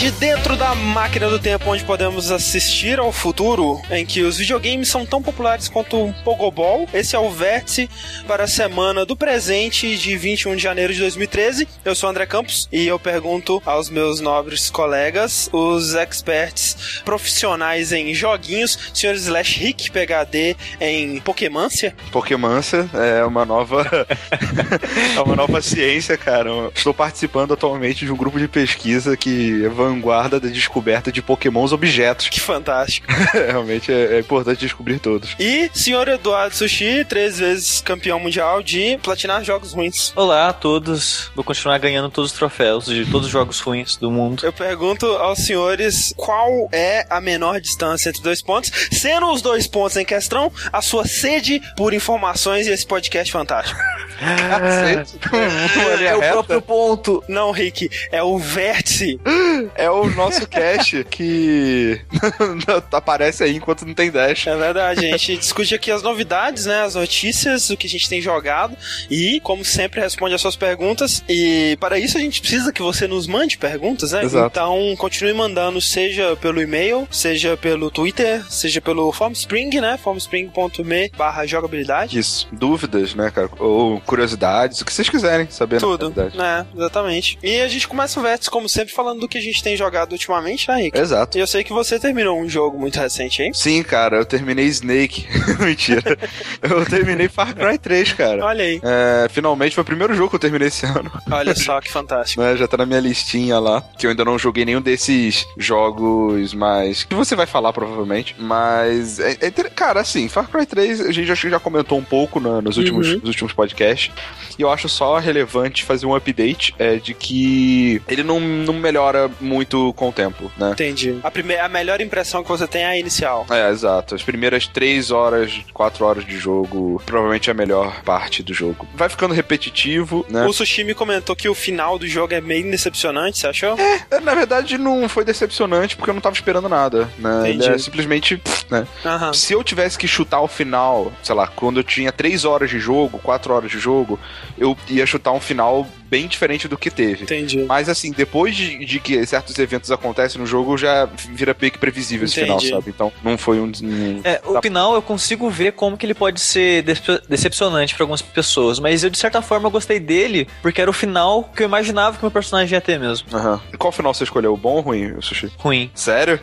de dentro da máquina do tempo, onde podemos assistir ao futuro, em que os videogames são tão populares quanto o Pogobol. Esse é o vértice para a semana do presente de 21 de janeiro de 2013. Eu sou André Campos e eu pergunto aos meus nobres colegas, os experts profissionais em joguinhos, senhor Slash Rick PHD em Pokémância. Pokémância é uma nova é uma nova ciência, cara. Estou participando atualmente de um grupo de pesquisa que é vanguarda da descoberta de pokémons objetos. Que fantástico. Realmente é, é, importante descobrir todos. E senhor Eduardo Sushi, três vezes campeão mundial de platinar jogos ruins. Olá a todos. Vou continuar ganhando todos os troféus de todos os jogos ruins do mundo. Eu pergunto aos senhores qual é a menor distância entre dois pontos, sendo os dois pontos em questão a sua sede por informações e esse podcast fantástico. é, é o próprio ponto. Não, Rick, é o vértice. É o nosso cache que aparece aí enquanto não tem dash. É verdade, a gente discute aqui as novidades, né? As notícias, o que a gente tem jogado e, como sempre, responde as suas perguntas. E para isso a gente precisa que você nos mande perguntas, né? Exato. Então continue mandando, seja pelo e-mail, seja pelo Twitter, seja pelo Formspring, né? formspring.me barra jogabilidade. Isso. Dúvidas, né, cara? Ou curiosidades, o que vocês quiserem saber. Tudo, né? Exatamente. E a gente começa o vértice, como sempre, falando do que a gente tem jogado ultimamente, né, Rick? Exato. E eu sei que você terminou um jogo muito recente, hein? Sim, cara, eu terminei Snake. Mentira. eu terminei Far Cry 3, cara. Olha aí. É, finalmente foi o primeiro jogo que eu terminei esse ano. Olha só que fantástico. É, já tá na minha listinha lá, que eu ainda não joguei nenhum desses jogos mais. que você vai falar provavelmente. Mas. É, é, cara, assim, Far Cry 3 a gente já, já comentou um pouco no, nos, últimos, uhum. nos últimos podcasts. E eu acho só relevante fazer um update é, de que ele não, não melhora muito com o tempo, né? Entendi. A, primeira, a melhor impressão que você tem é a inicial. É, exato. As primeiras 3 horas, 4 horas de jogo, provavelmente é a melhor parte do jogo. Vai ficando repetitivo, né? O Sushi me comentou que o final do jogo é meio decepcionante, você achou? É, na verdade não foi decepcionante porque eu não tava esperando nada, né? Entendi. Ele é simplesmente, né? Uhum. Se eu tivesse que chutar o final, sei lá, quando eu tinha 3 horas de jogo, 4 horas de jogo, eu ia chutar um final bem diferente do que teve. Entendi. Mas assim, depois de, de que certos eventos acontecem no jogo, já vira meio que previsível esse Entendi. final, sabe? Então não foi um. um... É, o final eu consigo ver como que ele pode ser decepcionante para algumas pessoas, mas eu de certa forma eu gostei dele porque era o final que eu imaginava que meu personagem ia ter mesmo. Uhum. E qual final você escolheu? O bom ou ruim, o Sushi? Ruim. Sério?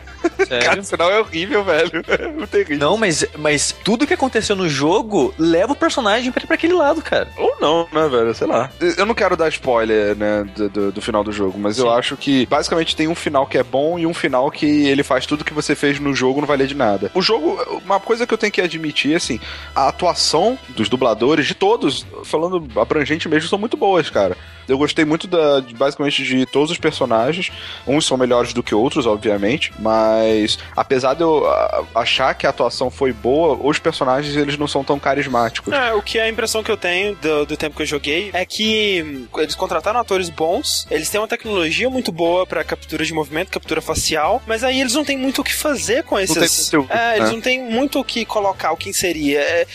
Sério? Cara, o final é horrível, velho. É terrível. Não, mas, mas tudo que aconteceu no jogo leva o personagem pra, pra aquele lado, cara. Ou não, né, velho? Sei lá. Eu não quero dar spoiler, né, do, do, do final do jogo, mas Sim. eu acho que basicamente tem um final que é bom e um final que ele faz tudo que você fez no jogo não valer de nada. O jogo, uma coisa que eu tenho que admitir, assim, a atuação dos dubladores, de todos, falando abrangente mesmo, são muito boas, cara. Eu gostei muito da, basicamente de todos os personagens. Uns são melhores do que outros, obviamente, mas apesar de eu achar que a atuação foi boa, os personagens eles não são tão carismáticos. É, o que é a impressão que eu tenho do, do tempo que eu joguei é que eles contrataram atores bons, eles têm uma tecnologia muito boa para captura de movimento, captura facial, mas aí eles não têm muito o que fazer com esses. Não tem é, eles né? não têm muito o que colocar, o que inserir. É,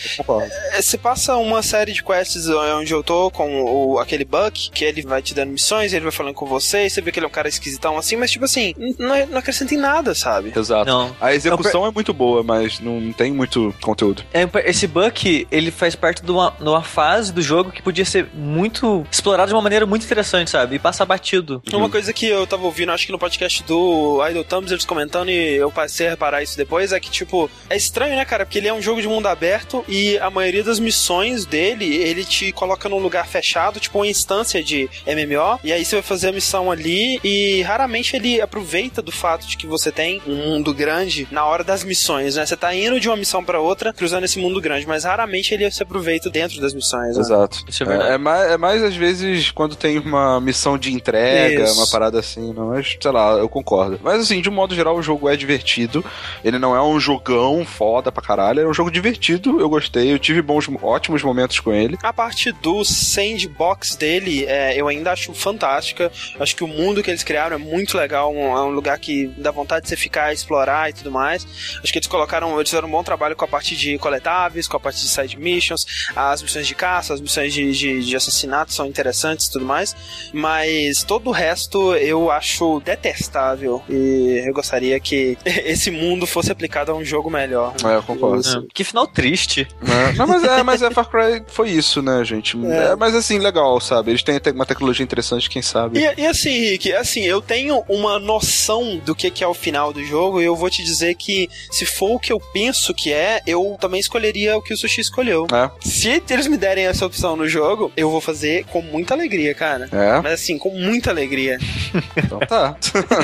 é, você passa uma série de quests onde eu tô com o, aquele Buck, que ele vai te dando missões, ele vai falando com você, você vê que ele é um cara esquisitão assim, mas tipo assim, não, não acrescenta em nada, sabe? Exato. Não. A execução é muito boa, mas não tem muito conteúdo. É, esse Buck, ele faz parte de uma, de uma fase do jogo que podia ser muito explorado de uma maneira muito interessante, sabe? E passa batido. Uhum. Uma coisa que eu tava ouvindo, acho que no podcast do Idle Thumbs, eles comentando, e eu passei a reparar isso depois, é que, tipo, é estranho, né, cara? Porque ele é um jogo de mundo aberto e a maioria das missões dele, ele te coloca num lugar fechado, tipo uma instância de MMO, e aí você vai fazer a missão ali e raramente ele aproveita do fato de que você tem um mundo grande na hora das missões, né? Você tá indo de uma missão para outra, cruzando esse mundo grande, mas raramente ele se aproveita dentro das missões. Né? Exato. Isso é, é, é, mais, é mais às vezes quando tem uma missão de entrega, Isso. uma parada assim, não, mas sei lá, eu concordo. Mas assim, de um modo geral, o jogo é divertido. Ele não é um jogão foda pra caralho, é um jogo divertido, eu gostei, eu tive bons, ótimos momentos com ele. A parte do sandbox dele é é, eu ainda acho fantástica. Acho que o mundo que eles criaram é muito legal, um, é um lugar que dá vontade de você ficar, explorar e tudo mais. Acho que eles colocaram, eles fizeram um bom trabalho com a parte de coletáveis, com a parte de side missions, as missões de caça, as missões de, de, de assassinato são interessantes e tudo mais. Mas todo o resto eu acho detestável e eu gostaria que esse mundo fosse aplicado a um jogo melhor. É, eu concordo. É. Que final triste. É. Não, mas é, mas é Far Cry foi isso, né, gente? É. É, mas assim, legal, sabe? Eles têm te- uma tecnologia interessante, quem sabe. E, e assim, Rick, assim, eu tenho uma noção do que, que é o final do jogo e eu vou te dizer que se for o que eu penso que é, eu também escolheria o que o Sushi escolheu. É. Se eles me derem essa opção no jogo, eu vou fazer com muita alegria, cara. É, Mas assim, com muita alegria. então tá.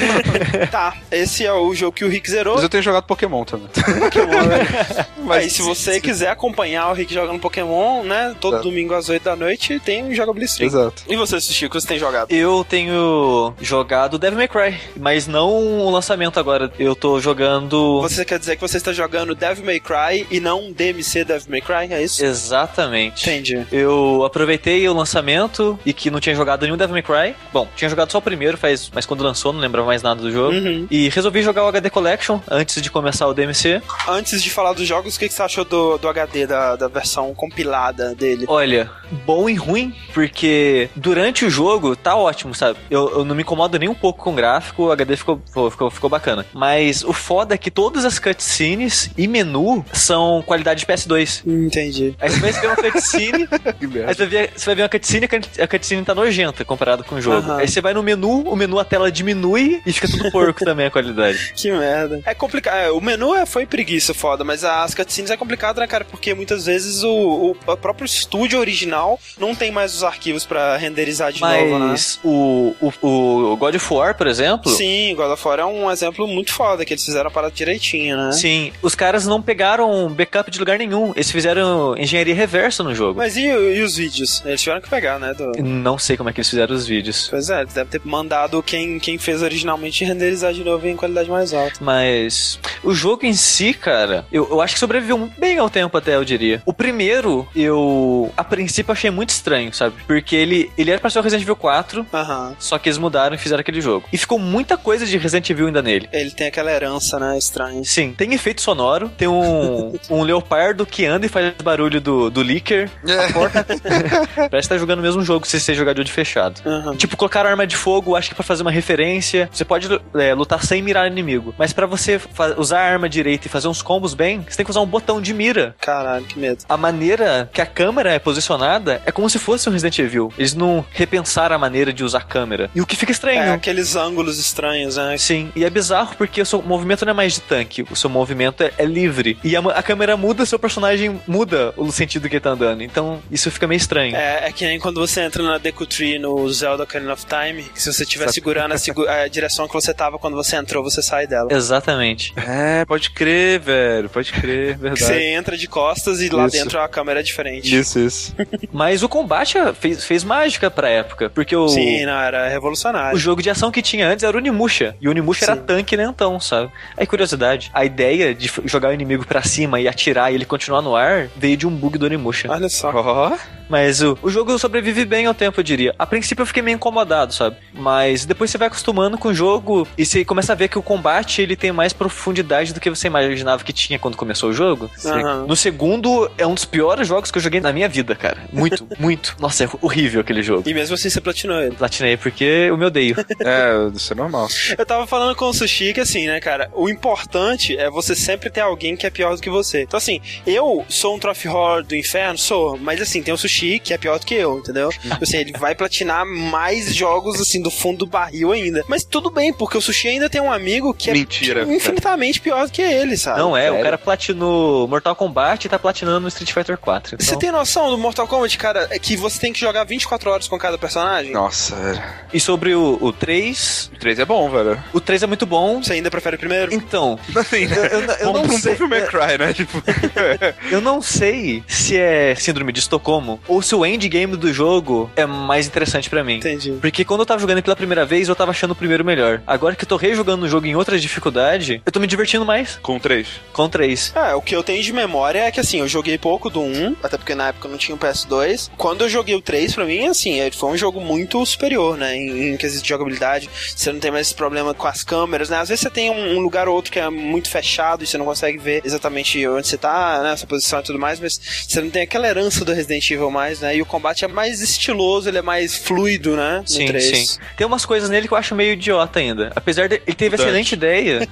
tá, esse é o jogo que o Rick zerou. Mas eu tenho jogado Pokémon também. Mas Aí, se você quiser acompanhar o Rick jogando Pokémon, né? Todo Tá. domingo às 8 da noite tem um Joga Stream. Exato. E você, Sushi, o que você tem jogado? Eu tenho jogado Devil May Cry, mas não o lançamento agora. Eu tô jogando. Você quer dizer que você está jogando Devil May Cry e não DMC Devil May Cry? É isso? Exatamente. Entendi. Eu aproveitei o lançamento e que não tinha jogado nenhum Devil May Cry. Bom, tinha jogado só o primeiro, faz, mas quando lançou não lembrava mais nada do jogo. Uhum. E resolvi jogar o HD Collection antes de começar o DMC. Antes de falar dos jogos, o que que você achou do, do HD, da, da versão compilada dele? Olha, bom e ruim, porque durante o jogo tá ótimo, sabe? Eu, eu não me incomodo nem um pouco com o gráfico, o HD ficou, ficou, ficou, ficou bacana. Mas o foda é que todas as cutscenes e menu são qualidade de PS2. Entendi. Aí você vai ver uma cutscene, Que merda. aí você vai ver, você vai ver uma cutscene, a cut- a cutscene tá nojenta comparado com o jogo. Aham. Aí você vai no menu, o menu a tela diminui e fica tudo porco também a qualidade. Que merda. É complicado. é, O menu é, foi preguiça foda, mas as cutscenes é complicado, né, cara? Porque muitas vezes o, o, o próprio estúdio original não tem mais os arquivos pra renderizar de novo, né? Mas o, o, o God of War, por exemplo, Sim, God of War é um exemplo muito foda, que eles fizeram a parada direitinho, né? Sim, os caras não pegaram backup de lugar nenhum. Eles fizeram engenharia reversa no jogo. Mas e, e os vídeos? Eles tiveram que pegar, né? do- Não sei como é que eles fizeram os vídeos. Pois é, eles devem ter mandado quem, quem fez originalmente renderizar de novo em qualidade mais alta. Mas o jogo em si, cara, eu, eu acho que sobreviveu bem ao tempo até, eu diria. O primeiro, eu a princípio achei muito estranho, sabe? Porque ele, ele era pra ser o Resident Evil 4, Aham. só que eles mudaram e fizeram aquele jogo. E ficou muita coisa de Resident Evil ainda nele. Ele tem aquela herança, né? Estranha. Sim, tem efeito sonoro, tem um, um leopardo que anda e faz barulho do, do Licker. A porta. Parece que tá jogando o mesmo jogo se você jogar de olho fechado. Aham. Tipo, colocar arma de fogo, acho que pra fazer uma referência. Você pode é, lutar sem mirar inimigo. Mas pra você usar a arma direita e fazer uns combos bem, você tem que usar um botão de mira. Caralho, que medo. A maneira que a câmera é posicionada é como se fosse um Resident Evil. Eles não repensaram a maneira de usar a câmera. E o que fica estranho. É, aqueles ângulos estranhos, né? Sim, e é bizarro porque o seu movimento não é mais de tanque, o seu movimento é, é livre. E a, a câmera muda, seu personagem muda o sentido que ele tá andando. Então isso fica meio estranho. É, é que nem quando você entra na Deku Tree no Zelda Ocarina of Time, que se você estiver segurando a, segu- a direção que você tava quando você entrou, você sai dela. Exatamente. É, pode crer, velho. Pode crer, Que verdade. Você entra de costas e lá Isso. dentro a câmera é diferente. Isso, isso. Mas o combate fez, fez mágica pra época, porque o, Sim, não, era revolucionário. o jogo de ação que tinha antes era o Onimusha. E o Onimusha era tanque lentão, sabe? Aí, curiosidade, a ideia de jogar o inimigo pra cima e atirar e ele continuar no ar veio de um bug do Onimusha. Olha só. Ó, Mas o, o jogo sobrevive bem ao tempo, eu diria. A princípio eu fiquei meio incomodado, sabe? Mas depois você vai acostumando com o jogo e você começa a ver que o combate ele tem mais profundidade do que você imaginava que tinha quando começou o jogo. Aham. No segundo, é um dos piores jogos que eu joguei na minha vida, cara. Muito, muito. Nossa, é horrível aquele jogo. E mesmo assim você platinou ele. Platinei porque eu me odeio. é, isso é normal. Eu tava falando com o Sushi que assim, né, cara, o importante é você sempre ter alguém que é pior do que você. Então assim, eu sou um trophy horror do inferno, sou, mas assim, tem o Sushi que é pior do que eu, entendeu? Tipo assim, ele vai platinar mais jogos assim do fundo do barril ainda. Mas tudo bem, porque o Sushi ainda tem um amigo que é Mentira. infinitamente pior do que ele, sabe? Não é, o sério? cara platinou Mortal Kombat e tá platinando no Street Fighter 4. Você Então... tem noção do Mortal Kombat, cara, é que você tem que jogar 24 horas com cada personagem? Nossa, velho. E sobre o, o 3, O 3 é bom, velho. o 3 é muito bom. Você ainda prefere o primeiro? Então, Assim, né? eu, eu, eu Vamos não sei. May Cry, né? Tipo... Eu não sei se é síndrome de Estocolmo, ou se o endgame do jogo é mais interessante pra mim. Entendi. Porque quando eu tava jogando pela primeira vez, eu tava achando o primeiro melhor. Agora que eu tô rejogando o jogo em outra dificuldade, eu tô me divertindo mais Com três. com três. É, o que eu tenho de memória é que assim, eu joguei pouco do 1, até porque na época eu não tinha o PS2. Quando eu joguei o 3, pra mim, assim, ele foi um jogo muito superior, né? Em, em quesito de jogabilidade. Você não tem mais esse problema com as câmeras, né? Às vezes você tem um, um lugar ou outro que é muito fechado e você não consegue ver exatamente onde você tá, né? Essa posição e tudo mais, mas você não tem aquela herança do Resident Evil mais, né? E o combate é mais estiloso, ele é mais fluido, né? No Sim, 3. sim. Tem umas coisas nele que eu acho meio idiota ainda. Apesar de ele teve excelente ideia.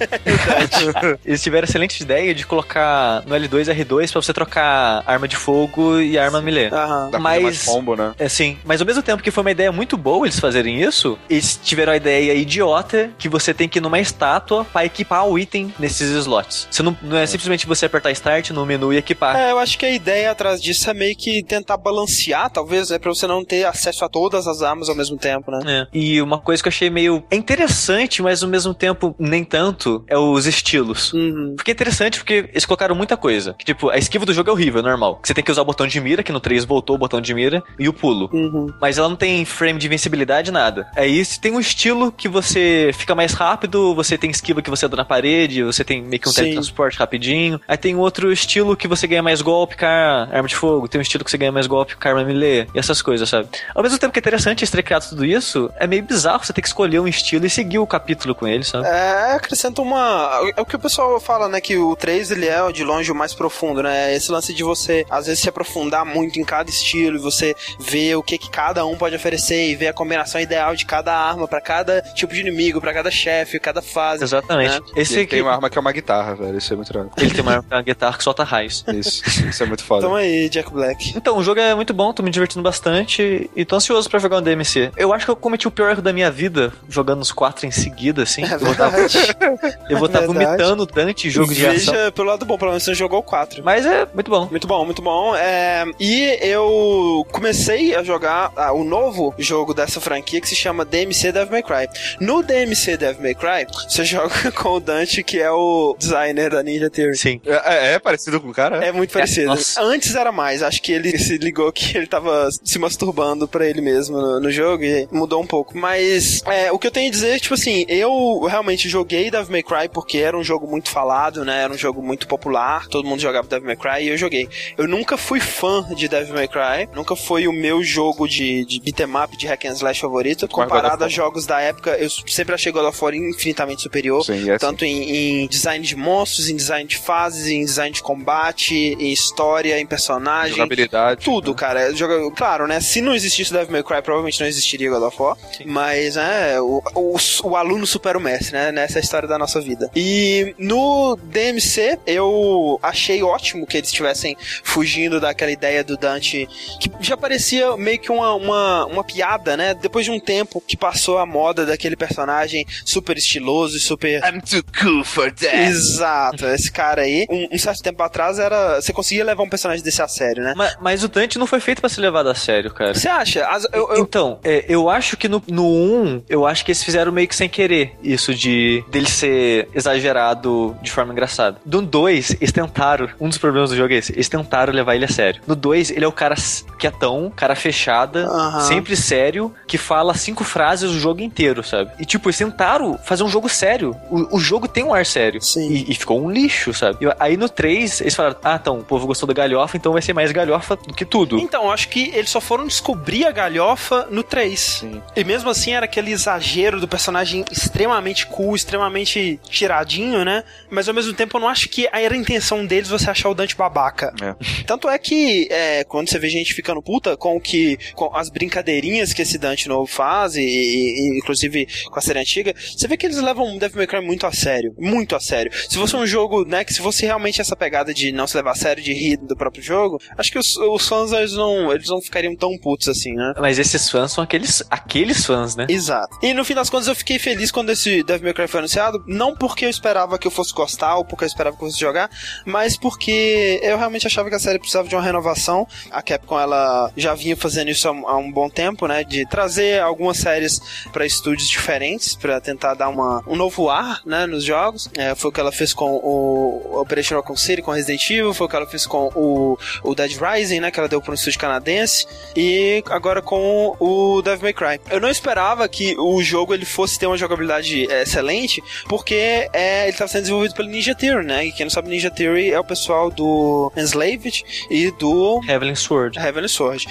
Eles tiveram excelente ideia de colocar no L2 R2 pra você trocar arma de fogo e arma melee. Aham. Dá fazer mais Mas combo, né? É, sim. Mas ao mesmo tempo que foi uma ideia muito boa eles fazerem isso, eles tiveram a ideia idiota que você tem que ir numa estátua pra equipar o item nesses slots. Você não, não é, simplesmente você apertar Start no menu e equipar. É, eu acho que a ideia atrás disso é meio que tentar balancear, talvez, né? Pra você não ter acesso a todas as armas ao mesmo tempo, né? É. E uma coisa que eu achei meio é interessante, mas ao mesmo tempo nem tanto, é os estilos. Uhum. Porque é interessante porque eles colocaram muita coisa. Que, tipo, a esquiva do jogo é horrível, é normal. Você tem que usar o botão de mira, que no 3 voltou o botão de mira, e o pulo. Uhum. Mas ela não tem frame de invencibilidade, nada. Aí você tem um estilo que você fica mais rápido, você tem esquiva que você anda na parede, você tem meio que um Sim. teletransporte rapidinho. Aí tem outro estilo que você ganha mais golpe com a arma de fogo, tem um estilo que você ganha mais golpe com a arma melee, e essas coisas, sabe? Ao mesmo tempo que é interessante eles terem criado tudo isso, é meio bizarro você ter que escolher um estilo e seguir o capítulo com ele, sabe? É, acrescenta uma. É o que o pessoal fala, né? Que o 3 ele é de longe o mais profundo, né? Esse lance de você, às vezes, se aprofundar muito em cada estilo e você ver o que, que cada um pode oferecer e ver a combinação ideal de cada arma pra cada tipo de inimigo, pra cada chefe, cada fase. Exatamente. né? Esse ele aqui, tem uma arma que é uma guitarra, velho. Isso é muito legal. ele tem uma, uma guitarra que solta raios. Isso, isso é muito foda. Então aí, Jack Black. Então, o jogo é muito bom, tô me divertindo bastante e tô ansioso pra jogar um DMC. Eu acho que eu cometi o pior erro da minha vida jogando os quatro em seguida, assim. É eu vou estar vou tá Verdade. vomitando Dante jogo de ação. Veja pelo lado bom, pelo menos você jogou o 4. Mas é muito bom. Muito bom, muito bom. É, e eu comecei a jogar ah, o novo jogo dessa franquia que se chama DMC Devil May Cry. No DMC Devil May Cry, você joga com o Dante, que é o designer da Ninja Theory. Sim. É, é parecido com o cara? É muito parecido. nossa. Antes era mais, acho que ele se ligou que ele tava se masturbando pra ele mesmo no, no jogo e mudou um pouco. Mas é, o que eu tenho a dizer, tipo assim, eu realmente joguei Devil May Cry porque era um jogo muito falado, né? Era um jogo muito popular, todo mundo jogava Devil May Cry e eu joguei. Eu nunca fui fã de Devil May Cry, nunca foi o meu jogo de, de beat'em up, de hack and slash favorito. Of Comparado a jogos da época, eu sempre achei God of War infinitamente superior. Sim, é assim. Tanto em, em design de monstros, em design de fases, em design de combate, em história, em personagem. Jogabilidade. Tudo, cara. Joga... Claro, né? Se não existisse Devil May Cry, provavelmente não existiria God of War. Mas, né, o, o, o aluno supera o mestre, né? Nessa é a história da nossa vida. E no DMC, eu achei ótimo que eles estivessem fugindo daquela ideia do Dante, que já parecia meio que uma, uma, uma piada, né? Depois de um tempo que passou a moda daquele personagem super estiloso e super I'm too cool for that. Exato, esse cara aí. Um, um certo tempo atrás era. Você conseguia levar um personagem desse a sério, né? Mas, mas o Dante não foi feito pra ser levado a sério, cara. Você acha? As- eu- eu- Então, é, eu acho que no, no 1, eu acho que eles fizeram meio que sem querer isso de dele ser exagerado de forma engraçada. No 2, eles tentaram, um dos problemas do jogo é esse, eles tentaram levar ele a sério. No 2, ele é o cara quietão, cara fechada, sempre sério, que fala cinco frases o jogo inteiro, sabe? E tipo, eles tentaram fazer um jogo sério. O, o jogo tem um ar sério. Sim. E, e ficou um lixo, sabe? E aí no 3, eles falaram, ah, então, o povo gostou da galhofa, então vai ser mais galhofa do que tudo. Então, eu acho que eles só foram descobrir a galhofa no 3. Sim. E mesmo assim era aquele exagero do personagem extremamente cool, extremamente tiradinho, né? Mas ao mesmo tempo eu não acho que era a intenção deles você achar o Dante babaca. É. Tanto é que é, quando você vê gente ficando puta com o que com as brincadeirinhas que esse Dante novo faz, e, e- inclusive com a série antiga, você vê que eles levam Devil May Cry muito a sério. Muito a sério. Se fosse um jogo, né, que se fosse realmente essa pegada de não se levar a sério, de rir do próprio jogo, acho que os, os fãs eles não, eles não ficariam tão putos assim, né? Mas esses fãs são aqueles, aqueles fãs, né? Exato. E no fim das contas eu fiquei feliz quando esse Devil May Cry foi anunciado, não porque eu esperava que eu fosse gostar ou porque eu esperava que eu fosse jogar, mas porque eu realmente achava que a série precisava de uma renovação. A Capcom ela já vinha fazendo isso há, um- bom tempo, né, de trazer algumas séries para estúdios diferentes para tentar dar uma, um novo ar, né, nos jogos. É, foi o que ela fez com o Operation Raccoon City, com Resident Evil, foi o que ela fez com o, o Dead Rising, né, que ela deu por um estúdio canadense, e agora com o Devil May Cry. Eu não esperava que o jogo ele fosse ter uma jogabilidade é, excelente, porque é, ele estava sendo desenvolvido pelo Ninja Theory, né? E quem não sabe, Ninja Theory é o pessoal do Enslaved e do Heavenly Sword. Heavenly Sword.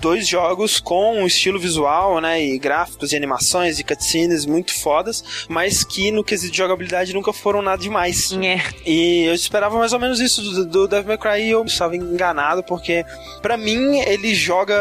Dois jogos com um estilo visual, né? E gráficos e animações e cutscenes muito fodas, mas que no quesito de jogabilidade nunca foram nada demais. É. E eu esperava mais ou menos isso do, do Devil May Cry e eu estava enganado, porque para mim ele joga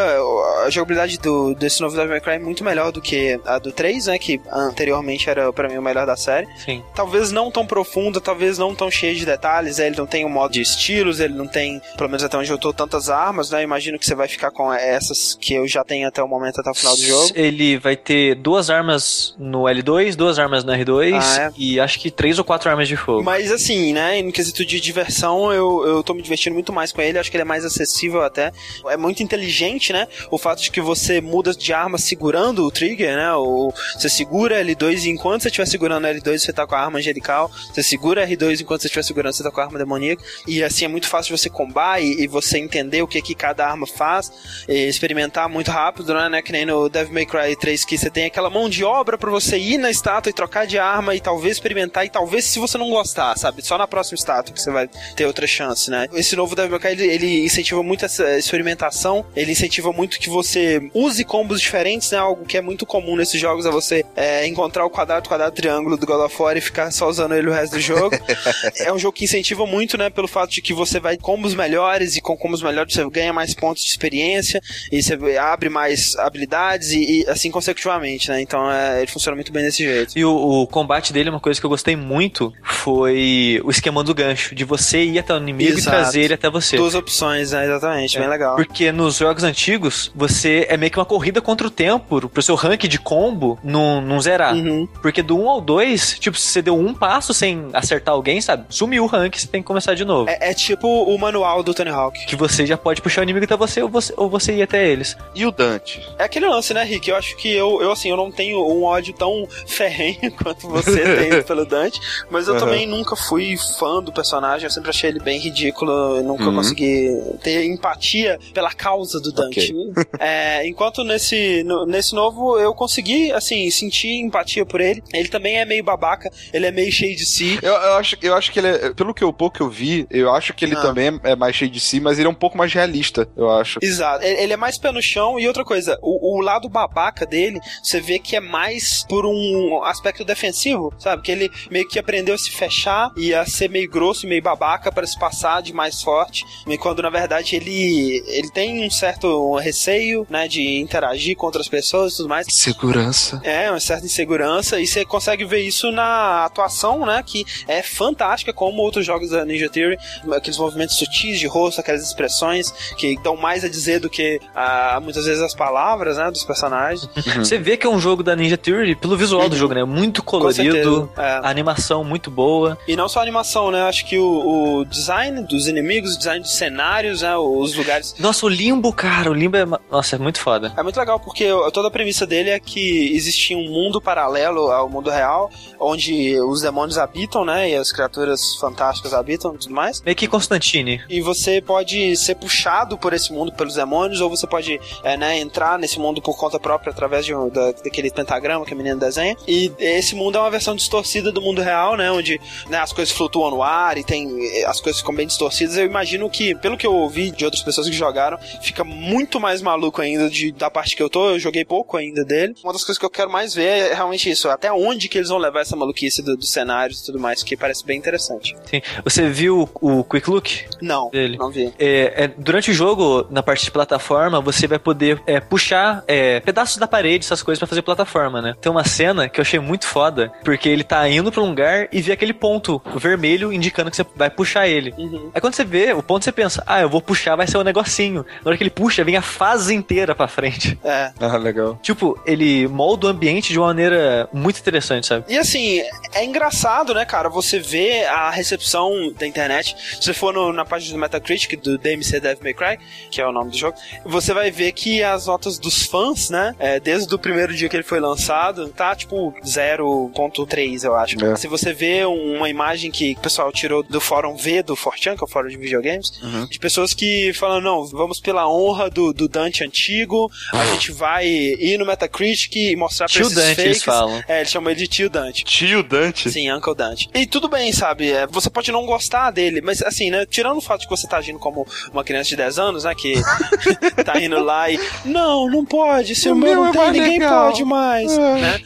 a jogabilidade do, desse novo Devil May Cry muito melhor do que a do 3, né? Que anteriormente era para mim o melhor da série. Sim. Talvez não tão profunda, talvez não tão cheia de detalhes. Ele não tem um modo de estilos, ele não tem, pelo menos até onde eu tô, tantas armas, né? Imagino que você vai ficar com essas que eu já tenho até o momento, até o final do jogo. Ele vai ter duas armas no L2, duas armas no R2 Ah, é? e acho que três ou quatro armas de fogo. Mas assim, né, no quesito de diversão, eu, eu tô me divertindo muito mais com ele, acho que ele é mais acessível até. É muito inteligente, né? O fato de que você muda de arma segurando o trigger, né? Ou você segura L2 e enquanto você estiver segurando L2, você tá com a arma angelical. Você segura R2 enquanto você estiver segurando, você tá com a arma demoníaca. E assim é muito fácil você combar e, e você entender o que, que cada arma faz, experimentar muito rápido, né? né? Que nem no Devil May Cry 3 que você tem aquela mão de obra pra você ir na estátua e trocar de arma e talvez experimentar e talvez se você não gostar, sabe? Só na próxima estátua que você vai ter outra chance, né? Esse novo Devil May Cry, ele, ele incentiva muito essa experimentação, ele incentiva muito que você use combos diferentes, né? Algo que é muito comum nesses jogos é você é, encontrar o quadrado, quadrado, triângulo do God of War e ficar só usando ele o resto do jogo. é um jogo que incentiva muito, né? Pelo fato de que você vai combos melhores e com combos melhores você ganha mais pontos de experiência e você abre mais habilidades e, e assim consecutivamente, né? Então é, ele funciona muito bem desse jeito. E o, o combate dele, uma coisa que eu gostei muito, foi o esquema do gancho, de você ir até o inimigo Exato. e trazer ele até você. Duas opções, né? Exatamente, bem legal. Porque nos jogos antigos, você é meio que uma corrida contra o tempo pro seu rank de combo não, não zerar. Uhum. Porque do 1 ao 2, tipo, se você deu um passo sem acertar alguém, sabe? Sumiu o rank, você tem que começar de novo. É, é tipo o manual do Tony Hawk. Que você já pode puxar o inimigo até você ou você, ou você ir até eles. E o Dante? É aquele lance, né, Rick? Eu acho que eu, eu assim, eu não tenho um ódio tão ferrenho quanto você tem pelo Dante, mas eu Aham. também nunca fui fã do personagem, eu sempre achei ele bem ridículo, eu nunca Uhum. consegui ter empatia pela causa do Dante. É, enquanto nesse, no- nesse novo eu consegui, assim, sentir empatia por ele. Ele também é meio babaca, ele é meio cheio de si. Eu, eu acho, eu acho que ele é, pelo que eu pouco que eu vi, eu acho que ele Ah. também é mais cheio de si, mas ele é um pouco mais realista, eu acho. Exato. Ele é mais pé no chão e outra coisa, o, o lado babaca dele, você vê que é mais por um aspecto defensivo, sabe? Que ele meio que aprendeu a se fechar e a ser meio grosso e meio babaca para se passar de mais forte, quando na verdade ele ele tem um certo receio, né, de interagir com outras pessoas e tudo mais. Segurança. É, uma certa insegurança, e você consegue ver isso na atuação, né? Que é fantástica, como outros jogos da Ninja Theory, aqueles movimentos sutis de rosto, aquelas expressões que dão mais a dizer do que ah, muitas vezes as palavras, né? Dos personagens. Você vê que é um jogo da Ninja Theory pelo visual do jogo, né? Muito colorido, é. a animação muito boa. E não só a animação, né? Acho que o, o design dos inimigos, o design dos cenários, né? Os lugares. Nossa, o Limbo, cara, o Limbo é. Nossa, é muito foda. É muito legal porque toda a premissa dele é que existia um mundo paralelo ao mundo real, onde os demônios habitam, né? E as criaturas fantásticas habitam e tudo mais. Meio que Constantine. E você pode ser puxado por esse mundo pelos demônios, ou você pode é, né, entrar nesse mundo por conta própria através de da, daquele pentagrama que a menina desenha. E esse mundo é uma versão distorcida do mundo real, né? Onde né, as coisas flutuam no ar e tem as coisas ficam bem distorcidas. Eu imagino que, pelo que eu ouvi de outras pessoas que jogaram, fica muito mais maluco ainda de, da parte que eu tô. Eu joguei pouco ainda dele. Uma das coisas que eu quero mais ver é realmente isso. Até onde que eles vão levar essa maluquice do- dos cenários e tudo mais, que parece bem interessante. Sim. Você viu o Quick Look? Não, Dele. não vi. É, é, durante o jogo, na parte de plataforma, você vai poder é, puxar é, pedaços da parede, essas coisas, pra fazer plataforma, né? Tem uma cena que eu achei muito foda, porque ele tá indo pra um lugar e vê aquele ponto vermelho indicando que você vai puxar ele. Uhum. Aí quando você vê o ponto, você pensa, ah, eu vou puxar, vai ser um negocinho. Na hora que ele puxa, vem a fase inteira pra frente. É. Ah, legal. Tipo, ele molda o ambiente de uma maneira muito interessante, sabe? E assim, é engraçado, né, cara? Você vê a recepção da internet. Se você for no- na página do Metacritic do DMC Devil May Cry, que é o nome do jogo, você vai ver que as notas dos fãs, né, é, desde o primeiro dia que ele foi lançado, tá tipo 0.3, eu acho. É. Se você vê uma imagem que o pessoal tirou do fórum V do Fortran, que é o fórum de videogames, Uhum. de pessoas que falam, não, vamos pela honra do, do Dante antigo, a gente vai ir no Metacritic e mostrar pra Tio esses Dante, fakes. eles falam. É, eles chamam ele de tio Dante. Tio Dante. Sim, Uncle Dante. E tudo bem, sabe? é, você pode não gostar dele, mas assim, né? Tirando o fato de que você tá agindo como uma criança de 10 anos, né? Que tá indo lá e. Não, não pode. Se o, meu não é tem, ninguém legal." pode mais. É. Né?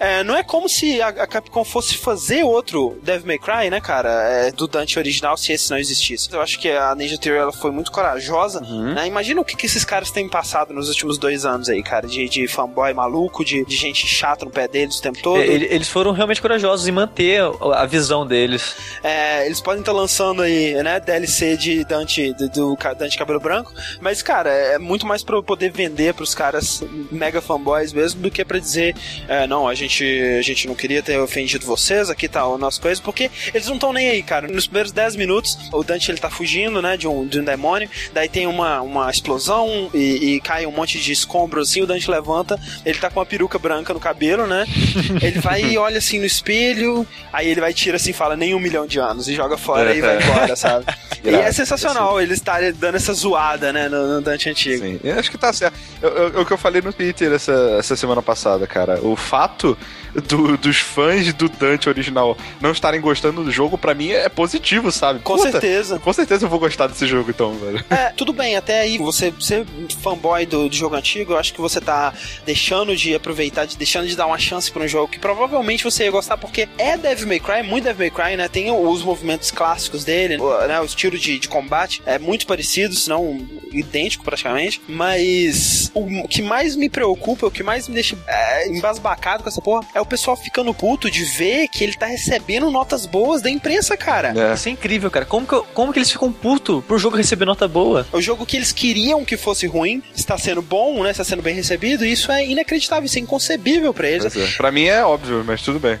É, não é como se a, a Capcom fosse fazer outro Devil May Cry, né, cara? É, do Dante original, se esse não existisse. Eu acho que a Ninja Theory ela foi muito corajosa. Uhum. Né? Imagina o que, que esses caras têm passado nos últimos dois anos aí, cara. De, de fanboy maluco, de, de gente chata no pé deles o tempo todo. É, ele- Eles foram realmente corajosos em manter a visão deles. É, eles podem estar lançando aí, né, DLC de Dante, do, Dante Cabelo Branco, mas, cara, é muito mais pra eu poder vender pros caras mega fanboys mesmo do que pra dizer, é, não, a gente, a gente não queria ter ofendido vocês, aqui tá a nossa coisa, porque eles não estão nem aí, cara. Nos primeiros 10 minutos, o Dante ele tá fugindo, né, de um, de um demônio, daí tem uma, uma explosão e, e cai um monte de escombros assim, o Dante levanta, ele tá com uma peruca branca no cabelo, né, ele vai e olha assim no espelho, aí ele vai tira assim e fala nem um milhão de anos e joga fora e vai embora, sabe? e é sensacional ele estar dando essa zoada, né, no, no Dante antigo. Sim, eu acho que tá certo. É o que eu falei no Twitter essa, essa semana passada, cara. O fato do- dos fãs do Dante original não estarem gostando do jogo, pra mim é positivo, sabe? Com Puta, certeza. Com certeza eu vou gostar desse jogo, então, velho. É, tudo bem, até aí você ser fanboy do, do jogo antigo, eu acho que você tá deixando de aproveitar, de, deixando de dar uma chance pra um jogo que provavelmente você ia gostar, porque é Devil May Cry, muito Devil May Cry, né? Tem os movimentos clássicos dele, né? o estilo de, de combate é muito parecido, se não idêntico praticamente, mas o que mais me preocupa, o que mais me deixa é, embasbacado com essa porra, é o pessoal ficando puto de ver que ele tá recebendo notas boas da imprensa, cara. É. Isso é incrível, cara. Como que, como que eles ficam puto por jogo receber nota boa? O jogo que eles queriam que fosse ruim está sendo bom, né? Está sendo bem recebido. E isso é inacreditável, isso é inconcebível pra eles. É. Pra mim é óbvio, mas tudo bem.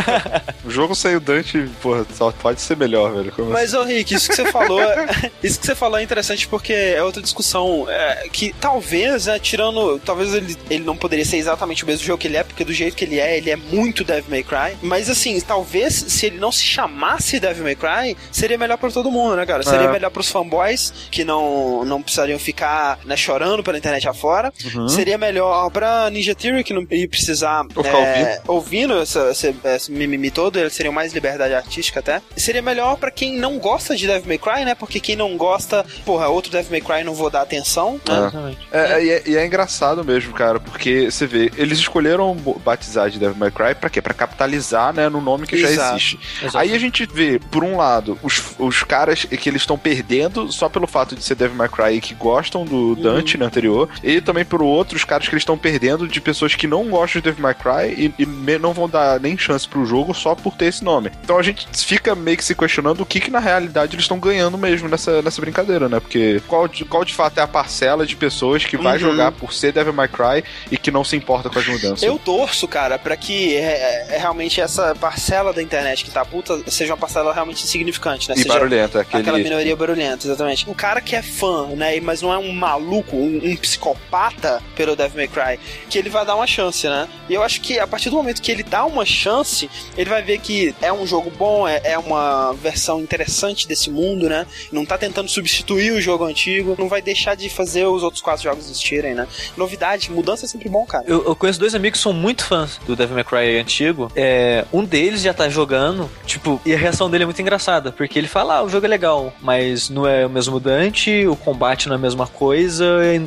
o jogo sem o Dante, porra, só pode ser melhor, velho. Como Mas, ô Rick, isso que você falou, isso que você falou é interessante porque é outra discussão é, que talvez, né, tirando, talvez ele, ele não poderia ser exatamente o mesmo jogo que ele é, porque do jeito que ele é, ele é muito Devil May Cry. Mas assim, talvez se ele não se chamasse Devil May Cry, seria melhor pra todo mundo, né, cara? Seria É. melhor pros fanboys que não, não precisariam ficar né, chorando pela internet afora. Uhum. Seria melhor pra Ninja Theory que não ia precisar é, ouvindo essa, esse, esse mimimi todo, eles seriam mais liberdade artística até. Seria melhor pra quem não gosta de Devil May Cry, né? Porque quem não gosta, porra, outro Devil May Cry não vou dar atenção, né? Exatamente. É, é, e é, e é engraçado mesmo, cara, porque você vê, eles escolheram batizar de Devil May Cry pra quê? Pra capitalizar, né, no nome que já Exato. existe. Exato. Aí a gente vê, por um lado, os, os caras que eles estão perdendo só pelo fato de ser Devil May Cry e que gostam do Dante, né, anterior, e também por outro, os caras que eles estão perdendo de pessoas que não gostam de Devil May Cry e, e não vão dar nem chance pro jogo só por ter esse nome. Então a gente fica meio que se questionando o que que na realidade eles estão ganhando mesmo nessa, nessa brincadeira, né? Porque qual de, qual de fato é a parcela de pessoas que vai Uhum. jogar por ser Devil May Cry e que não se importa com as mudanças? Eu torço, cara, pra que é, é, realmente essa parcela da internet que tá puta seja uma parcela realmente insignificante, né? E seja barulhenta, aquele... Aquela minoria barulhenta, exatamente. Um cara que é fã, né, mas não é um maluco, um, um psicopata pelo Devil May Cry, que ele vai dar uma chance, né? E eu acho que a partir do momento que ele dá uma chance, ele vai ver que é um jogo bom, é, é uma versão interessante desse mundo, né? Não tá tentando substituir o jogo antigo, não vai deixar de fazer os outros quatro jogos existirem, né? Novidade, mudança é sempre bom, cara. Eu, eu conheço dois amigos que são muito fãs do Devil May Cry antigo. É, um deles já tá jogando, tipo, e a reação dele é muito engraçada, porque ele fala, ah, o jogo é legal, mas não é o mesmo Dante, o combate não é a mesma coisa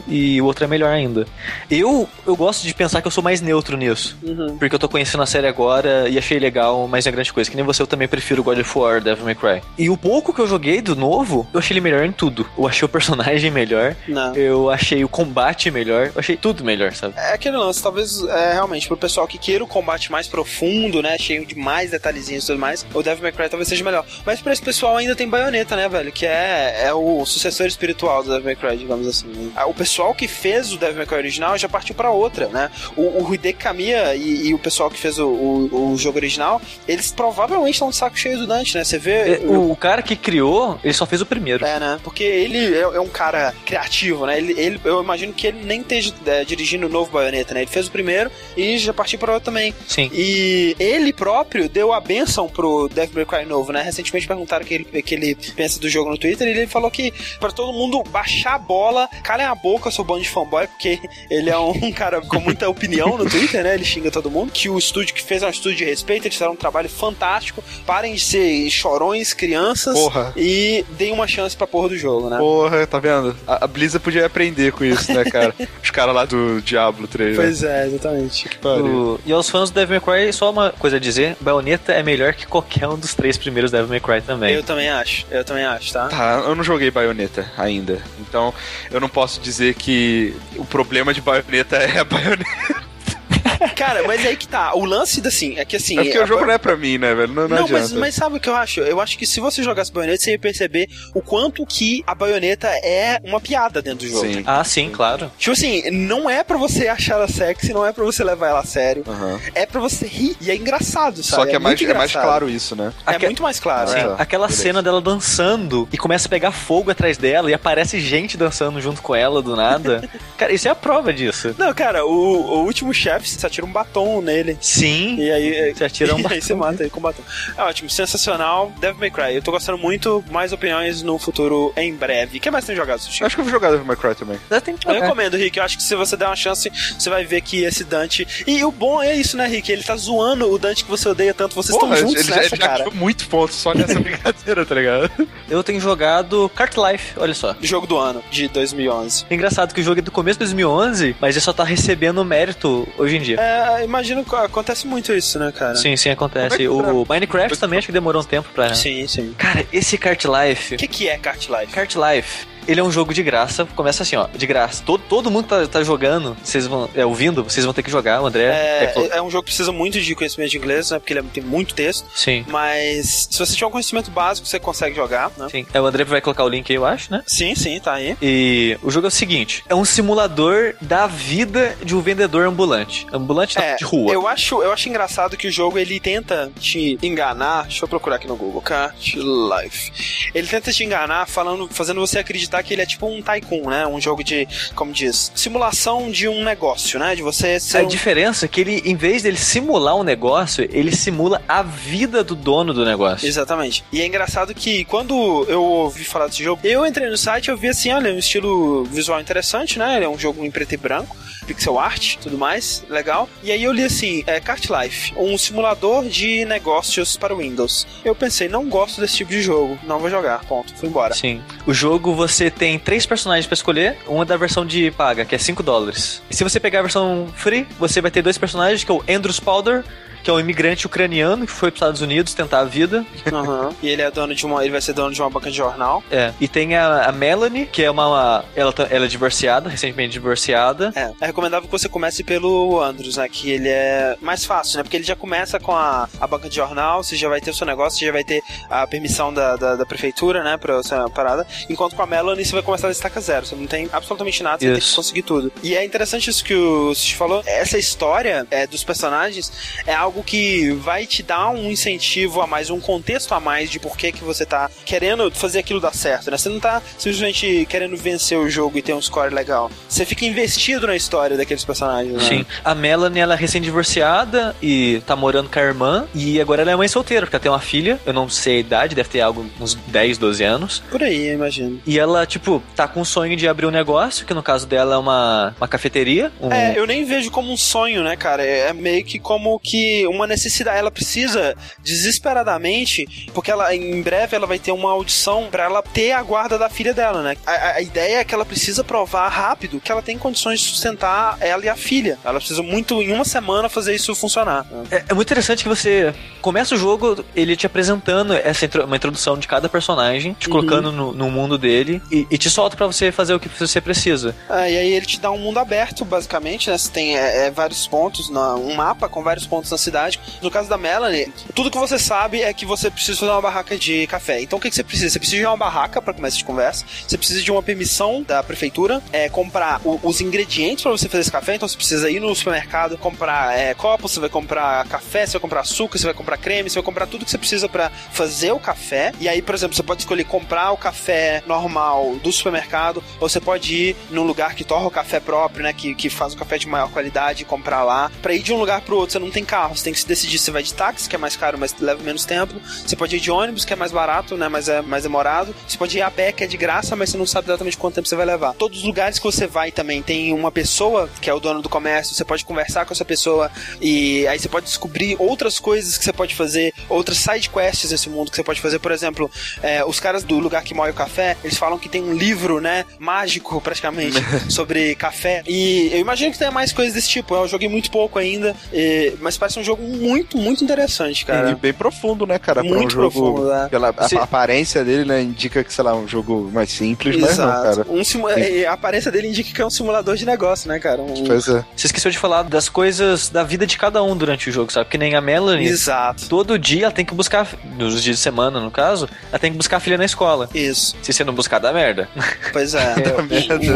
e, e o outro é melhor ainda. Eu, eu gosto de pensar que eu sou mais neutro nisso. Uhum. Porque eu tô conhecendo a série agora e achei legal, mas é grande coisa. Que nem você, eu também prefiro God of War, Devil May Cry. E o pouco que eu joguei do novo, eu achei ele melhor em tudo. Eu achei o personagem melhor, Não. eu achei o combate melhor, eu achei tudo melhor, sabe? É aquele lance, talvez é, realmente pro pessoal que queira o combate mais profundo, né? Cheio de mais detalhezinhos e tudo mais, o Devil May Cry talvez seja melhor. Mas pra esse pessoal ainda tem baioneta, né, velho? Que é, é o sucessor espiritual do Devil May Cry, digamos assim. né? Ah, O pessoal que fez o Devil May Cry original já partiu pra outra, né? O, o Hideki Kamiya e, e o pessoal que fez o, o, o jogo original, eles provavelmente estão de saco cheio do Dante, né? Você vê. É, O, o cara que criou, ele só fez o primeiro. É, né? Porque ele é, é um cara criativo, né? Ele, ele, eu imagino que ele nem esteja é, dirigindo o novo Bayonetta, né? Ele fez o primeiro e já partiu para outro também. Sim. E ele próprio deu a benção pro Devil May Cry novo, né? Recentemente perguntaram o que ele, que ele pensa do jogo no Twitter e ele falou que para todo mundo baixar a bola, calem a boca, seu bando de fanboy, porque ele é um cara com muita opinião no Twitter, né? Ele xinga todo mundo. Que o estúdio que fez é um estúdio de respeito, eles fizeram um trabalho fantástico. Parem de ser chorões, crianças Porra. e deem uma chance pra porra do jogo, né? Porra, tá vendo? A, a Blizzard podia aprender com isso, né, cara? Os caras lá do Diablo 3, né? Pois é, exatamente. Que pariu. O- e aos fãs do Devil May Cry, só uma coisa a dizer: Bayonetta é melhor que qualquer um dos três primeiros Devil May Cry também. Eu também acho, eu também acho, tá? Tá, eu não joguei Bayonetta ainda. Então, eu não posso dizer que o problema de Bayonetta é a Bayonetta. Cara, mas aí que tá. O lance, assim, é que assim. É porque o jogo Ba- não é pra mim, né, velho? Não, não, Não, mas, mas sabe o que eu acho? Eu acho que se você jogasse baioneta, você ia perceber o quanto que a baioneta é uma piada dentro do jogo. Sim. Ah, sim, claro. Tipo assim, não é pra você achar ela sexy, não é pra você levar ela a sério. Aham. É pra você rir. E é engraçado, sabe? Só que é, mais, muito é mais claro isso, né? É Aque- muito mais claro. Sim, é. aquela Beleza. cena dela dançando e começa a pegar fogo atrás dela e aparece gente dançando junto com ela do nada. Cara, isso é a prova disso. Não, cara, o, o último chefe, você atira um batom nele. Sim. E aí, Você atira um e aí batom. você mata ele com batom. É ótimo, sensacional. Devil May Cry. Eu tô gostando muito. Mais opiniões no futuro em breve. O que mais tem jogado, Sushi? Acho que eu vou jogar Devil May Cry também. Já tem que Eu jogar. recomendo, Rick. Eu acho que se você der uma chance, você vai ver que esse Dante. E o bom é isso, né, Rick? Ele tá zoando o Dante que você odeia tanto. Vocês estão juntos ele, já- nessa, ele já cara. muito pontos só nessa brincadeira, tá ligado? Eu tenho jogado Cart Life, olha só. Jogo do ano, de 2011. Engraçado que o jogo é do começo de 2011, mas ele só tá recebendo mérito hoje em dia. É, imagino que acontece muito isso, né, cara? Sim, sim, acontece. É O Minecraft também acho que demorou um tempo pra. Sim, sim. Cara, esse Cart Life. O que, que é Kart Life? Kart Life. Ele é um jogo de graça, começa assim, ó, de graça. Todo, todo mundo tá, tá jogando, vocês vão, é, ouvindo, vocês vão ter que jogar, o André. É, é, é um jogo que precisa muito de conhecimento de inglês, né? Porque ele é- tem muito texto. sim, Mas se você tiver um conhecimento básico, você consegue jogar, né? sim. É, o André vai colocar o link aí, eu acho, né? Sim, sim, tá aí. E o jogo é o seguinte: é um simulador da vida de um vendedor ambulante. Ambulante É, de rua. Eu acho, eu acho engraçado que o jogo ele tenta te enganar. Deixa eu procurar aqui no Google. Kart Life. Ele tenta te enganar falando, fazendo você acreditar que ele é tipo um tycoon, né? Um jogo de, como diz, simulação de um negócio, né? De você ser A um... diferença é que ele, em vez dele simular um negócio, ele simula a vida do dono do negócio. Exatamente. E é engraçado que quando eu ouvi falar desse jogo, eu entrei no site e eu vi assim, olha, um estilo visual interessante, né? Ele é um jogo em preto e branco, pixel art, tudo mais, legal. E aí eu li assim, é Kart Life, um simulador de negócios para Windows. Eu pensei, não gosto desse tipo de jogo, não vou jogar, ponto, fui embora. Sim. O jogo você tem três personagens pra escolher, uma da versão de paga, que é 5 dólares. E se você pegar a versão free, você vai ter dois personagens, que é o Andrew Spauder, que é um imigrante ucraniano que foi para os Estados Unidos tentar a vida. Aham. E ele é dono de uma, ele vai ser dono de uma banca de jornal. É. E tem a, a Melanie, que é uma, uma- ela, tá- ela é divorciada, recentemente divorciada. É, é recomendável que você comece pelo Andrews, né? Que ele é mais fácil, né? Porque ele já começa com a, a banca de jornal, você já vai ter o seu negócio, você já vai ter a permissão da, da, da prefeitura, né? Pra essa parada. Enquanto com a Melanie, você vai começar da estaca zero. Você não tem absolutamente nada, você tem que Isso. conseguir tudo. E é interessante isso que o Sushi falou. Essa história é, dos personagens é algo que vai te dar um incentivo a mais, um contexto a mais de por que, que você tá querendo fazer aquilo dar certo, né? Você não tá simplesmente querendo vencer o jogo e ter um score legal. Você fica investido na história daqueles personagens, né? Sim. A Melanie, ela é recém-divorciada e tá morando com a irmã. E agora ela é mãe solteira, porque ela tem uma filha. Eu não sei a idade, deve ter algo uns 10, 12 anos. Por aí, eu imagino. E ela, tipo, tá com o sonho de abrir um negócio, que no caso dela é uma, uma cafeteria. Um... É, eu nem vejo como um sonho, né, cara? É é meio que como que uma necessidade. Ela precisa desesperadamente, porque ela em breve ela vai ter uma audição pra ela ter a guarda da filha dela, né? A, a- ideia é que ela precisa provar rápido que ela tem condições de sustentar ela e a filha. Ela precisa muito, em uma semana, fazer isso funcionar. É, é muito interessante que você começa o jogo, ele te apresentando essa uma introdução de cada personagem, te Uhum. colocando no, no mundo dele e, e te solta pra você fazer o que você precisa. Ah, e aí ele te dá um mundo aberto, basicamente, né? Você tem é, é, vários pontos, na, um mapa com vários pontos na cidade. No caso da Melanie, tudo que você sabe é que você precisa fazer uma barraca de café. Então o que, que você precisa? Você precisa de uma barraca para começo de conversa, você precisa de uma permissão da prefeitura, é, comprar o- os ingredientes para você você fazer esse café, então você precisa ir no supermercado comprar é, copos, você vai comprar café, você vai comprar açúcar, você vai comprar creme, você vai comprar tudo que você precisa para fazer o café. E aí, por exemplo, você pode escolher comprar o café normal do supermercado, ou você pode ir num lugar que torra o café próprio, né? Que, que faz o café de maior qualidade e comprar lá. Para ir de um lugar pro outro, você não tem carro, você tem que se decidir se vai de táxi, que é mais caro, mas leva menos tempo. Você pode ir de ônibus, que é mais barato, né? Mas é mais demorado. Você pode ir a pé, que é de graça, mas você não sabe exatamente quanto tempo você vai levar. Todos os lugares que você vai também tem uma pessoa que é o dono do comércio, você pode conversar com essa pessoa e aí você pode descobrir outras coisas que você pode fazer, outras side quests nesse mundo que você pode fazer. Por exemplo, é, os caras do lugar que moe o café, eles falam que tem um livro, né, mágico praticamente, sobre café. E eu imagino que tenha mais coisas desse tipo. Eu joguei muito pouco ainda, e, mas parece um jogo muito, muito interessante, cara. E bem profundo, né, cara? Muito um jogo, profundo, né? Pela a- Se- a aparência dele, né, indica que, sei lá, é um jogo mais simples, mas não, cara. Um simu- e a aparência dele indica que é um simulador de negócio, né, cara? Um... Pois é. Você esqueceu de falar das coisas da vida de cada um durante o jogo, sabe? Que nem a Melanie. Exato. Todo dia ela tem que buscar, nos dias de semana no caso, ela tem que buscar a filha na escola. Isso. Se você não buscar, dá merda. Pois é.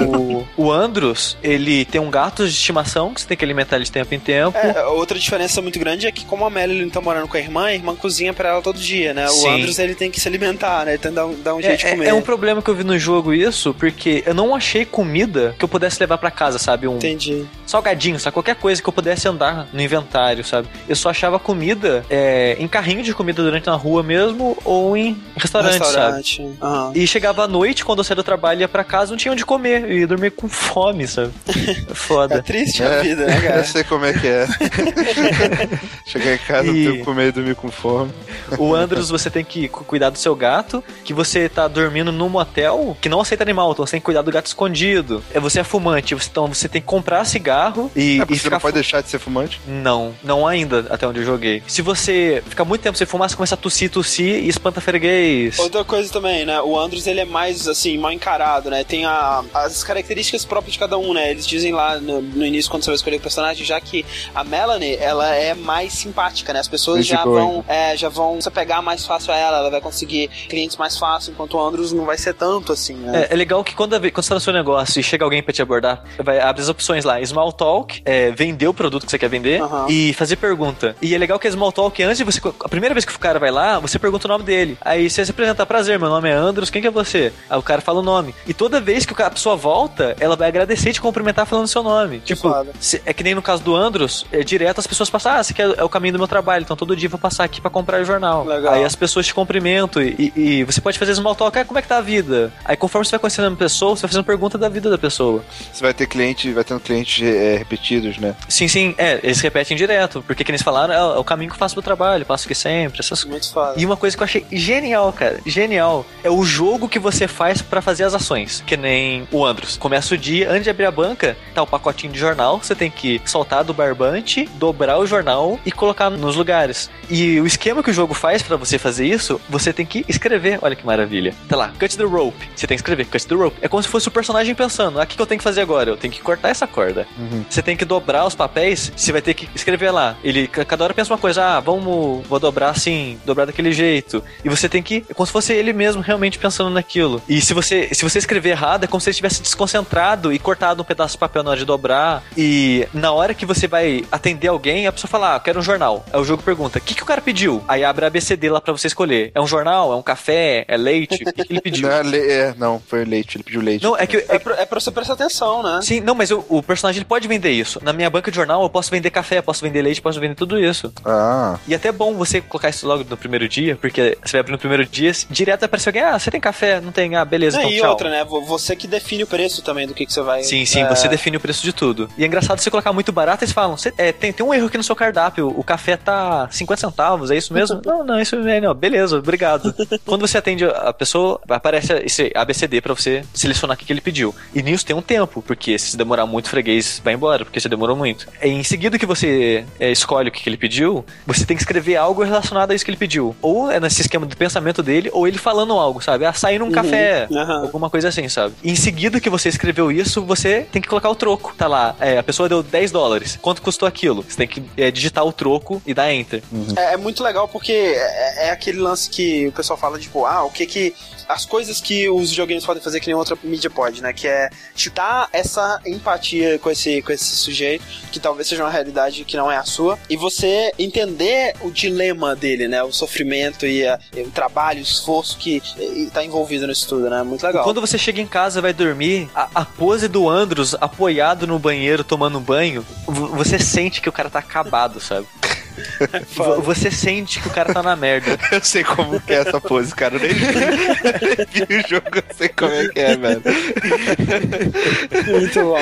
O, o Andros, ele tem um gato de estimação que você tem que alimentar ele de tempo em tempo. É, outra diferença muito grande é que como a Melly não tá morando com a irmã, a irmã cozinha pra ela todo dia, né? O Sim. Andros, ele tem que se alimentar, né? Ele tem que dar um, dar um É, jeito de é- comer. é um problema que eu vi no jogo isso, porque eu não achei comida que eu pudesse levar pra casa, sabe? Um Entendi. salgadinho, sabe? Qualquer coisa que eu pudesse andar no inventário, sabe? Eu só achava comida é, em carrinho de comida durante na rua mesmo ou em restaurante, sabe? Restaurante. Aham. E chegava à noite, quando eu saía do trabalho e ia pra casa, não tinha onde comer. E ia dormir com fome, sabe? É Foda. triste a É, vida, né, Eu cara? sei como é que é. Chegar em casa, E- ter que comer e dormir com fome. O Andros, você tem que cu- cuidar do seu gato, que você tá dormindo num motel que não aceita animal, então você tem que cuidar do gato escondido. É, Você é fumante, então você tem que comprar cigarro e, É, e porque você não pode deixar de ser fumante. Não, não ainda, até onde eu joguei. Se você ficar muito tempo sem fumar, você começa a tossir, tossir e espanta freguês. Outra coisa também, né? O Andros, ele é mais, assim, mal encarado, né? Tem a- as características próprias de cada um, né? Eles dizem lá no, no início, quando você vai escolher o personagem, já que a Melanie, ela é mais simpática, né? As pessoas já vão, é, já vão se apegar mais fácil a ela, ela vai conseguir clientes mais fácil, enquanto o Andros não vai ser tanto, assim, né? É, é legal que quando, quando você tá no seu negócio e chega alguém pra te abordar, vai abre as opções lá. Small talk, é, vender o produto que você quer vender Aham. e fazer pergunta. E é legal que a small talk, antes de você. A primeira vez que o cara vai lá, você pergunta o nome dele. Aí você se apresenta, prazer, meu nome é Andros, quem que é você? Aí o cara fala o nome. E toda vez que a pessoa volta, ela vai agradecer e te cumprimentar falando seu nome. Que tipo, se- é que nem no caso do Andros, é direto as pessoas passam, ah, você quer é o caminho do meu trabalho, então todo dia eu vou passar aqui pra comprar o jornal. Legal. Aí as pessoas te cumprimentam e, e- e você pode fazer small talk, ah, como é que tá a vida? Aí conforme você vai conhecendo a pessoa, você vai fazendo pergunta da vida da pessoa. Você vai ter cliente, vai tendo clientes é, repetidos, né? Sim, sim, é, eles repetem direto, porque que eles falaram, é, é o caminho que eu faço pro trabalho, passo aqui sempre, essas coisas. E uma coisa que eu achei genial, cara, genial, é o jogo que você faz pra fazer as ações. Que nem o Andros. Começa o dia, antes de abrir a banca, tá o pacotinho de jornal, você tem que soltar do barbante, dobrar o jornal e colocar nos lugares. E o esquema que o jogo faz pra você fazer isso, você tem que escrever. Olha que maravilha. Tá lá, cut the rope. Você tem que escrever, cut the rope. É como se fosse o personagem pensando, ah, o que eu tenho que fazer agora? Eu tenho que cortar essa corda. Você tem que dobrar os papéis, você vai ter que escrever lá. Ele, ca- cada hora pensa uma coisa, ah, vamos, vou dobrar assim, dobrar daquele jeito. E você tem que, é como se fosse ele mesmo realmente pensando naquilo. E se você, se você escrever errado, é como se ele estivesse desconcentrado e cortado um pedaço de papel na hora de dobrar. E na hora que você vai atender alguém, a pessoa fala, ah, eu quero um jornal. Aí o jogo pergunta, o que, que o cara pediu? Aí abre a ABCD lá pra você escolher. É um jornal? É um café? É leite? O que, que ele pediu? Não, é, le- é, não, foi leite, ele pediu leite. Não, é que, É pra, é pra você prestar atenção, né? Sim, não, mas o, o personagem ele pode vender isso. Na minha banca de jornal, eu posso vender café, posso vender leite, posso vender tudo isso. Ah, E até é bom você colocar isso logo no primeiro dia, porque você vai abrir no primeiro dia, direto aparece alguém, ah, você tem café? Não tem? Ah, beleza, então e tchau. outra, né? vo- Você que define o preço também do que, que você vai. Sim, sim, é, você define o preço de tudo. E é engraçado você colocar muito barato, eles falam, "Cê- é, tem, tem um erro aqui no seu cardápio, o café tá 50 centavos, é isso mesmo? não, não, isso é, não, beleza, obrigado. Quando você atende a pessoa, aparece esse ABCD pra você selecionar o que que ele pediu. E nisso tem um tempo, porque se demorar muito, o freguês vai embora, porque você demorou muito. E em seguida que você é, escolhe o que, que ele pediu, você tem que escrever algo relacionado a isso que ele pediu. Ou é nesse esquema de pensamento dele, ou ele falando algo, sabe? Ah, sair num café, aham. alguma coisa assim, sabe? E em seguida que você escreveu isso, você tem que colocar o troco. Tá lá, é, a pessoa deu 10 dólares. Quanto custou aquilo? Você tem que é, digitar o troco e dar enter. É, é muito legal porque é, é aquele lance que o pessoal fala, tipo, ah, o que que as coisas que os videogames podem fazer que nenhuma outra mídia pode, né? Que é te dar essa empatia com esse, com esse sujeito, que talvez seja uma realidade que não é a sua, e você entender o dilema dele, né? O sofrimento e, a, e o trabalho, o esforço que está envolvido nisso tudo, né? Muito legal. Quando você chega em casa e vai dormir, a, a pose do Andros apoiado no banheiro tomando banho, você sente que o cara tá acabado, sabe? Você sente que o cara tá na merda. Eu sei como que é essa pose, cara. Eu nem vi o jogo, eu sei como é que é, velho. Muito bom.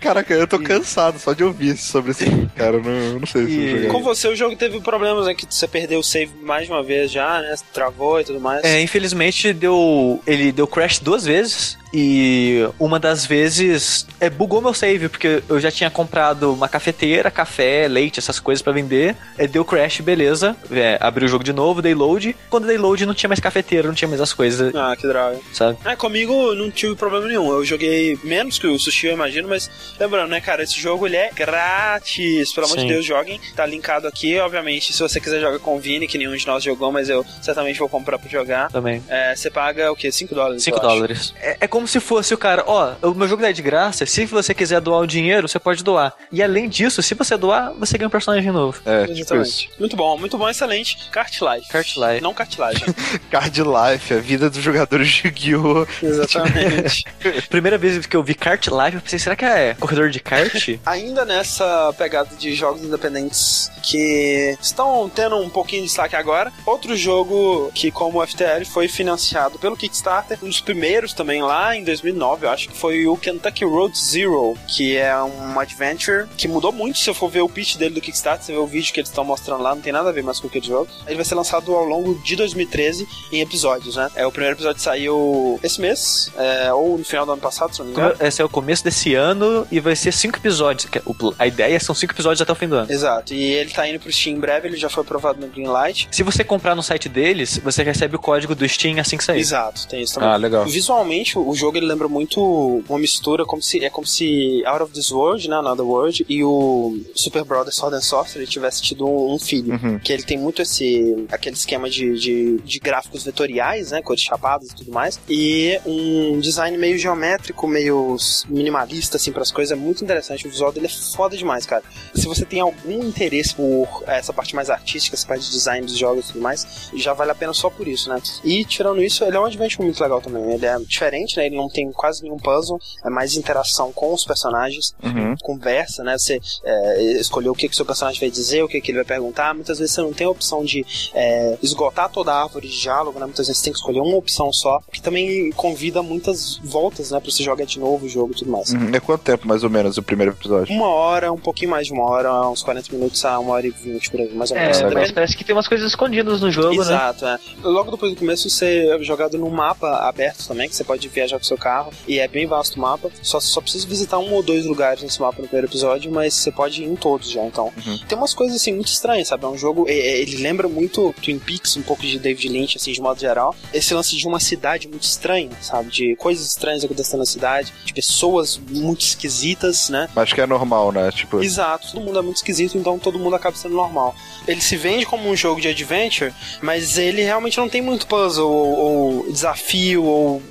Caraca, eu tô cansado só de ouvir sobre esse jogo, cara. Eu não, não sei se eu joguei. Com você, o jogo teve problemas, né? Que você perdeu o save mais de uma vez já, né? Travou e tudo mais. É, infelizmente deu. Ele deu crash duas vezes. E uma das vezes é, bugou meu save, porque eu já tinha comprado uma cafeteira, café, leite, essas coisas para vender. É, deu crash, beleza. É, abri o jogo de novo, dei load. Quando dei load, não tinha mais cafeteira, não tinha mais as coisas. Ah, que droga. Sabe? É, comigo não tive problema nenhum. Eu joguei menos que o Sushi, eu imagino, mas lembrando, né, cara, esse jogo ele é grátis. Pelo amor de Deus, joguem. Tá linkado aqui, obviamente. Se você quiser jogar com o Vini, que nenhum de nós jogou, mas eu certamente vou comprar pra jogar. Também. É, você paga o quê? 5 dólares? 5 dólares. É, é como se fosse o cara, ó, o meu jogo é de graça, se você quiser doar o dinheiro, você pode doar. E além disso, se você doar, você ganha um personagem novo. É, tipo isso. Muito bom, muito bom, excelente. Kart Life. Kart Life. Não Kart Life. Card Life, a vida dos jogadores de Yu-Gi-Oh! Exatamente. Primeira vez que eu vi Kart Life, eu pensei, será que é corredor de kart? Ainda nessa pegada de jogos independentes que estão tendo um pouquinho de destaque agora, outro jogo que, como o FTL, foi financiado pelo Kickstarter, um dos primeiros também lá em 2009, eu acho que foi o Kentucky Road Zero, que é um adventure que mudou muito. Se eu for ver o pitch dele do Kickstarter, você vê o vídeo que eles estão mostrando lá, não tem nada a ver mais com aquele jogo. Ele vai ser lançado ao longo de 2013 em episódios, né? É, o primeiro episódio saiu esse mês, é, ou no final do ano passado, se não me engano. Esse é o começo desse ano e vai ser cinco episódios. o- A ideia são cinco episódios até o fim do ano. Exato, e ele tá indo pro Steam em breve, ele já foi aprovado no Greenlight. Se você comprar no site deles, você recebe o código do Steam assim que sair. Exato, tem isso também. Ah, legal. Visualmente, o jogo ele lembra muito uma mistura, como se é como se Out of This World, né, Another World, e o Super Brothers Sword and Sorcery tivesse tido um, um filho. Uhum. Que ele tem muito esse aquele esquema de, de, de gráficos vetoriais, né, cores chapadas e tudo mais, e um design meio geométrico, meio minimalista assim para as coisas, é muito interessante. O visual dele é foda demais, cara. Se você tem algum interesse por essa parte mais artística, essa parte de design dos jogos e tudo mais, já vale a pena só por isso, né? E tirando isso, ele é um adventure muito legal também. Ele é diferente, né? Ele não tem quase nenhum puzzle, é mais interação com os personagens, Uhum. conversa, né? Você é, escolher o que, que o seu personagem vai dizer, o que, que ele vai perguntar. Muitas vezes você não tem a opção de é, esgotar toda a árvore de diálogo, né? Muitas vezes você tem que escolher uma opção só, que também convida muitas voltas, né? Pra você jogar de novo o jogo e tudo mais. Uhum. É quanto tempo, mais ou menos, o primeiro episódio? Uma hora, um pouquinho mais de uma hora, uns 40 minutos a uma hora e 20 por aí, mais ou É, menos. legal. mas parece que tem umas coisas escondidas no jogo, né? Exato, é. Logo depois do começo você é jogado num mapa aberto também, que você pode viajar seu carro, e é bem vasto o mapa. Só, só precisa visitar um ou dois lugares nesse mapa no primeiro episódio, mas você pode ir em todos já, então. Uhum. Tem umas coisas assim muito estranhas, sabe? É um jogo, é- é- ele lembra muito Twin Peaks, um pouco de David Lynch, assim, de modo geral. Esse lance de uma cidade muito estranha, sabe? De coisas estranhas acontecendo na cidade, de pessoas muito esquisitas, né? Acho que é normal, né? Tipo, Exato, todo mundo é muito esquisito, então todo mundo acaba sendo normal. Ele se vende como um jogo de adventure, mas ele realmente não tem muito puzzle ou, ou desafio ou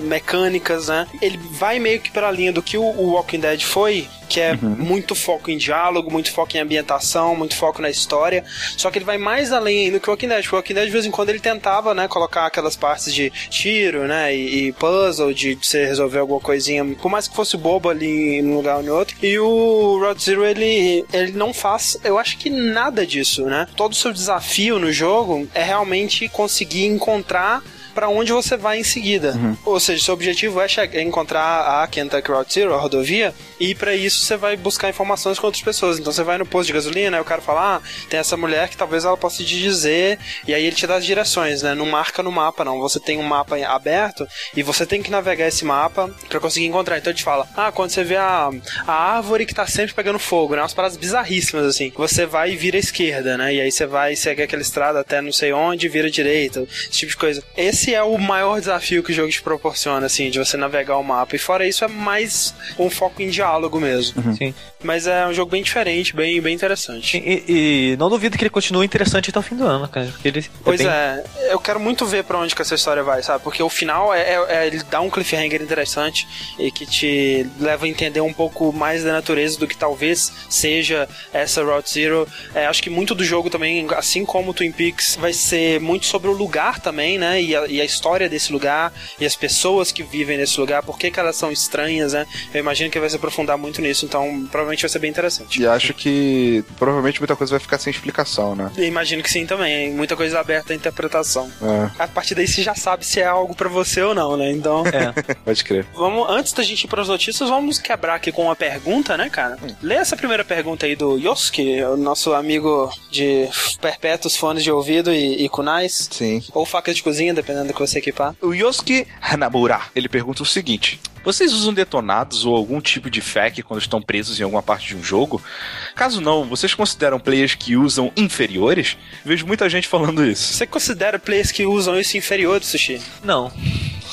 né? Ele vai meio que pra linha do que o, o Walking Dead foi, que é muito foco em diálogo, muito foco em ambientação, muito foco na história. Só que ele vai mais além ainda que o Walking Dead. Porque o Walking Dead, de vez em quando, ele tentava, né, colocar aquelas partes de tiro, né, e, e puzzle, de você resolver alguma coisinha, por mais que fosse bobo ali em um lugar ou em outro. E o Road Zero, ele, ele não faz, eu acho que nada disso, né? Todo o seu desafio no jogo é realmente conseguir encontrar pra onde você vai em seguida. Ou seja, seu objetivo é, é encontrar a Kentucky Route Zero, a rodovia, e pra isso você vai buscar informações com outras pessoas. Então você vai no posto de gasolina, aí o cara fala, ah, tem essa mulher que talvez ela possa te dizer, e aí ele te dá as direções, né? Não marca no mapa, não. Você tem um mapa aberto e você tem que navegar esse mapa pra conseguir encontrar. Então ele te fala, ah, quando você vê a, a árvore que tá sempre pegando fogo, né? Umas paradas bizarríssimas, assim. Você vai e vira à esquerda, né? E aí você vai, segue aquela estrada até não sei onde, vira à direita, esse tipo de coisa. Esse é o maior desafio que o jogo te proporciona, assim, de você navegar o mapa. E fora isso, é mais um foco em diálogo mesmo. Uhum. Sim. Mas é um jogo bem diferente, bem, bem interessante. E, e, não duvido que ele continue interessante até o fim do ano, cara. Ele pois é, bem... é, eu quero muito ver para onde que essa história vai, sabe? Porque o final é, é, é, ele dá um cliffhanger interessante e que te leva a entender um pouco mais da natureza do que talvez seja essa Route Zero. É, acho que muito do jogo também, assim como Twin Peaks, vai ser muito sobre o lugar também, né? E a, e a história desse lugar e as pessoas que vivem nesse lugar, por que, que elas são estranhas, né? Eu imagino que vai se aprofundar muito nisso, então provavelmente vai ser bem interessante. E acho que provavelmente muita coisa vai ficar sem explicação, né? Eu imagino que sim também, muita coisa aberta à interpretação. É. A partir daí você já sabe se é algo para você ou não, né? Então. É. Pode crer. Vamos, antes da gente ir para as notícias, vamos quebrar aqui com uma pergunta, né, cara? Hum. Lê essa primeira pergunta aí do Yosuke, o nosso amigo de perpétuos fones de ouvido e, e kunais. Sim. Ou facas de cozinha, dependendo do que você equipar. O Yosuke Hanamura, ele pergunta o seguinte: vocês usam detonados ou algum tipo de FAQ quando estão presos em alguma parte de um jogo? Caso não, vocês consideram players que usam inferiores? Vejo muita gente falando isso. Você considera players que usam isso inferiores, Sushi? Não.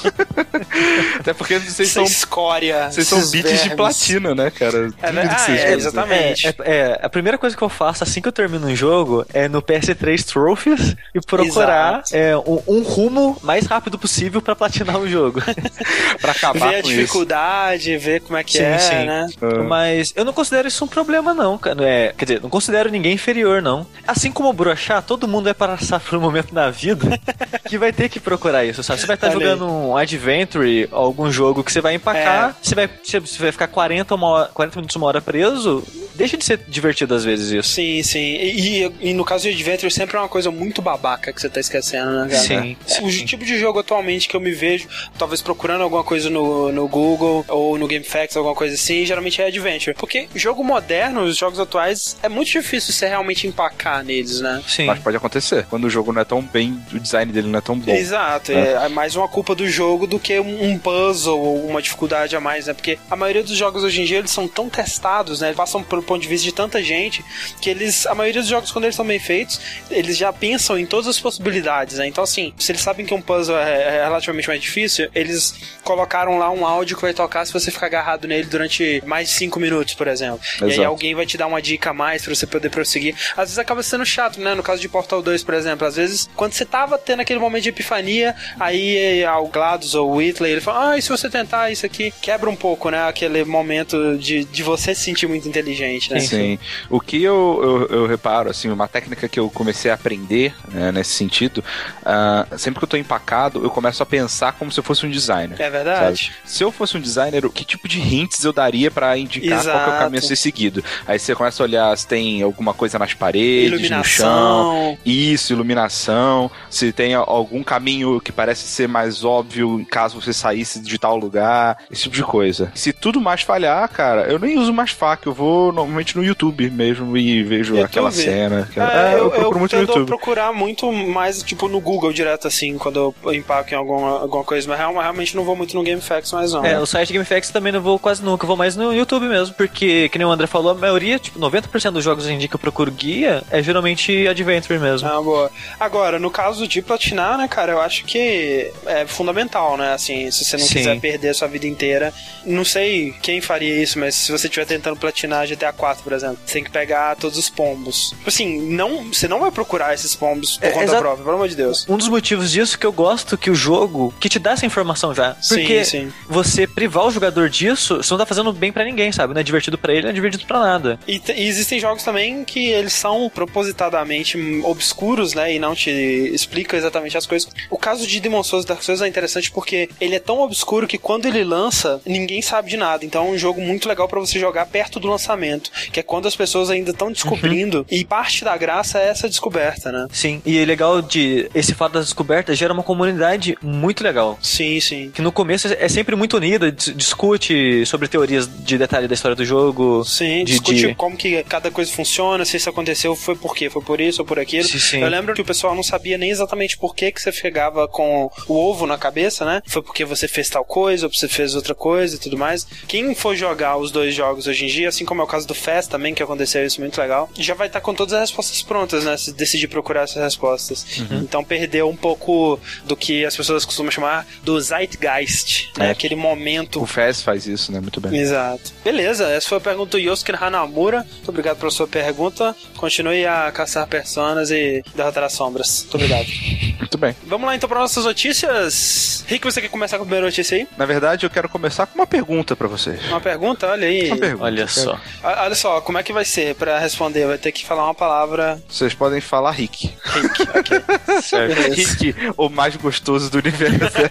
Até porque vocês são. escória. Vocês são bits de platina, né, cara? É, né? ah, é, exatamente. É, é, a primeira coisa que eu faço assim que eu termino um jogo é no PS3 Trophies e procurar é, um, um, rumo mais rápido possível para platinar o jogo. para acabar ver a dificuldade, isso. ver como é que sim, é, sim. né? Uhum. Mas eu não considero isso um problema, não. É, quer dizer, não considero ninguém inferior, não. Assim como brochar, todo mundo vai passar por um momento na vida que vai ter que procurar isso, sabe? Você vai estar jogando um Adventure, algum jogo que você vai empacar, é. você, vai, você vai ficar 40, uma hora, 40 minutos, uma hora preso, deixa de ser divertido às vezes isso. Sim, sim. E, e, e no caso de Adventure, sempre é uma coisa muito babaca que você tá esquecendo, né, cara? Sim. É, o tipo de jogo atualmente que eu me vejo, talvez procurando alguma coisa no, no Google ou no GameFAQs, alguma coisa assim, geralmente é Adventure. Porque jogo moderno, os jogos atuais, é muito difícil você realmente empacar neles, né? Sim. Mas pode acontecer. Quando o jogo não é tão bem, o design dele não é tão bom. Exato. Né? É mais uma culpa do jogo do que um puzzle ou uma dificuldade a mais, né? Porque a maioria dos jogos hoje em dia, eles são tão testados, né? Eles passam pelo ponto de vista de tanta gente que eles, a maioria dos jogos, quando eles são bem feitos, eles já pensam em todas as possibilidades, né? Então, assim, se eles sabem que um puzzle é, é relativamente mais difícil, eles colocaram lá um áudio que vai tocar se você ficar agarrado nele durante mais de 5 minutos, por exemplo. Exato. E aí alguém vai te dar uma dica a mais pra você poder prosseguir. Às vezes acaba sendo chato, né? No caso de Portal 2, por exemplo, às vezes, quando você tava tendo aquele momento de epifania, aí ah, GLaDOS ou Whitley, ele fala, ah, e se você tentar isso aqui, quebra um pouco, né? Aquele momento de, de você se sentir muito inteligente, né? Sim. O que eu, eu, eu reparo, assim, uma técnica que eu comecei a aprender né, nesse sentido, uh, sempre que eu tô empacado, eu começo a pensar como se eu fosse um designer. É verdade. Sabe? Se eu fosse um designer, que tipo de hints eu daria para indicar Exato. qual é o caminho a ser seguido? Aí você começa a olhar se tem alguma coisa nas paredes, iluminação. no chão. Isso, iluminação. Se tem algum caminho que parece ser mais óbvio caso você saísse de tal lugar, esse tipo de coisa. Se tudo mais falhar, cara, eu nem uso mais faca, eu vou normalmente no YouTube mesmo e vejo YouTube. aquela cena. É, é, eu, eu procuro muito no YouTube. procurar muito mais, tipo, no Google direto, assim, quando eu empaco em alguma, alguma coisa, mas realmente não vou muito no GameFAQs mais não. É, né? o site GameFAQs também não vou quase nunca, vou mais no YouTube mesmo, porque, que nem o André falou, a maioria, tipo, 90% dos jogos hoje em dia que eu procuro guia é geralmente Adventure mesmo. Ah, boa. Agora, no caso de platinar, né, cara, eu acho que é fundamental, né, assim, se você não Sim. quiser perder a sua vida inteira, não sei quem faria isso, mas se você estiver tentando platinar GTA 4, por exemplo, você tem que pegar todos os pombos. Tipo assim, não, você não vai procurar esses pombos por é, conta própria, pelo amor de Deus. Um dos motivos disso que eu gosto que o jogo que te dá essa informação já. Porque sim, sim. você privar o jogador disso, você não tá fazendo bem para ninguém, sabe? Não é divertido para ele, não é divertido para nada. E, e, existem jogos também que eles são propositadamente obscuros, né? E não te explicam exatamente as coisas. O caso de Demon Souls Dark Souls é interessante porque ele é tão obscuro que quando ele lança, ninguém sabe de nada. Então é um jogo muito legal para você jogar perto do lançamento, que é quando as pessoas ainda estão descobrindo. Uhum. E parte da graça é essa descoberta, né? Sim, e é legal de esse fato das descobertas gera uma comunidade muito legal. Sim, sim. Que no começo é sempre muito unida, discute sobre teorias de detalhe da história do jogo. Sim, de, discute de... como que cada coisa funciona, se isso aconteceu foi por quê, foi por isso ou por aquilo. Sim, sim. Eu lembro que o pessoal não sabia nem exatamente por que que você pegava com o ovo na cabeça, né? Foi porque você fez tal coisa, ou você fez outra coisa e tudo mais. Quem for jogar os dois jogos hoje em dia, assim como é o caso do FES também, que aconteceu isso muito legal, já vai estar com todas as respostas prontas, né? Se decidir procurar essas respostas. Então perdeu um pouco do que as pessoas costumam chamar do Zeitgeist, né? É. Aquele momento O Fez faz isso, né? Muito bem. Exato. Beleza, essa foi a pergunta do Yosuke Hanamura. Muito obrigado pela sua pergunta. Continue a caçar personas e derrotar as sombras. Muito obrigado. Muito bem. Vamos lá então para nossas notícias. Rick, você quer começar com a primeira notícia aí? Na verdade, eu quero começar com uma pergunta pra vocês. Uma pergunta? Olha aí. Uma pergunta. Olha só. Ah, Olha só, como é que vai ser pra responder? Vai ter que falar uma palavra. Vocês podem falar Rick. Rick, ok. Certo. Rick, o mais gostoso do universo.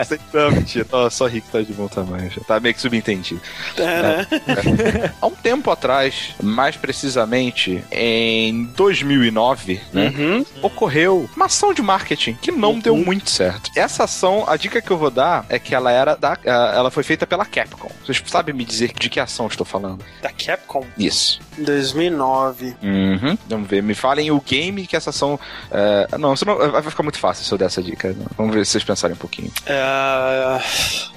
É, Não, mentira. Ó, só Rick tá de bom tamanho. Já tá meio que subentendido. É, né? Há um tempo atrás, mais precisamente em 2009, né? Uhum. Ocorreu uma ação de marketing que não deu muito certo. Essa ação, a dica que eu vou dar é que ela era da, ah, ela foi feita pela Capcom. Vocês sabem me dizer de que ação eu estou falando? Da Capcom, Isso. 2009. Uhum. Vamos ver. Me falem o game que essa ação. é, Não, isso não, vai ficar muito fácil se eu der essa dica. Vamos ver se vocês pensarem um pouquinho. É,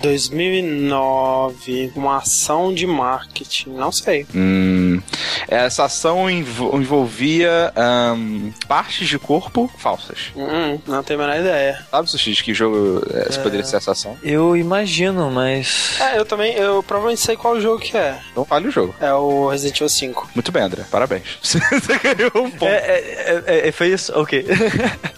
2009. Uma ação de marketing. Não sei. Hum, essa ação envo- envolvia ahn, partes de corpo falsas. Hum, não tenho a menor ideia. Sabe, Sushi, de que jogo é, se poderia ser essa ação? Eu imagino, mas. É, eu também, eu provavelmente sei qual jogo que é. Então fale o jogo. É o Resident Evil 5. Muito bem, André. Parabéns. Você ganhou um ponto. É, é, é, é, foi isso? Ok.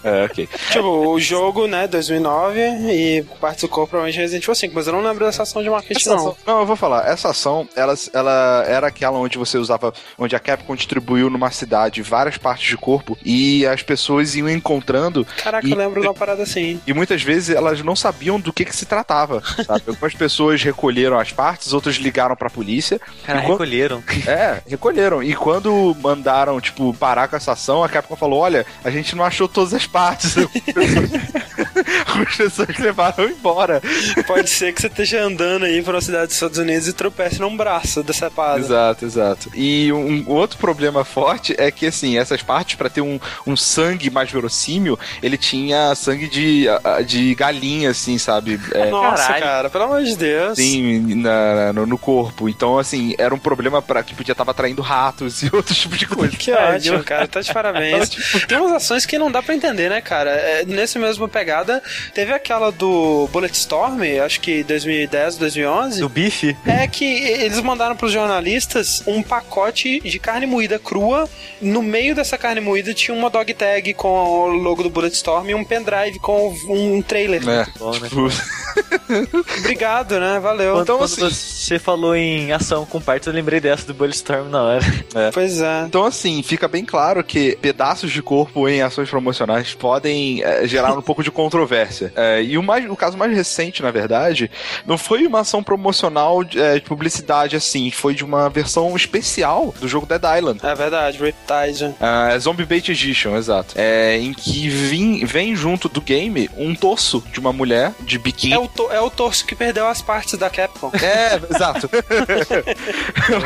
É, ok. Tipo, o jogo, né, 2009 e parte do corpo provavelmente é Resident Evil 5, mas eu não lembro dessa ação de marketing, não. ação, não, eu vou falar. Essa ação, ela, ela era aquela onde você usava, onde a Capcom distribuiu numa cidade várias partes de corpo e as pessoas iam encontrando Caraca, E- eu lembro de uma parada assim. e muitas vezes elas não sabiam do que, que se tratava. Sabe? Algumas pessoas recolheram as partes, outras ligaram pra polícia. Cara, quando- recolheram. É, recolheram. E quando mandaram, tipo, parar com essa ação, a Capcom falou: olha, a gente não achou todas as partes. As pessoas levaram embora. Pode ser que você esteja andando aí pra uma cidade dos Estados Unidos e tropece num braço decepado. Exato, exato. E um, outro problema forte é que, assim, essas partes, pra ter um, um sangue mais verossímil, ele tinha sangue de, de galinha, assim, sabe? É, Nossa, Caralho. cara, pelo amor de Deus. assim, na- no, no corpo. Então, assim, era um problema para que podia estar atraindo ratos e outros tipos de coisa. Que ótimo, cara. Tá de parabéns. Tem umas ações que não dá pra entender, né, cara? É, nesse mesmo pegada, teve aquela do Bulletstorm, acho que 2010, 2011. Do bife? É que eles mandaram pros jornalistas um pacote de carne moída crua. No meio dessa carne moída tinha uma dog tag com o logo do Bulletstorm e um pendrive com um trailer. É, Bom, né? tipo, Obrigado, né? Valeu. Quando, Então, quando assim- você falou em ação com partes, eu lembrei dessa do Bulletstorm na hora. Pois é. Então, assim, fica bem claro que pedaços de corpo em ações promocionais podem é, gerar um pouco de controvérsia. É, e o, mais, o caso mais recente, na verdade, não foi uma ação promocional de, é, de publicidade assim, foi de uma versão especial do jogo Dead Island. É verdade, Riptide. Ah, é Zombie Bait Edition, exato. É, em que vim, vem junto do game um torso de uma mulher de biquíni. É o, to- é o torso que perdeu as partes da Capcom. É, exato.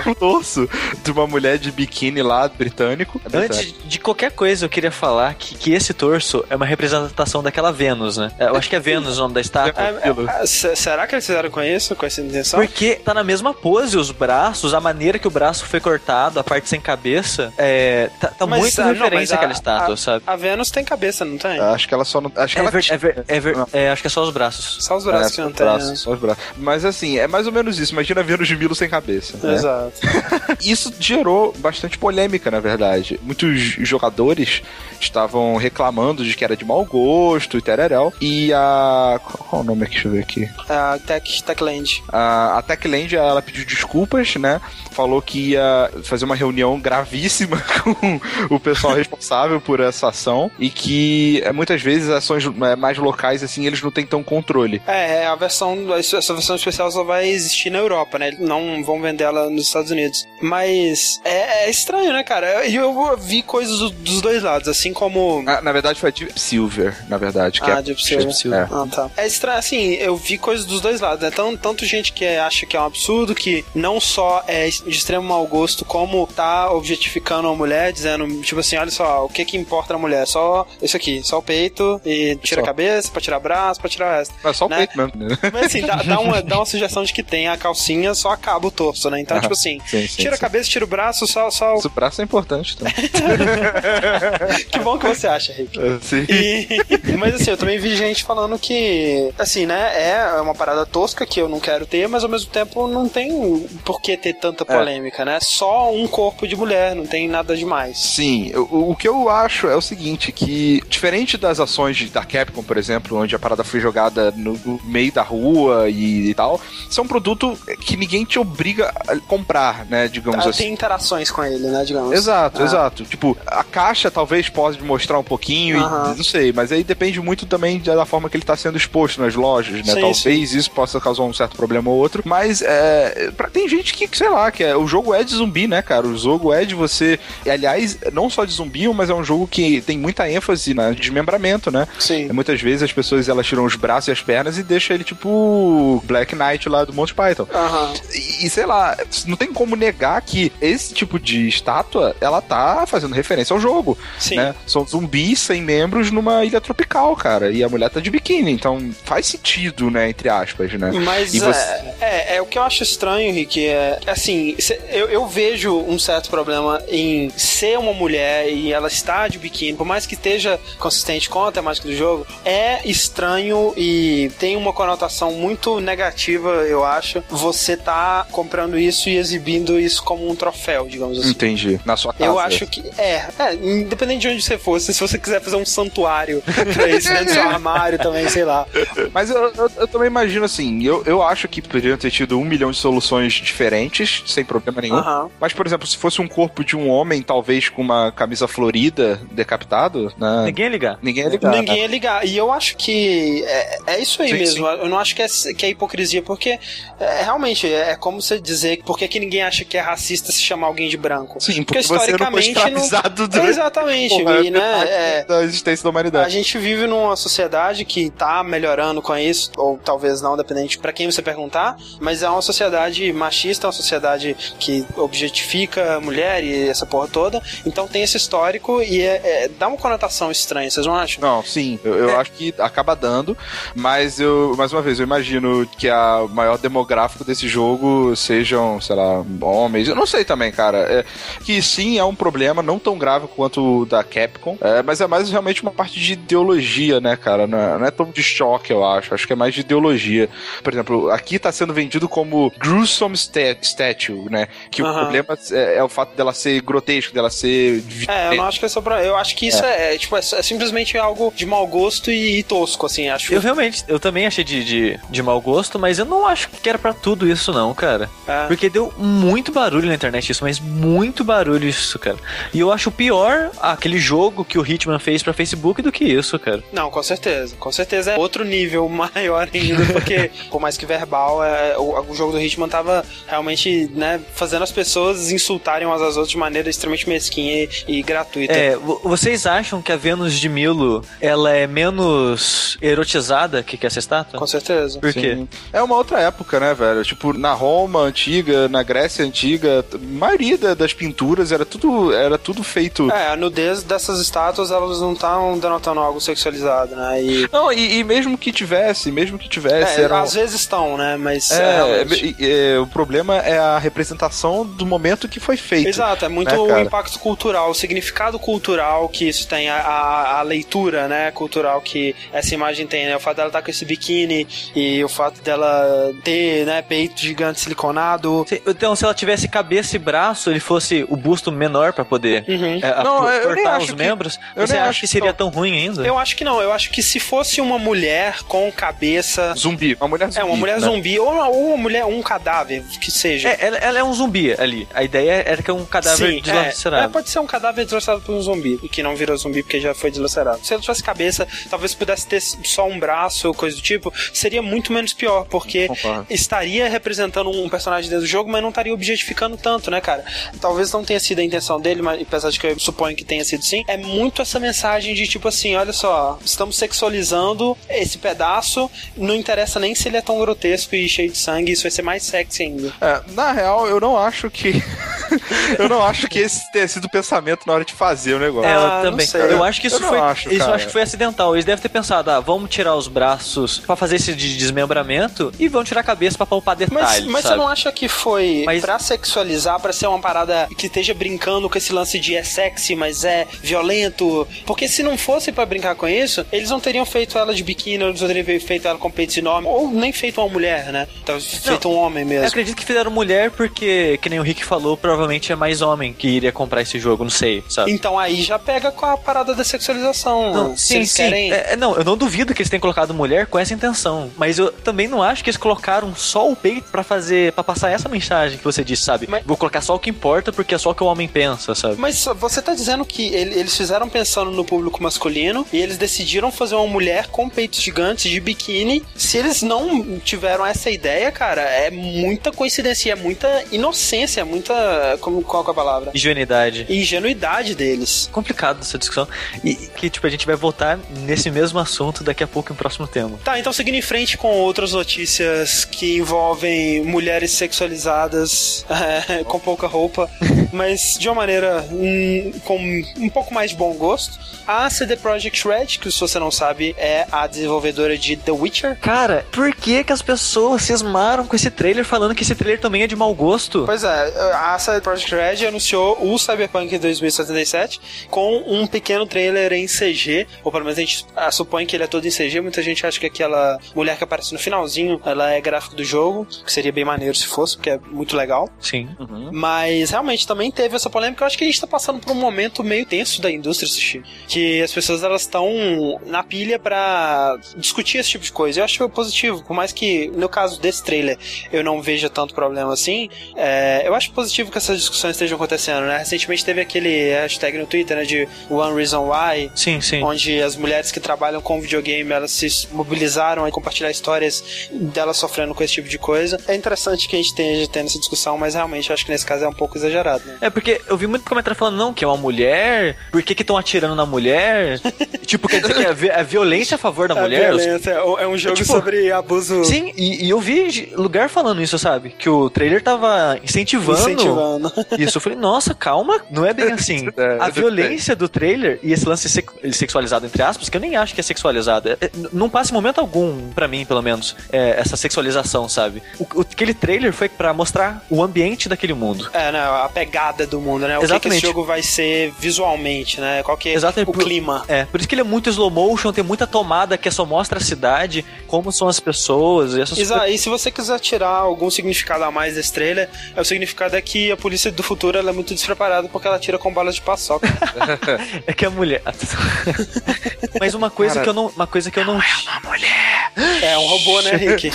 É um torso de uma mulher de biquíni lá, britânico. Antes de qualquer coisa, eu queria falar que, que esse torso é uma representação daquela Vênus, né? É, Eu acho que é Vênus o nome da estátua. É, é, é, se- será que eles fizeram com isso? Com essa intenção? Porque tá na mesma pose os braços, a maneira que o braço foi cortado, a parte sem cabeça, é, tá, tá Mas, muito ah, não, referência a- àquela estátua, a- sabe? A Vênus tem cabeça, não tem? Acho que ela só não. Acho que É, ela ver- é ver- é ver- é, acho que é só os braços. Só os braços É, os braços, só os braços. Mas assim, é mais ou menos isso. Imagina Vênus de Milo sem cabeça. né? Exato. Isso gerou bastante polêmica, na verdade. Muitos jogadores estavam reclamando de que era de mau gosto e tereréu. E a. Qual o nome aqui? Deixa eu ver aqui. A Tech, Techland. A, a Techland, ela pediu desculpas, né? Falou que ia fazer uma reunião gravíssima com o pessoal responsável por essa ação e que eh, muitas vezes ações eh, mais locais, assim, eles não têm tão controle. É, a versão, essa versão especial só vai existir na Europa, né? Não vão vender ela nos Estados Unidos. Mas é, é estranho, né, cara? E eu, eu vi coisas do- dos dois lados, assim como. Ah, na verdade, foi Deep Silver, na verdade. Ah, é, Deep Silver. É. Ah, tá. É estranho, assim, eu vi coisas dos dois lados, né? Tanto, tanto gente que acha que é um absurdo, que não só é de extremo mau gosto, como tá objetificando a mulher, dizendo, tipo assim, olha só, o que que importa na mulher? Só isso aqui, só o peito e tira Só. a cabeça, pra tirar braço, pra tirar o resto. Mas só o né? peito mesmo. Né? Mas assim, dá, dá uma, dá uma sugestão de que tem a calcinha, só acaba o torso, né? Então, Ah, tipo assim, sim, sim, tira a sim. cabeça, tira o braço, só, só o... Braço é importante também. Que bom que você acha, Rick. Sim. E- mas assim, eu também vi gente falando que, assim, né, é uma parada tosca que eu não quero ter, mas ao mesmo tempo não tem por que ter tanta polêmica, né? Só um corpo de mulher, não tem nada demais. Sim, o, o que eu acho é o seguinte, que diferente das ações da Capcom, por exemplo, onde a parada foi jogada no, no meio da rua e, e tal, isso é um produto que ninguém te obriga a comprar, né, digamos Ah, assim. Tem interações com ele, né, digamos. Exato, Ah. exato. Tipo, a caixa talvez pode mostrar um pouquinho, e, não sei, mas aí depende muito também da forma que ele tá sendo exposto nas lojas, né? Sim, talvez isso possa causar um certo problema ou outro, mas é, pra, tem gente que, sei lá, que é, o jogo é de zumbi, né, cara? O jogo é de você. E, aliás, não só de zumbi, mas é um jogo que tem muita ênfase na desmembramento, né? Sim. Muitas vezes as pessoas elas tiram os braços e as pernas e deixam ele tipo Black Knight lá do Monty Python. Aham. E, e sei lá, não tem como negar que esse tipo de estátua, ela tá fazendo referência ao jogo. Sim. Né? São zumbis sem membros numa ilha tropical, cara. E a mulher tá de biquíni. Então faz sentido, né? Entre aspas, né? Mas E você- é, é, é o que eu acho estranho, Rick, é assim, cê- eu, eu vejo um certo problema em ser uma mulher e ela estar de biquíni, por mais que esteja consistente com a temática do jogo, é estranho e tem uma conotação muito negativa, eu acho, você tá comprando isso e exibindo isso como um troféu, digamos assim. Entendi. Na sua casa. Eu acho que. É, é, independente de onde você fosse, se você quiser fazer um santuário pra isso dentro do seu armário também, sei lá. Mas eu, eu- eu também imagino assim, eu, eu acho que poderiam ter tido um milhão de soluções diferentes, sem problema nenhum. Aham. Mas, por exemplo, se fosse um corpo de um homem, talvez com uma camisa florida, decapitado, né? Ninguém ia ligar. Ninguém ia ligar. Ninguém né? ia ligar. E eu acho que é, é isso aí Sim, mesmo. sim. Eu não acho que é, que é hipocrisia, porque é, realmente é como você dizer por que, que ninguém acha que é racista se chamar alguém de branco. Sim, Porque porque você não foi historicamente não- durante Exatamente. porra, e, né, é, da existência da a humanidade. gente vive numa sociedade que tá melhorando com isso, ou talvez não, dependente pra quem você perguntar, mas é uma sociedade machista, uma sociedade que objetifica a mulher e essa porra toda. Então tem esse histórico e é- é- dá uma conotação estranha, vocês não acham? Não, sim, eu, eu É. acho que acaba dando, mas eu, mais uma vez, eu imagino que a maior demográfico desse jogo sejam, sei lá, homens. Eu não sei também, cara. É, que sim, é um problema não tão grave quanto o da Capcom, é, mas é mais realmente uma parte de ideologia, né, cara? Não é, não é tão de choque, eu acho. Acho que é mais de ideologia. Por exemplo, aqui tá sendo vendido como gruesome sta- statue, né? Que o problema é, é o fato dela ser grotesco, dela ser. É, eu não acho que é só pra. Eu acho que isso é, é, tipo, é, é simplesmente algo de mau gosto e, e tosco, assim, acho. Eu realmente, eu também achei de, de, de mau gosto, mas eu não acho que era pra tudo isso, não, cara. É. Porque deu muito barulho na internet isso, mas muito barulho isso, cara. E eu acho pior aquele jogo que o Hitman fez pra Facebook do que isso, cara. Não, com certeza. Com certeza é outro nível maior ainda, porque, por mais que verbal, é, o, o jogo do Hitman tava realmente, né, fazendo as pessoas insultarem umas às outras de maneira extremamente mesquinha e, e gratuita. É, vo- vocês acham que a Vênus de Milo, ela é menos erotizada que, que essa estátua? Com certeza. Por quê? Sim. É uma outra época, né, velho? Tipo, na Roma antiga, na Grécia antiga, a maioria da- das pinturas era tudo, era tudo feito. É, a nudez dessas estátuas, elas não estão denotando algo sexualizado, né? E, Não, e, e mesmo que tivesse, mesmo que tivesse, é, era. às vezes estão, né? Mas É, é, é, é, o problema é a representação do momento que foi feito. Exato, é muito né, o impacto cultural, o significado cultural que isso tem, a, a, a leitura, né, cultural que essa imagem tem, né, o fato dela estar com esse biquíni e o fato dela ter, né, peito gigante siliconado. Se- Então, se ela tivesse cabeça e braço, ele fosse o busto menor pra poder Uhum. é, Não, eu cortar os que- membros, eu você nem acha acho que seria não. tão ruim ainda? Eu acho que não, eu acho que se fosse uma mulher com cabeça. Zumbi, uma mulher zumbi. É, uma mulher né? zumbi, ou uma, ou uma mulher, um cadáver, que seja. É, ela, ela é um zumbi ali. A ideia era que é um cadáver Sim, é, deslacerado. é, pode ser um cadáver dilacerado por um zumbi, e que não virou zumbi porque já foi dilacerado. Se ela tivesse cabeça, talvez pudesse ter só um braço ou coisa do tipo, seria muito menos pior, porque Concordo. estaria representando um personagem dentro do jogo, mas não estaria objetificando tanto, né, cara? Talvez não tenha sido a intenção dele, mas apesar de que eu suponho que tenha sido sim, é muito essa mensagem de tipo assim, olha só, estamos sexualizando esse pedaço, não interessa nem se ele é tão grotesco e cheio de sangue, isso vai ser mais sexy ainda. É, na real, eu não acho que. eu não acho que esse tenha sido o pensamento na hora de fazer o negócio. É, Ah, eu não também. sei. Eu acho que isso Eu não foi. acho, isso eu cara. acho que foi acidental. Eles devem ter pensado, ah, vamos tirar os braços pra fazer esse de- desmembramento e vão tirar a cabeça pra poupar Mas, detalhes. mas você sabe? não acha que foi Mas- pra sexualizar, pra ser uma parada que esteja brincando com esse lance de é sexy, mas é violento? Porque se não fosse pra brincar com isso, eles não teriam feito ela de biquíni, eles não teriam feito ela com peitos enormes, ou nem feito uma mulher, né? Talvez feito um homem Eu mesmo. acredito que fizeram mulher porque, que nem o Rick falou, provavelmente é mais homem que iria comprar esse jogo, não sei, sabe? Então aí já pega com a parada da sexualização. Não, Se sim, sim. querem. É, é, não, eu não duvido que eles tenham colocado mulher com essa intenção. Mas eu também não acho que eles colocaram só o peito pra fazer, para passar essa mensagem que você disse, sabe? Mas- Vou colocar só o que importa porque é só o que o homem pensa, sabe? Mas você tá dizendo que ele- eles fizeram pensando no público masculino e eles decidiram fazer uma mulher com peitos gigantes de biquíni. Se eles não tiveram essa ideia, cara, é muita coincidência, é muita inocência, é muita. Como, qual que é a palavra? Ingenuidade. Ingenuidade deles. Complicado essa discussão. E que, tipo, a gente vai voltar nesse mesmo assunto daqui a pouco em próximo tema. Tá, então seguindo em frente com outras notícias que envolvem mulheres sexualizadas é, com pouca roupa, mas de uma maneira hum, com um pouco mais de bom gosto. A CD Projekt Red, que se você não sabe, é a desenvolvedora de The Witcher. Cara, por que que as pessoas cismaram com esse trailer falando que esse trailer também é de mau gosto? Pois é, a CD Projekt Red anunciou o Cyberpunk 2077 com um pequeno trailer em CG, ou pelo menos a gente ah, supõe que ele é todo em CG. Muita gente acha que aquela mulher que aparece no finalzinho, ela é gráfico do jogo, que seria bem maneiro se fosse, porque é muito legal. Sim. Mas realmente também teve essa polêmica. Eu acho que a gente tá passando por um momento meio tenso da indústria assistir. Que as pessoas elas estão na pilha pra discutir esse tipo de coisa. Eu acho positivo, por mais que no caso desse trailer eu não veja tanto problema assim. é, eu acho positivo que essas discussões estejam acontecendo, né? Recentemente teve aquele hashtag no Twitter, né? De One Reason Why. Sim, sim. Onde as mulheres que trabalham com videogame elas se mobilizaram a compartilhar histórias delas sofrendo com esse tipo de coisa. É interessante que a gente esteja tendo essa discussão, mas realmente eu acho que nesse caso é um pouco exagerado, né? É porque eu vi muito comentário falando, não, que é uma mulher, por que que estão atirando na mulher? tipo, quer dizer que é, vi- é violência a favor da É mulher? Os- violência, é um jogo tipo, sobre abuso Sim, e, e eu vi lugar falando isso, sabe? Que o trailer tava incentivando, incentivando. isso. Eu falei, nossa, calma, não é bem assim. É, A é, violência do trailer e esse lance sex- sexualizado, entre aspas, que eu nem acho que é sexualizado. é- é- não passa em momento algum, pra mim, pelo menos, é, essa sexualização, sabe? O, o- aquele trailer foi pra mostrar o ambiente daquele mundo. É, né, a pegada do mundo, né? O que que, esse Exatamente. jogo vai ser visualmente, né? Qual que é Exatamente. o clima. É, por isso que ele é muito slow motion, tem muita tomada que só mostra a cidade, como são as pessoas e essas Isa, e se você quiser tirar algum significado a mais desse trailer, é o significado é que a polícia do futuro ela é muito despreparada porque ela tira com balas de paçoca. É que a mulher. Mas uma coisa Cara, que eu não. Uma coisa que eu não. é um robô, né, Rick?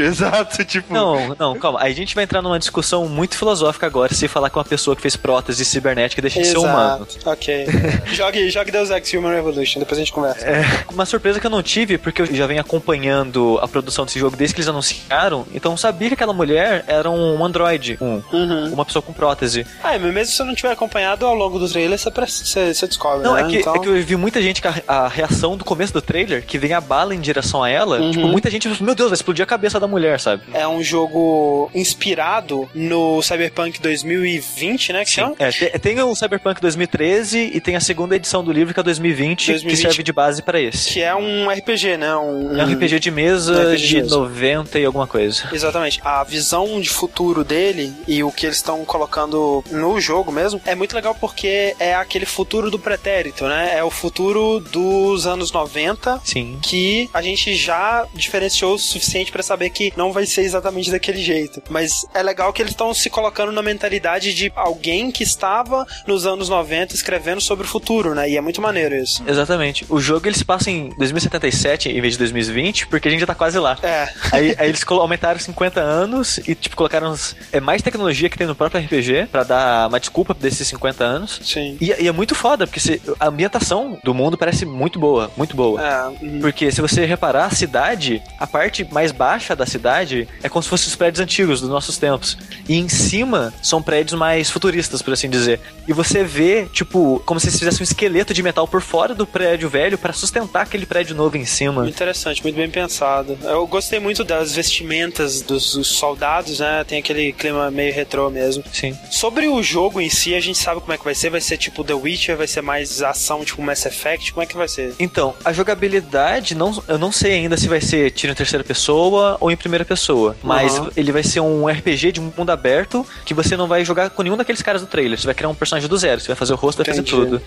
Exato, tipo. Não, não, calma. Aí a gente vai entrar numa discussão muito filosófica agora se falar com uma pessoa que fez prótese cibernética deixa de ser humano. Ok. jogue, jogue Deus Ex Human Revolution, depois a gente conversa. É, uma surpresa que eu não tive, porque eu já venho acompanhando a produção desse jogo desde que eles anunciaram, então eu sabia que aquela mulher era um androide, um, Uhum. uma pessoa com prótese. Ah, mas mesmo se você não tiver acompanhado ao longo do trailer, você, você, você descobre, Não, né? é que, Então- é que eu vi muita gente que a, a reação do começo do trailer, que vem a bala em direção a ela, Uhum. tipo, muita gente meu Deus, vai explodir a cabeça da mulher, sabe? É um jogo inspirado no Cyberpunk 2020, né? Que chama? É, te- tem o Cyberpunk 2013 e tem a segunda edição do livro, que é 2020, 2020. que serve de base pra esse. Que é um RPG, né? Um, É um RPG de mesa Um RPG de mesmo. 90 e alguma coisa. Exatamente. A visão de futuro dele e o que eles estão colocando no jogo mesmo é muito legal porque é aquele futuro do pretérito, né? É o futuro dos anos 90 Sim. que a gente já diferenciou o suficiente pra saber que não vai ser exatamente daquele jeito. Mas é legal que eles estão se colocando na mentalidade de alguém que estava nos anos 90 escrevendo sobre o futuro, né? E é muito maneiro isso. Exatamente. O jogo ele se passa em 2077 em vez de 2020, porque a gente já tá quase lá. É. Aí, aí eles aumentaram 50 anos e, tipo, colocaram uns- é, mais tecnologia que tem no próprio RPG pra dar uma desculpa desses 50 anos. Sim. E, e é muito foda, porque se- a ambientação do mundo parece muito boa, muito boa. É. uhum. Porque se você reparar, cidade, a parte mais baixa da cidade é como se fossem os prédios antigos dos nossos tempos. E em cima são prédios mais futuristas, por assim dizer. E você vê, tipo, como se eles fizessem um esqueleto de metal por fora do prédio velho para sustentar aquele prédio novo em cima. Muito interessante, muito bem pensado. Eu gostei muito das vestimentas dos, dos soldados, né? Tem aquele clima meio retrô mesmo. Sim. Sobre o jogo em si, a gente sabe como é que vai ser. Vai ser tipo The Witcher, vai ser mais ação, tipo Mass Effect. Como é que vai ser? Então, a jogabilidade, não, eu não sei ainda se vai ser tiro em terceira pessoa ou em primeira pessoa. Mas Uhum. ele vai ser um RPG de mundo aberto que você não vai jogar com nenhum daqueles caras do trailer. Você vai criar um personagem do zero, você vai fazer o rosto, vai fazer tudo.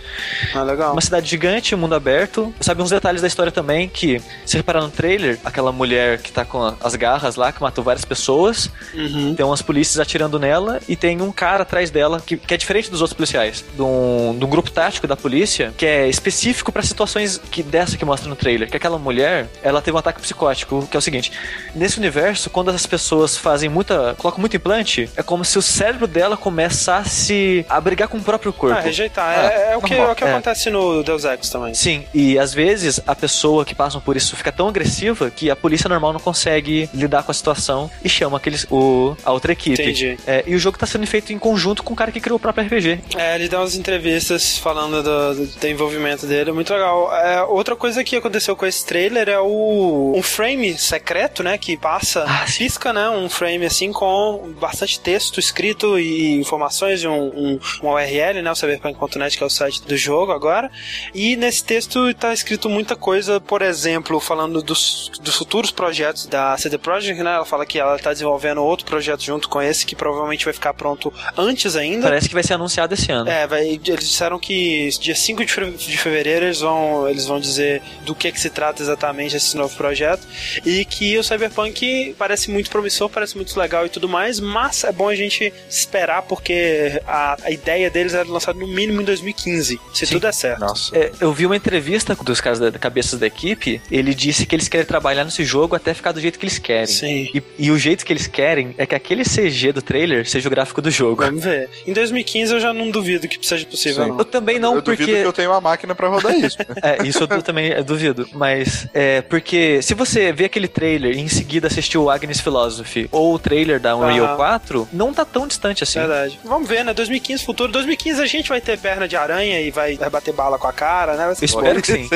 Ah, legal. Uma cidade gigante, mundo aberto. Sabe uns detalhes da história também que, se reparar no trailer, aquela mulher que tá com as garras lá, que matou várias pessoas, Uhum. tem umas polícias atirando nela e tem um cara atrás dela que, que é diferente dos outros policiais. De um, de um grupo tático da polícia que é específico pra situações que dessa que mostra no trailer. Que aquela mulher, ela teve um ataque psicótico, que é o seguinte: nesse universo, quando as pessoas fazem muita. colocam muito implante, é como se o cérebro dela começasse a brigar com o próprio corpo. Ah, rejeitar. Ah, é, é o que, é o que É. acontece no Deus Ex também. Sim, e às vezes a pessoa que passa por isso fica tão agressiva que a polícia normal não consegue lidar com a situação e chama aqueles, o, a outra equipe. Entendi. É, e o jogo tá sendo feito em conjunto com o cara que criou o próprio RPG. É, ele dá umas entrevistas falando do, do, do envolvimento dele, muito legal. É, outra coisa que aconteceu com esse trailer é o um frame secreto, né, que passa, Ah, pisca, né, um frame assim com bastante texto escrito e informações de um, um, URL, né, o cyberpunk.net, que é o site do jogo agora. E nesse texto tá escrito muita coisa, por exemplo, falando dos, dos futuros projetos da CD Projekt, né, ela fala que ela tá desenvolvendo outro projeto junto com esse, que provavelmente vai ficar pronto antes ainda. Parece que vai ser anunciado esse ano. É, vai, eles disseram que dia 5 de fe- de fevereiro eles vão, eles vão dizer do que, que se trata exatamente esse novo projeto e que o Cyberpunk parece muito promissor, parece muito legal e tudo mais, mas é bom a gente esperar porque a, a ideia deles era lançar no mínimo em 2015, se Sim. tudo der certo. Nossa. É, eu vi uma entrevista dos caras da, da cabeças da equipe. Ele disse que eles querem trabalhar nesse jogo até ficar do jeito que eles querem. Sim. E, e o jeito que eles querem é que aquele CG do trailer seja o gráfico do jogo. Vamos ver. Em 2015 eu já não duvido que seja possível. Eu também não, eu porque. duvido que eu tenho uma máquina pra rodar isso. É, isso eu também eu duvido. Mas é porque se você vê aquele trailer e em seguida assistiu o Agnes Philosophy ou o trailer da Unreal Aham. 4, não tá tão distante assim. Verdade. Vamos ver, né? 2015, futuro. 2015 a gente vai ter perna de aranha e vai, bater bala com a cara, né? Eu espero que sim.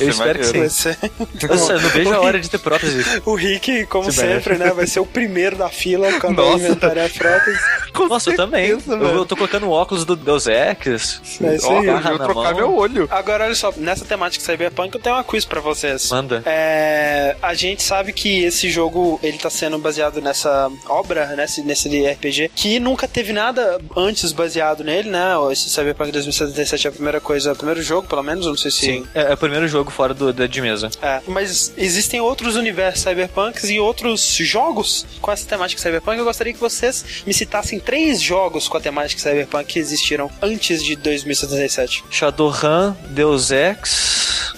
Eu espero que sim. Ser- Nossa, eu não vejo a hora de ter prótese. O Rick, como Se sempre, né? Vai ser o primeiro da fila quando Nossa. inventarem a prótese. Nossa, eu também. Eu, eu tô colocando o óculos do Deus Ex. É isso aí. eu vou trocar mão. meu olho. Agora, olha só, nessa temática cyberpunk, eu tenho uma quiz pra vocês. Manda. É, a gente sabe que esse jogo ele tá sendo baseado nessa obra, nesse, nesse RPG, que nunca teve nada antes baseado nele, né? Esse Cyberpunk 2077 é a primeira coisa, o primeiro jogo, pelo menos, não sei se. Sim. É, é o primeiro jogo fora do, da de mesa. É, mas existem outros universos cyberpunks e outros jogos com essa temática cyberpunk. Eu gostaria que vocês me citassem três jogos com a temática cyberpunk que existiram antes de 2077. Shadowrun, Deus Ex.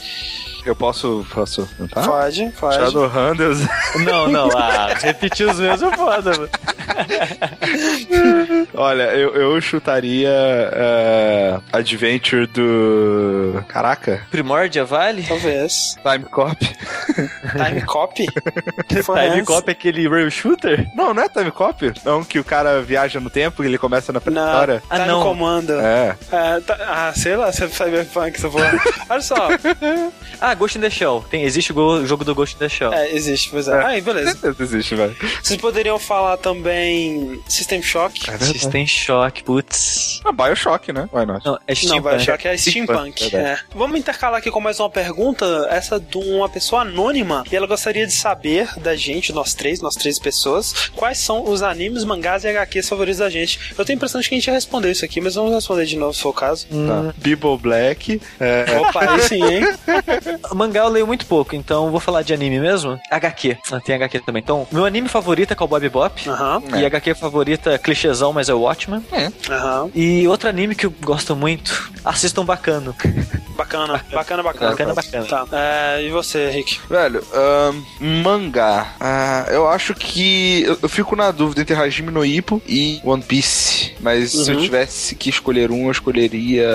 Eu posso. Posso tentar? Pode, pode. Shadowrun, Deus. Não, não, ah, repetir os meus é foda, mano. Olha, eu, eu chutaria é, Adventure do. Caraca. Primordia Vale? Talvez. Time Cop. Time Cop? Que Time? Cop é aquele rail shooter? Não, não é Time Cop? Não, que o cara viaja no tempo e ele começa na pré-história. Ah, Time não. Comando. É. É, tá- ah, sei lá, se é Cyberpunk, essa porra. Olha só. Ah, Ghost in the Shell. Tem, existe o go- jogo do Ghost in the Shell. É, existe, pois é. Aí, beleza. Existe, velho. Vocês poderiam falar também System Shock? System Shock, putz. Ah, Bioshock, né? Why not? Não, é Não, Steampunk. Bioshock é Steampunk. Steampunk, é. Vamos intercalar aqui com mais uma pergunta, essa de uma pessoa anônima, e ela gostaria de saber da gente, nós três, nós três pessoas, quais são os animes, mangás e HQs favoritos da gente. Eu tenho a impressão de que a gente já respondeu isso aqui, mas vamos responder de novo se for o caso. Tá. Bible Black. É, Opa, aí sim, hein? Mangá eu leio muito pouco, então vou falar de anime mesmo. HQ. Ah, tem HQ também. Então, meu anime favorito é Cowboy Bebop. Aham. E HQ favorita, clichêzão, mas é o Watchmen. Aham. E outro anime que eu gosto muito, assistam Bacano. Bacana, bacana, bacana. Bacana, bacana. Tá. É, e você, Rick? Velho, ahn, mangá. Ah, eu acho que. Eu, eu fico na dúvida entre Hajime no Ippo e One Piece. Mas se eu Uhum. tivesse que escolher um, eu escolheria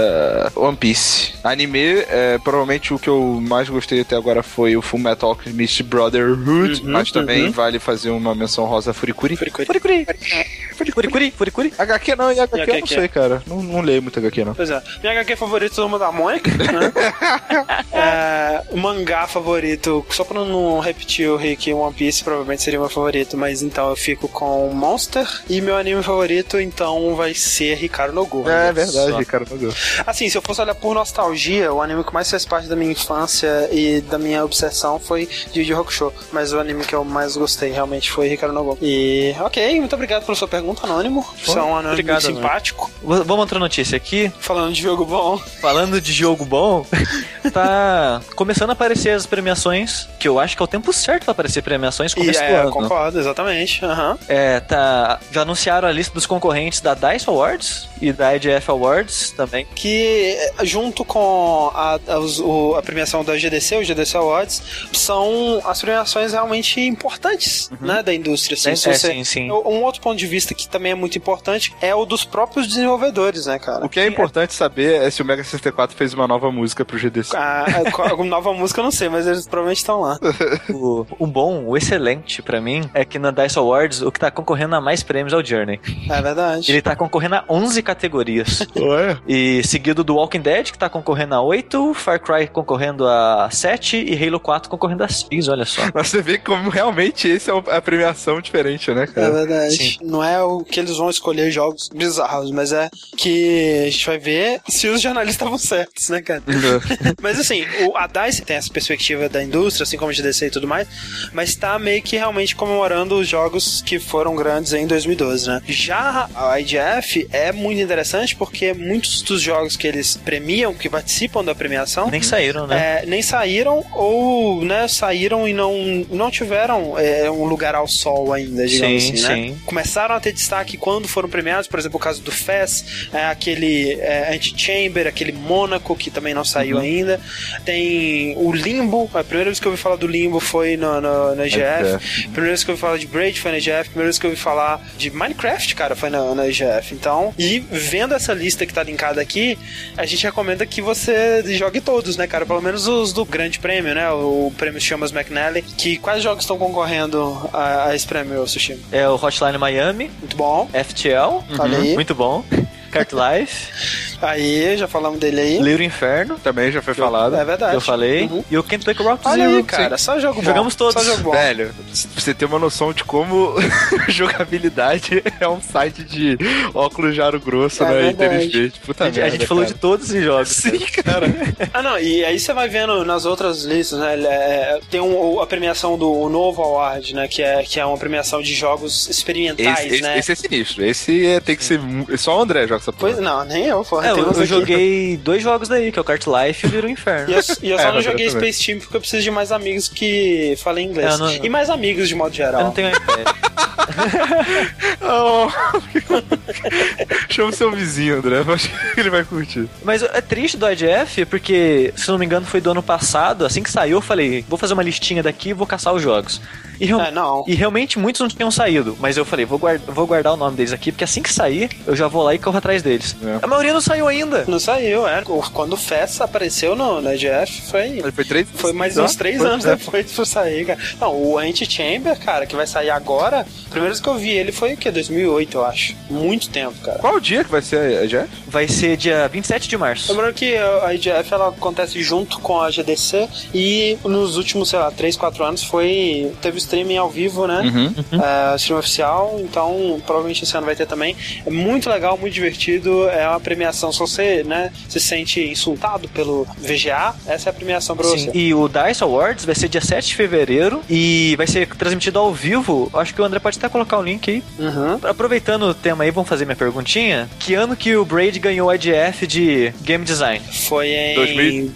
One Piece. Anime, é, provavelmente o que eu mais gostei até agora foi o Full Metal Alchemist Brotherhood. Uhum, mas também uhum. vale fazer uma menção rosa a Furikuri. Furikuri. Furikuri. Furikuri, Furikuri. HQ não, e HQ, eu não HQ? sei, cara. Não, não leio muito HQ, não. Pois é. Minha HQ favorita é Turma da Mônica, né? é, o mangá favorito, só pra não repetir o Rick One Piece, provavelmente seria o meu favorito, mas então eu fico com Monster. E meu anime favorito, então, vai ser Ricardo no Go. É Olha verdade, só. Não deu. Assim, se eu fosse olhar por nostalgia, o anime que mais fez parte da minha infância e da minha obsessão foi Yu Yu Hakusho. Mas o anime que eu mais gostei realmente foi Ricardo no Go. E, ok, muito obrigado pela sua pergunta, Anônimo. Você é um anônimo obrigado, simpático. V- Vamos outra notícia aqui. Falando de jogo bom. Falando de jogo bom, tá começando a aparecer as premiações, que eu acho que é o tempo certo pra aparecer premiações E, começo do é, ano. concordo, exatamente. Aham. É, tá. Já anunciaram a lista dos concorrentes da DICE Awards e da IGF Awards também. Que junto com a, a, a premiação da GDC, o GDC Awards, são as premiações realmente importantes né, da indústria. Assim, É, é, você- sim, sim. Um outro ponto de vista que também é muito importante é o dos próprios desenvolvedores, né, cara? O que é importante saber é se o Mega 64 fez uma nova música pro GDC. A, a, qual- a nova música eu não sei, mas eles provavelmente estão lá. O, o bom, o excelente pra mim, é que na DICE Awards o que tá concorrendo a mais prêmios é o Journey. É verdade. Ele tá concorrendo a 11 categorias. Ué? E seguido do Walking Dead, que tá concorrendo a 8, Far Cry concorrendo a 7 e Halo 4 concorrendo a 6, olha só. Mas você vê como realmente esse é a premiação diferente, né, É cara? verdade. Sim. Não é o que eles vão escolher jogos bizarros, mas é que a gente vai ver se os jornalistas estavam certos, né, cara? mas assim, o, a DICE tem essa perspectiva da indústria, assim como a GDC e tudo mais, mas tá meio que realmente comemorando os jogos que foram grandes em 2012, né? Já a IGF é muito interessante porque muitos dos jogos que eles premiam, que participam da premiação, Nem saíram, né? é, nem saíram ou né, saíram e não, não tiveram é, um lugar ao sol ainda, digamos Sim, assim, né? sim. Começaram a ter destaque quando foram premiados, por exemplo, o caso do FES, é, aquele é, Antichamber, aquele Mônaco, que também não saiu Uhum. ainda. Tem o Limbo, a primeira vez que eu ouvi falar do Limbo foi no, no, na IGF. A primeira vez que eu ouvi falar de Braid foi na IGF. A primeira vez que eu ouvi falar de Minecraft, cara, foi na, na IGF. Então, e vendo essa lista que tá linkada aqui, a gente recomenda que você jogue todos, né, cara? Pelo menos os do Grande Prêmio, né? O prêmio Chamas McNally. Que quais jogos estão concorrendo a, a esse prêmio, Sushi? É o Hotline Miami, Muito bom. FTL, Olha aí. muito bom. Kart Life, Aí, já falamos dele aí. Little Inferno, Também já foi falado. É verdade. eu falei, Uhum. e o Kentucky Route Olha Zero. aí, cara. Só jogo bom. Jogamos todos. Só jogo bom. Velho, pra você ter uma noção de como jogabilidade é um site de óculos de aro grosso, É né? Inteligente. Puta A gente, a merda, gente falou de todos os jogos. Sim, cara. Ah, não, e aí você vai vendo nas outras listas, né? é- tem um- a premiação do novo Award, né? Que é, que é uma premiação de jogos experimentais, Esse, né? esse é sinistro. Esse é- tem que ser. Só o André joga essa porra. Pois não, nem eu, pô. É, eu, eu aqui. joguei dois jogos daí, que é o Kart Life e o Little Inferno. E eu, e eu só É, não joguei. Space Team porque eu preciso de mais amigos que falem inglês. Não- E mais amigos de modo geral. Eu não tenho iPad. Oh. Chama o seu vizinho, André. eu Acho que ele vai curtir. Mas é triste do IGF, porque, se não me engano, foi do ano passado. Assim que saiu, eu falei, vou fazer uma listinha daqui e vou caçar os jogos. E, real- É, não. e realmente muitos não tinham saído. Mas eu falei, vou, guard- vou guardar o nome deles aqui, porque assim que sair, eu já vou lá e corro atrás deles. É. A maioria não saiu ainda. Não saiu, é. Quando o FES apareceu no, na GF, foi. Ele foi três Foi mais Não, uns três foi- anos é. depois pra sair, cara. Não, o Anti-Chamber, cara, que vai sair agora, a primeira vez que eu vi ele foi o quê? 2008, eu acho. Muito tempo, cara. Qual o dia que vai ser a Jeff? Vai ser dia 27 de março. Lembrando que a IGF ela acontece junto com a GDC e nos últimos, sei lá, 3, 4 anos foi. Teve streaming ao vivo, né? Uhum. É, stream oficial, então provavelmente esse ano vai ter também. É muito legal, muito divertido. É uma premiação. Se você né, se sente insultado pelo VGA, essa é a premiação pra Sim, você. e o DICE Awards vai ser dia 7 de fevereiro e vai ser transmitido ao vivo. Acho que o André pode até colocar o link aí. Uhum. Aproveitando o tema aí, vamos fazer minha perguntinha. Que ano que o Braid ganhou a IGF de Game Design? Foi em.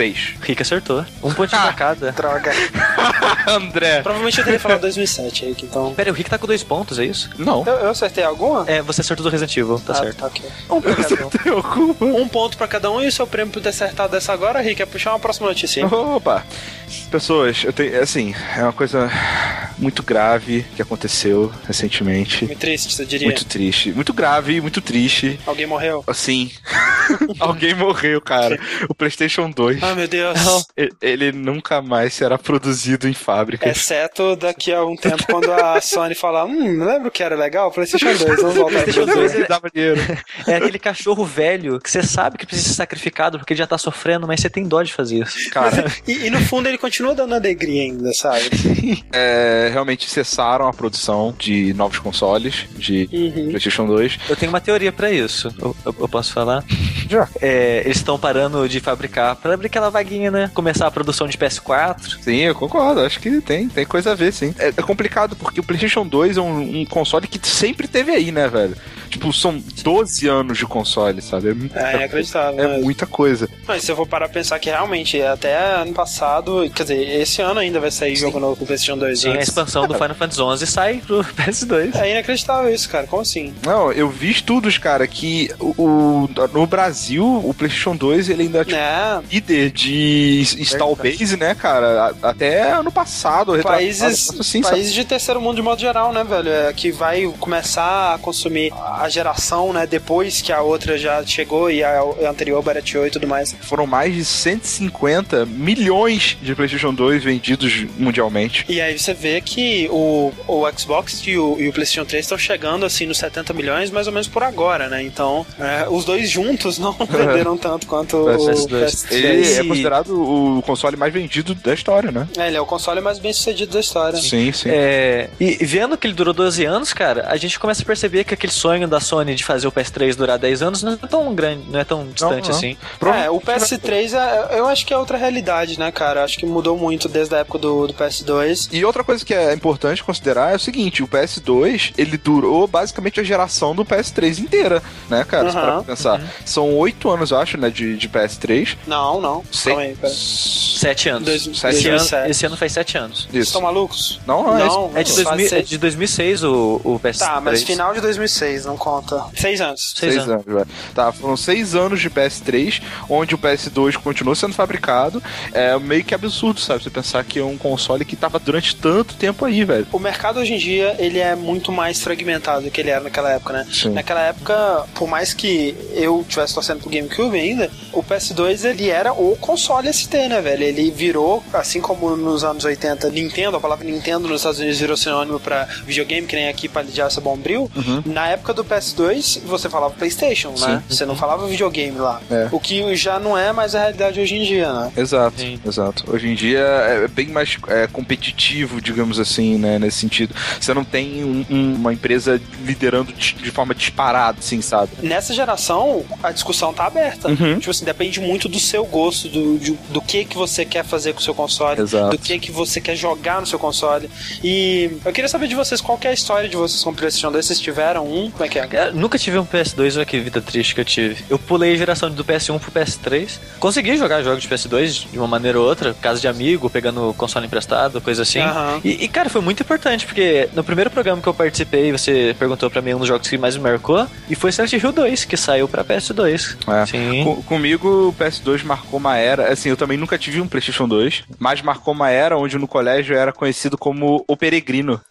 2006, 6. Rick acertou. Um pontinho pra cada. Droga. André. Provavelmente eu teria falado 2007 aí, então... Pera, o Rick tá com dois pontos, é isso? Não. Eu, eu acertei alguma? É, você acertou do Resident Evil, tá Ah, certo. Tá, ok. Um pra cada um. Um ponto pra cada um e o seu prêmio por ter acertado dessa agora, Rick, é puxar uma próxima notícia. hein? Opa! Pessoas, eu tenho. Assim, é uma coisa muito grave que aconteceu recentemente. Muito triste, você diria. Muito triste. Muito grave, muito triste. Alguém morreu? Assim. Alguém morreu, cara. O PlayStation 2. Ah, meu Deus. e- Ele nunca mais será produzido em fábrica. Exceto daqui a um tempo, quando a Sony falar, hum, lembra o que era legal? PlayStation 2, vamos voltar PlayStation pro 2 2. é- dava dinheiro. É aquele cachorro velho que você sabe que precisa ser sacrificado porque ele já tá sofrendo, mas você tem dó de fazer isso. Cara, E, e no fundo ele continua dando alegria ainda, sabe? é, realmente cessaram a produção de novos consoles de Uhum. PlayStation 2. Eu tenho uma teoria pra isso. Eu, eu- eu posso falar? Já. É, eles estão parando de fabricar pra abrir aquela vaguinha, né? Começar a produção de PS4. Sim, eu concordo. Acho que tem, tem coisa a ver, sim. É, é complicado porque o PlayStation 2 é um, um console que sempre teve aí, né, velho? Tipo, são 12 anos de console, sabe? É, muita É inacreditável. É mesmo. muita coisa. Mas se eu for parar pra pensar que realmente até ano passado, quer dizer, esse ano ainda vai sair jogo novo pro PlayStation 2. Sim, a expansão do Final Fantasy XI sai pro PS2. É inacreditável isso, cara. Como assim? Não, eu vi estudos, cara, que o, o- no Brasil, o PlayStation 2 ele ainda tipo, É, líder de install base, né, cara? Até ano passado, países, assim, sabe? países de terceiro mundo de modo geral, né, velho? É, que vai começar a consumir a geração, né, depois que a outra já chegou e a, anterior barateou e tudo mais. Foram mais de 150 milhões de PlayStation 2 vendidos mundialmente. E aí você vê que o, o Xbox e o, e o PlayStation 3 estão chegando assim nos 70 milhões, mais ou menos por agora, né? Então, é, os dois juntos não venderam tanto quanto o PS2. PS3. Ele é considerado o console mais vendido da história, né? É, ele é o console mais bem sucedido da história. Sim, sim. É, e vendo que ele durou 12 anos, cara, a gente começa a perceber que aquele sonho da Sony de fazer o PS3 durar 10 anos não é tão grande, não é tão distante não. assim. É, o PS3 é, eu acho que é outra realidade, né, cara? Acho que mudou muito desde a época do, do PS2. E outra coisa que é importante considerar é o seguinte: o PS2 ele durou basicamente a geração do PS3 inteira, né, cara? Se Uhum, pra pensar. São oito anos, eu acho, né, de, de PS3. Não, não. Calma aí, pera. Sete anos. Dois- esse, 2007. ano, esse ano faz 7 anos. Vocês Isso. estão malucos? Não, não, é. Não, É de, 2000, é de 2006 o, o PS3. Tá, mas final de 2006, não conta. Seis anos. Seis Seis anos. anos, velho. Tá, foram seis anos de PS3, onde o PS2 continuou sendo fabricado. É meio que absurdo, sabe? Você pensar que é um console que tava durante tanto tempo aí, velho. O mercado hoje em dia, ele é muito mais fragmentado do que ele era naquela época, né? Sim. Naquela época, por mais que eu tivesse torcendo pro GameCube ainda, o PS2 ele era o console ST, né, velho? Ele virou, assim como nos anos 80, Nintendo, a palavra Nintendo nos Estados Unidos virou sinônimo pra videogame, que nem aqui pra lidiar essa bombril. Uhum. Na época do PS2, você falava PlayStation, né? Você não falava videogame lá. É. O que já não é mais a realidade hoje em dia, né? Exato, Sim. exato. Hoje em dia é bem mais é, competitivo, digamos assim, né, nesse sentido. Você não tem um- um- uma empresa liderando de, de forma disparada, assim, sabe? Nessa geração, a discussão tá aberta. Uhum. Tipo assim, depende muito do seu gosto, do, de- do que que você quer fazer com o seu console, Exato. do que que você quer jogar no seu console. E eu queria saber de vocês qual que é a história de vocês com o PlayStation 2. Vocês tiveram um? Como é que é? Eu nunca tive um PS2, olha que vida triste que eu tive. Eu pulei a geração do PS1 pro PS3. Consegui jogar jogos de PS2 de uma maneira ou outra, casa de amigo, pegando console emprestado, coisa assim. Aham. E, e, cara, foi muito importante, porque no primeiro programa que eu participei, você perguntou pra mim um dos jogos que mais me marcou, e foi Silent Hill 2, que saiu pra PS2. É. Sim. Com- comigo, o PS2 marcou uma era. Assim, eu também nunca tive um PlayStation 2, mas marcou uma era onde no colégio eu era conhecido como o Peregrino.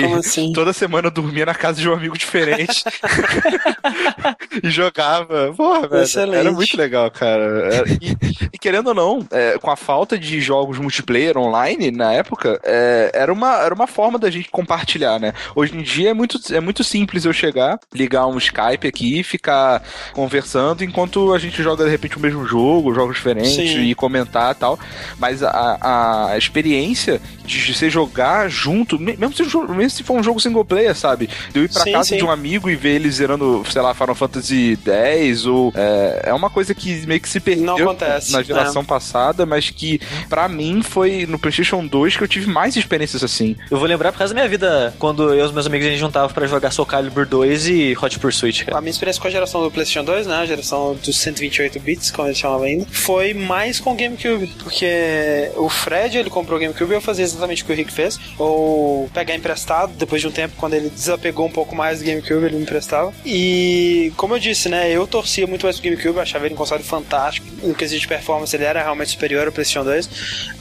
Como assim? toda semana eu dormia na casa de um amigo diferente e jogava. Porra, velho. Era muito legal, cara. Era- E, e querendo ou não, é, com a falta de jogos multiplayer online na época, é, era, uma, era uma forma da gente compartilhar, né? Hoje em dia é muito, é muito simples eu chegar, ligar um Skype aqui e ficar conversando enquanto a gente joga de repente o mesmo jogo, jogos diferentes Sim. e comentar e tal. Mas a, a experiência de você jogar junto, me- mesmo se, o jogo- mesmo se for um jogo single player, sabe? De eu ir pra Sim, casa sim. de um amigo e ver ele zerando, sei lá, Final Fantasy X ou. É, é uma coisa que meio que se perdeu Não acontece, na geração é. passada, mas que pra mim foi no PlayStation 2 que eu tive mais experiências assim. Eu vou lembrar por causa da minha vida, quando eu e os meus amigos a gente juntava pra jogar Soul Calibur 2 e Hot Pursuit, cara. A minha experiência com a geração do PlayStation 2, né? A geração dos 128 bits, como eles chamavam ainda, foi mais com o GameCube. Porque o Fred, ele comprou o GameCube e eu fazia exatamente o que o Rick fez. Ou pegar emprestado, depois de um tempo, quando ele desapegou um pouco mais do GameCube, ele me emprestava. E, como eu disse, né? Eu torcia muito mais pro GameCube, achava ele um console fantástico. No quesito de performance, ele era realmente superior ao PlayStation 2.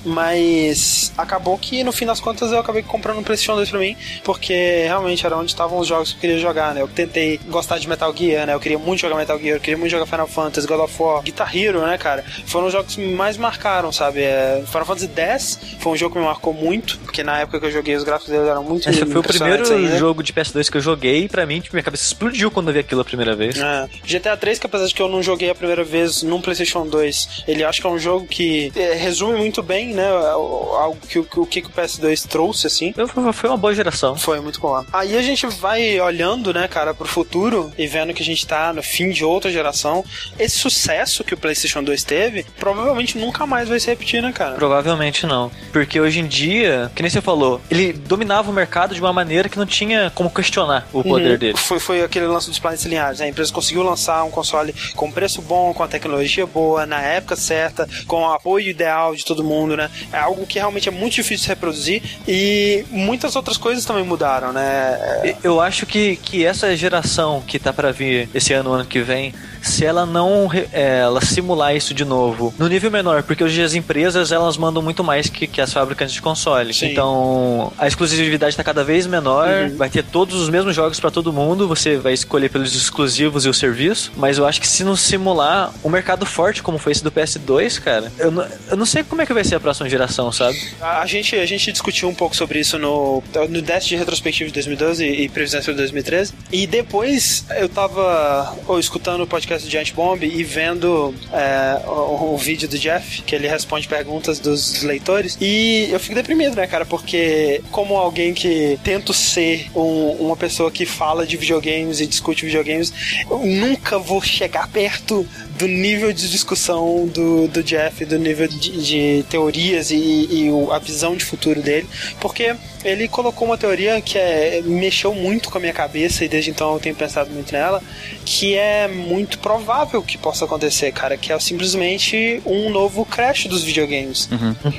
Mas acabou que, no fim das contas, eu acabei comprando um PlayStation 2 pra mim, porque realmente era onde estavam os jogos que eu queria jogar, né? Eu tentei gostar de Metal Gear, né? Eu queria muito jogar Metal Gear, eu queria muito jogar Final Fantasy, God of War, Guitar Hero, né, cara? Foram os jogos que mais marcaram, sabe? É, Final Fantasy X foi um jogo que me marcou muito, porque na época que eu joguei os gráficos dele eram muito Esse foi o primeiro jogo de PS2 que eu joguei e pra mim, tipo, minha cabeça explodiu quando eu vi aquilo a primeira vez. É. GTA 3, que apesar de que eu não joguei a primeira vez num PlayStation 2, ele acho que é um jogo que é, resume muito bem, né? Algo que, o- que, que o PS2 trouxe, assim. Foi uma boa geração. Foi muito bom. Aí a gente vai olhando, né, cara, pro futuro e vendo que a gente tá no fim de outra geração. Esse sucesso que o PlayStation 2 teve, provavelmente nunca mais vai se repetir, né, cara? Provavelmente não. Porque hoje em dia, que nem você falou, ele dominava o mercado de uma maneira que não tinha como questionar o poder Uhum. dele. Foi, foi aquele lance dos planetas lineares. né? A empresa conseguiu lançar um console com preço bom, com a tecnologia boa, na época certa, com o apoio ideal de todo mundo, né? É algo que realmente é muito difícil de reproduzir e muitas outras coisas também mudaram, né? Eu acho que, que essa geração que tá pra vir esse ano, ano que vem, se ela não é, ela simular isso de novo no nível menor, porque hoje as empresas elas mandam muito mais que, que as fabricantes de console. Sim. Então a exclusividade tá cada vez menor, Uhum. vai ter todos os mesmos jogos pra todo mundo, você vai escolher pelos exclusivos e o serviço, mas eu acho que se não simular um mercado forte como foi esse do PS2, cara, eu não, eu não sei como é que vai ser a próxima geração, sabe? A gente, a gente discutiu um pouco sobre isso no, no Death de retrospectivo de 2012 e previsões para 2013. E depois eu tava ou, escutando o do Giant Bomb e vendo é, o, o vídeo do Jeff, que ele responde perguntas dos leitores. E eu fico deprimido, né, cara? Porque, como alguém que tento ser um- uma pessoa que fala de videogames e discute videogames, eu nunca vou chegar perto do nível de discussão do, do Jeff, do nível de, de teorias e, e a visão de futuro dele, porque ele colocou uma teoria que é, mexeu muito com a minha cabeça e desde então eu tenho pensado muito nela, que é muito provável que possa acontecer, cara, que é simplesmente um novo crash dos videogames,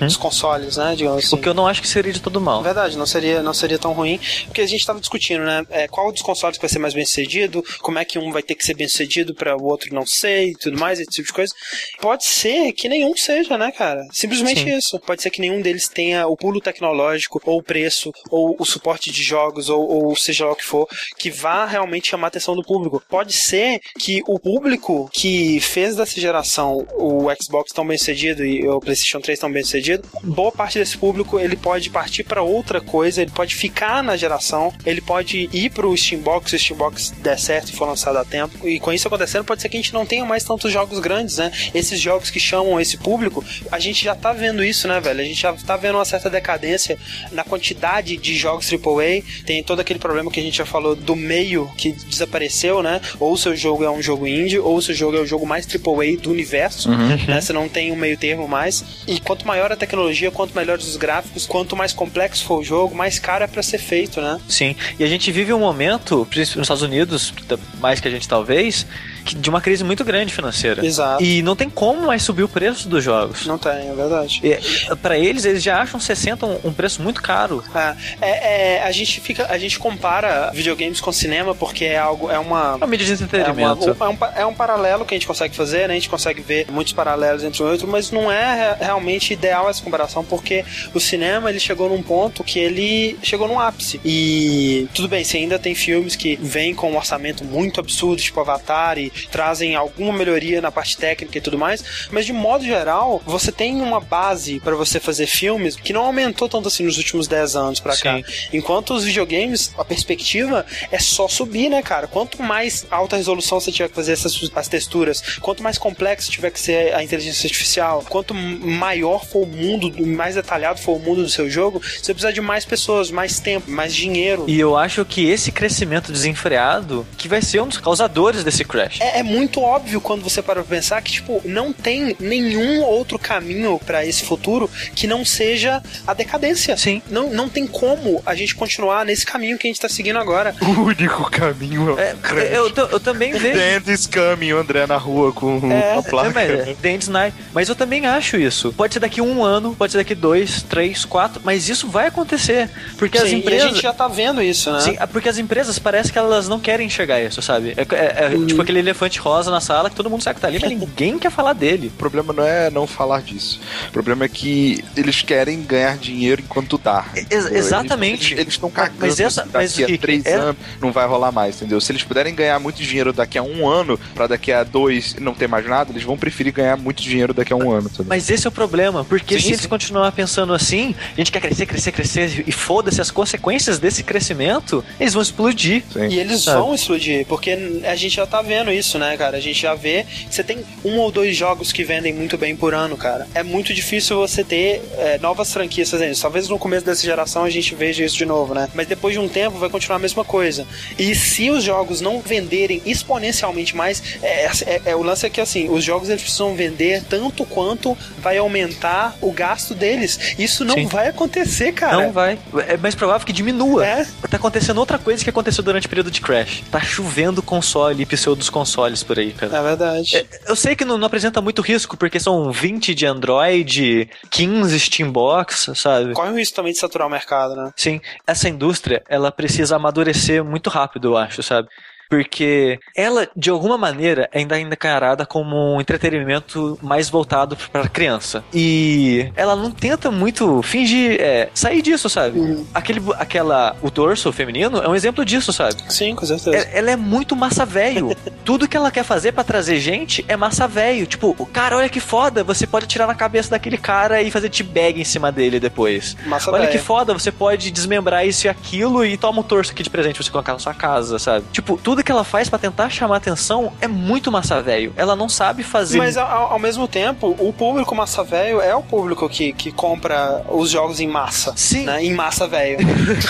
dos consoles, né, digamos assim. O que eu não acho que seria de todo mal. Verdade, não seria, não seria tão ruim, porque a gente estava discutindo, né? é, qual dos consoles que vai ser mais bem sucedido, como é que um vai ter que ser bem sucedido para o outro não ser e tudo mais, esse tipo de coisa. Pode ser que nenhum seja, né, cara? Simplesmente Sim. isso. Pode ser que nenhum deles tenha o pulo tecnológico, ou o preço, ou o suporte de jogos, ou, ou seja lá o que for, que vá realmente chamar a atenção do público. Pode ser que o público que fez dessa geração o Xbox tão bem sucedido e o PlayStation 3 tão bem sucedido, boa parte desse público ele pode partir para outra coisa, ele pode ficar na geração, ele pode ir pro Steambox se o Steambox der certo e for lançado a tempo. E com isso acontecendo, pode ser que a gente não tenha mais tantos jogos grandes, né? Esses jogos que chamam esse público, a gente já tá vendo isso, né, velho? A gente já tá vendo uma certa decadência na quantidade de jogos AAA. Tem todo aquele problema que a gente já falou do meio que desapareceu, né? Ou o seu jogo é um jogo indie, ou o seu jogo é o jogo mais AAA do universo, né? Você não tem um meio termo mais. E quanto maior a tecnologia, quanto melhores os gráficos, quanto mais complexo for o jogo, mais caro é pra ser feito, né? Sim, e a gente vive um momento, principalmente nos Estados Unidos, mais que a gente talvez, de uma crise muito grande financeira. Exato. E não tem como mais subir o preço dos jogos. Não tem, é verdade. E, Pra eles, eles já acham 60 um, um preço muito caro. É, é, é, a gente fica, a gente compara videogames com cinema porque é algo, é uma É uma mídia de É, uma- entretenimento. é um, é um paralelo que a gente consegue fazer, né? A gente consegue ver muitos paralelos entre um e outro, mas não é re- realmente ideal essa comparação, porque o cinema ele chegou num ponto que ele chegou num ápice. E tudo bem, você ainda tem filmes que vêm com um orçamento muito absurdo, tipo Avatar, e trazem alguma melhoria na parte técnica e tudo mais, mas de modo geral, você tem uma base para você fazer filmes que não aumentou tanto assim nos últimos 10 anos pra cá. Enquanto os videogames, a perspectiva é só subir, né, cara? Quanto mais alta resolução você tiver que fazer essas as texturas, quanto mais complexo tiver que ser a inteligência artificial, quanto maior for o mundo, mais detalhado for o mundo do seu jogo, você precisa de mais pessoas, mais tempo, mais dinheiro. E eu acho que esse crescimento desenfreado que vai ser um dos causadores desse crash. É, é muito óbvio quando você para pra pensar que, tipo, não tem nenhum outro caminho para esse futuro que não seja a decadência. Sim. Não, não tem como a gente continuar nesse caminho que a gente tá seguindo agora. O único caminho é, é eu, eu, eu, também vejo. The End is coming, o André na rua com é, placa. É, mas, The End Night. Mas eu também acho isso. Pode ser daqui um ano, pode ser daqui dois, três, quatro, mas isso vai acontecer. Porque Sim, as empresas. a gente já tá vendo isso, né? Sim, porque as empresas parece que elas não querem enxergar isso, sabe? É, é, é hum. tipo aquele elefante rosa na sala que todo mundo sabe que tá ali, mas ninguém quer falar dele. O problema não é não falar disso. O problema é que eles querem ganhar dinheiro enquanto dá. Ex exatamente. Eles estão cagando. Mas essa, daqui mas, a três é... anos não vai rolar mais, entendeu? Se eles puderem ganhar muito dinheiro daqui a um ano, para daqui a dois não ter mais nada, eles vão preferir ganhar muito dinheiro daqui a um ano. Entendeu? Mas esse é o problema, porque sim, se sim. eles continuar pensando assim, a gente quer crescer, crescer, crescer, e foda-se as consequências desse crescimento, eles vão explodir. Sim. E eles Sabe? vão explodir, porque a gente já tá vendo isso, né, cara? A gente já vê. Você tem um ou dois jogos que vendem muito bem por ano, cara. É muito difícil você ter é, novas franquias fazendo isso. Talvez no começo dessa geração a gente veja isso de novo, né? Mas depois de um tempo vai continuar a mesma coisa. E se os jogos não venderem exponencialmente mais, é, é, é o lance é que assim, os jogos eles precisam vender tanto quanto vai aumentar o gasto deles. Isso não Sim. vai acontecer, cara. Não vai. É mais provável que diminua. É. Tá acontecendo outra coisa que aconteceu durante o período de Crash. Tá chovendo console e pseudos consoles por aí, cara. É verdade. É, eu sei que não, não, apresenta muito risco, porque são 20 de Android, 15 Steambox, sabe? Corre o risco também de saturar o mercado, né? Sim. Essa indústria, ela precisa amadurecer muito rápido, eu acho, sabe? Porque ela, de alguma maneira, ainda é encarada como um entretenimento mais voltado para criança. E ela não tenta muito fingir é, sair disso, sabe? Uhum. Aquele, aquela, o dorso feminino é um exemplo disso, sabe? Sim, com certeza. Ela, ela é muito massa velho. Tudo que ela quer fazer para trazer gente é massa velho. Tipo, o cara, olha que foda, você pode tirar na cabeça daquele cara e fazer t-bag em cima dele depois. Massa olha véia. que foda, você pode desmembrar isso e aquilo e toma o torso aqui de presente pra você colocar na sua casa, sabe? Tipo, tudo que ela faz para tentar chamar atenção é muito massa velho. Ela não sabe fazer. Mas ao, ao mesmo tempo, o público massa velho é o público que, que compra os jogos em massa. Sim. Né? Em massa velho.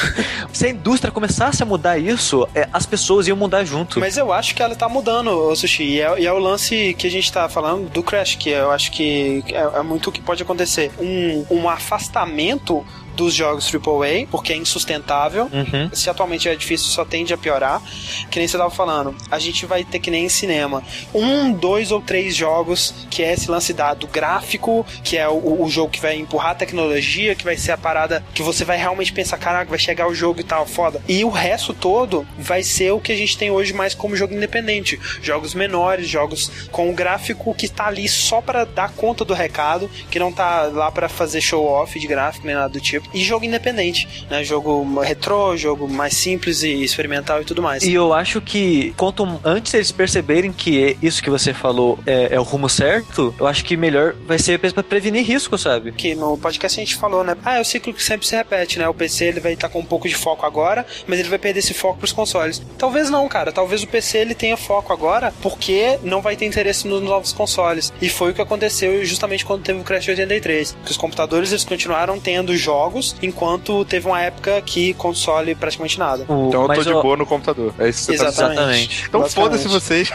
Se a indústria começasse a mudar isso, é, as pessoas iam mudar junto. Mas eu acho que ela tá mudando, o Sushi. E é, e é, o lance que a gente tá falando do Crash, que eu acho que é, é muito o que pode acontecer. Um, um afastamento dos jogos AAA, porque é insustentável. Uhum. Se atualmente é difícil, só tende a piorar. Que nem você tava falando, a gente vai ter que nem em cinema. Um, dois ou três jogos que é esse lance da, do gráfico, que é o, o jogo que vai empurrar a tecnologia, que vai ser a parada que você vai realmente pensar, caraca, vai chegar o jogo e tal, foda. E o resto todo vai ser o que a gente tem hoje mais como jogo independente. Jogos menores, jogos com o gráfico que tá ali só para dar conta do recado, que não tá lá para fazer show off de gráfico nem nada do tipo e jogo independente, né? Jogo retrô, jogo mais simples e experimental e tudo mais. E eu acho que quanto antes eles perceberem que isso que você falou é, é o rumo certo, eu acho que melhor vai ser para prevenir risco, sabe? Que no podcast a gente falou, né? Ah, é o ciclo que sempre se repete, né? O PC ele vai estar com um pouco de foco agora, mas ele vai perder esse foco pros consoles. Talvez não, cara. Talvez o PC ele tenha foco agora porque não vai ter interesse nos novos consoles. E foi o que aconteceu justamente quando teve o Crash 83. Que os computadores eles continuaram tendo jogos enquanto teve uma época que console praticamente nada. O, então eu tô de eu... boa no computador. É isso que você Exatamente. tá Exatamente. Então foda-se vocês.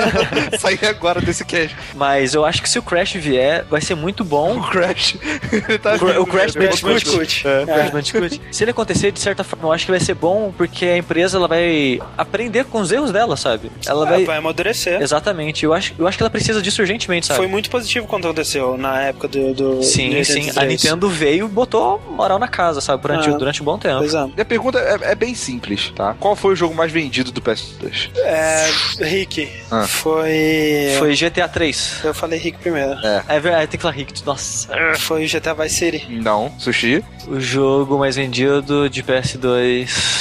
Sair agora desse cash. Mas eu acho que se o Crash vier, vai ser muito bom. O Crash. tá o, o Crash Bandicoot. É. Crash Bandicoot. Se ele acontecer, de certa forma, eu acho que vai ser bom porque a empresa ela vai aprender com os erros dela, sabe? Ela é, vai... vai amadurecer. Exatamente. Eu acho, eu acho que ela precisa disso urgentemente, sabe? Foi muito positivo quando aconteceu na época do. do sim, do sim. A Nintendo veio e botou moral na casa, sabe? Durante, ah, durante um bom tempo. É. a pergunta é, é, bem simples, tá? Qual foi o jogo mais vendido do PS2? É. Rick. Ah. Foi. Foi GTA 3. Eu falei Rick primeiro. É. É verdade, tem que falar Rick. Nossa. Foi GTA Vice City. Não. Sushi? O jogo mais vendido de PS2.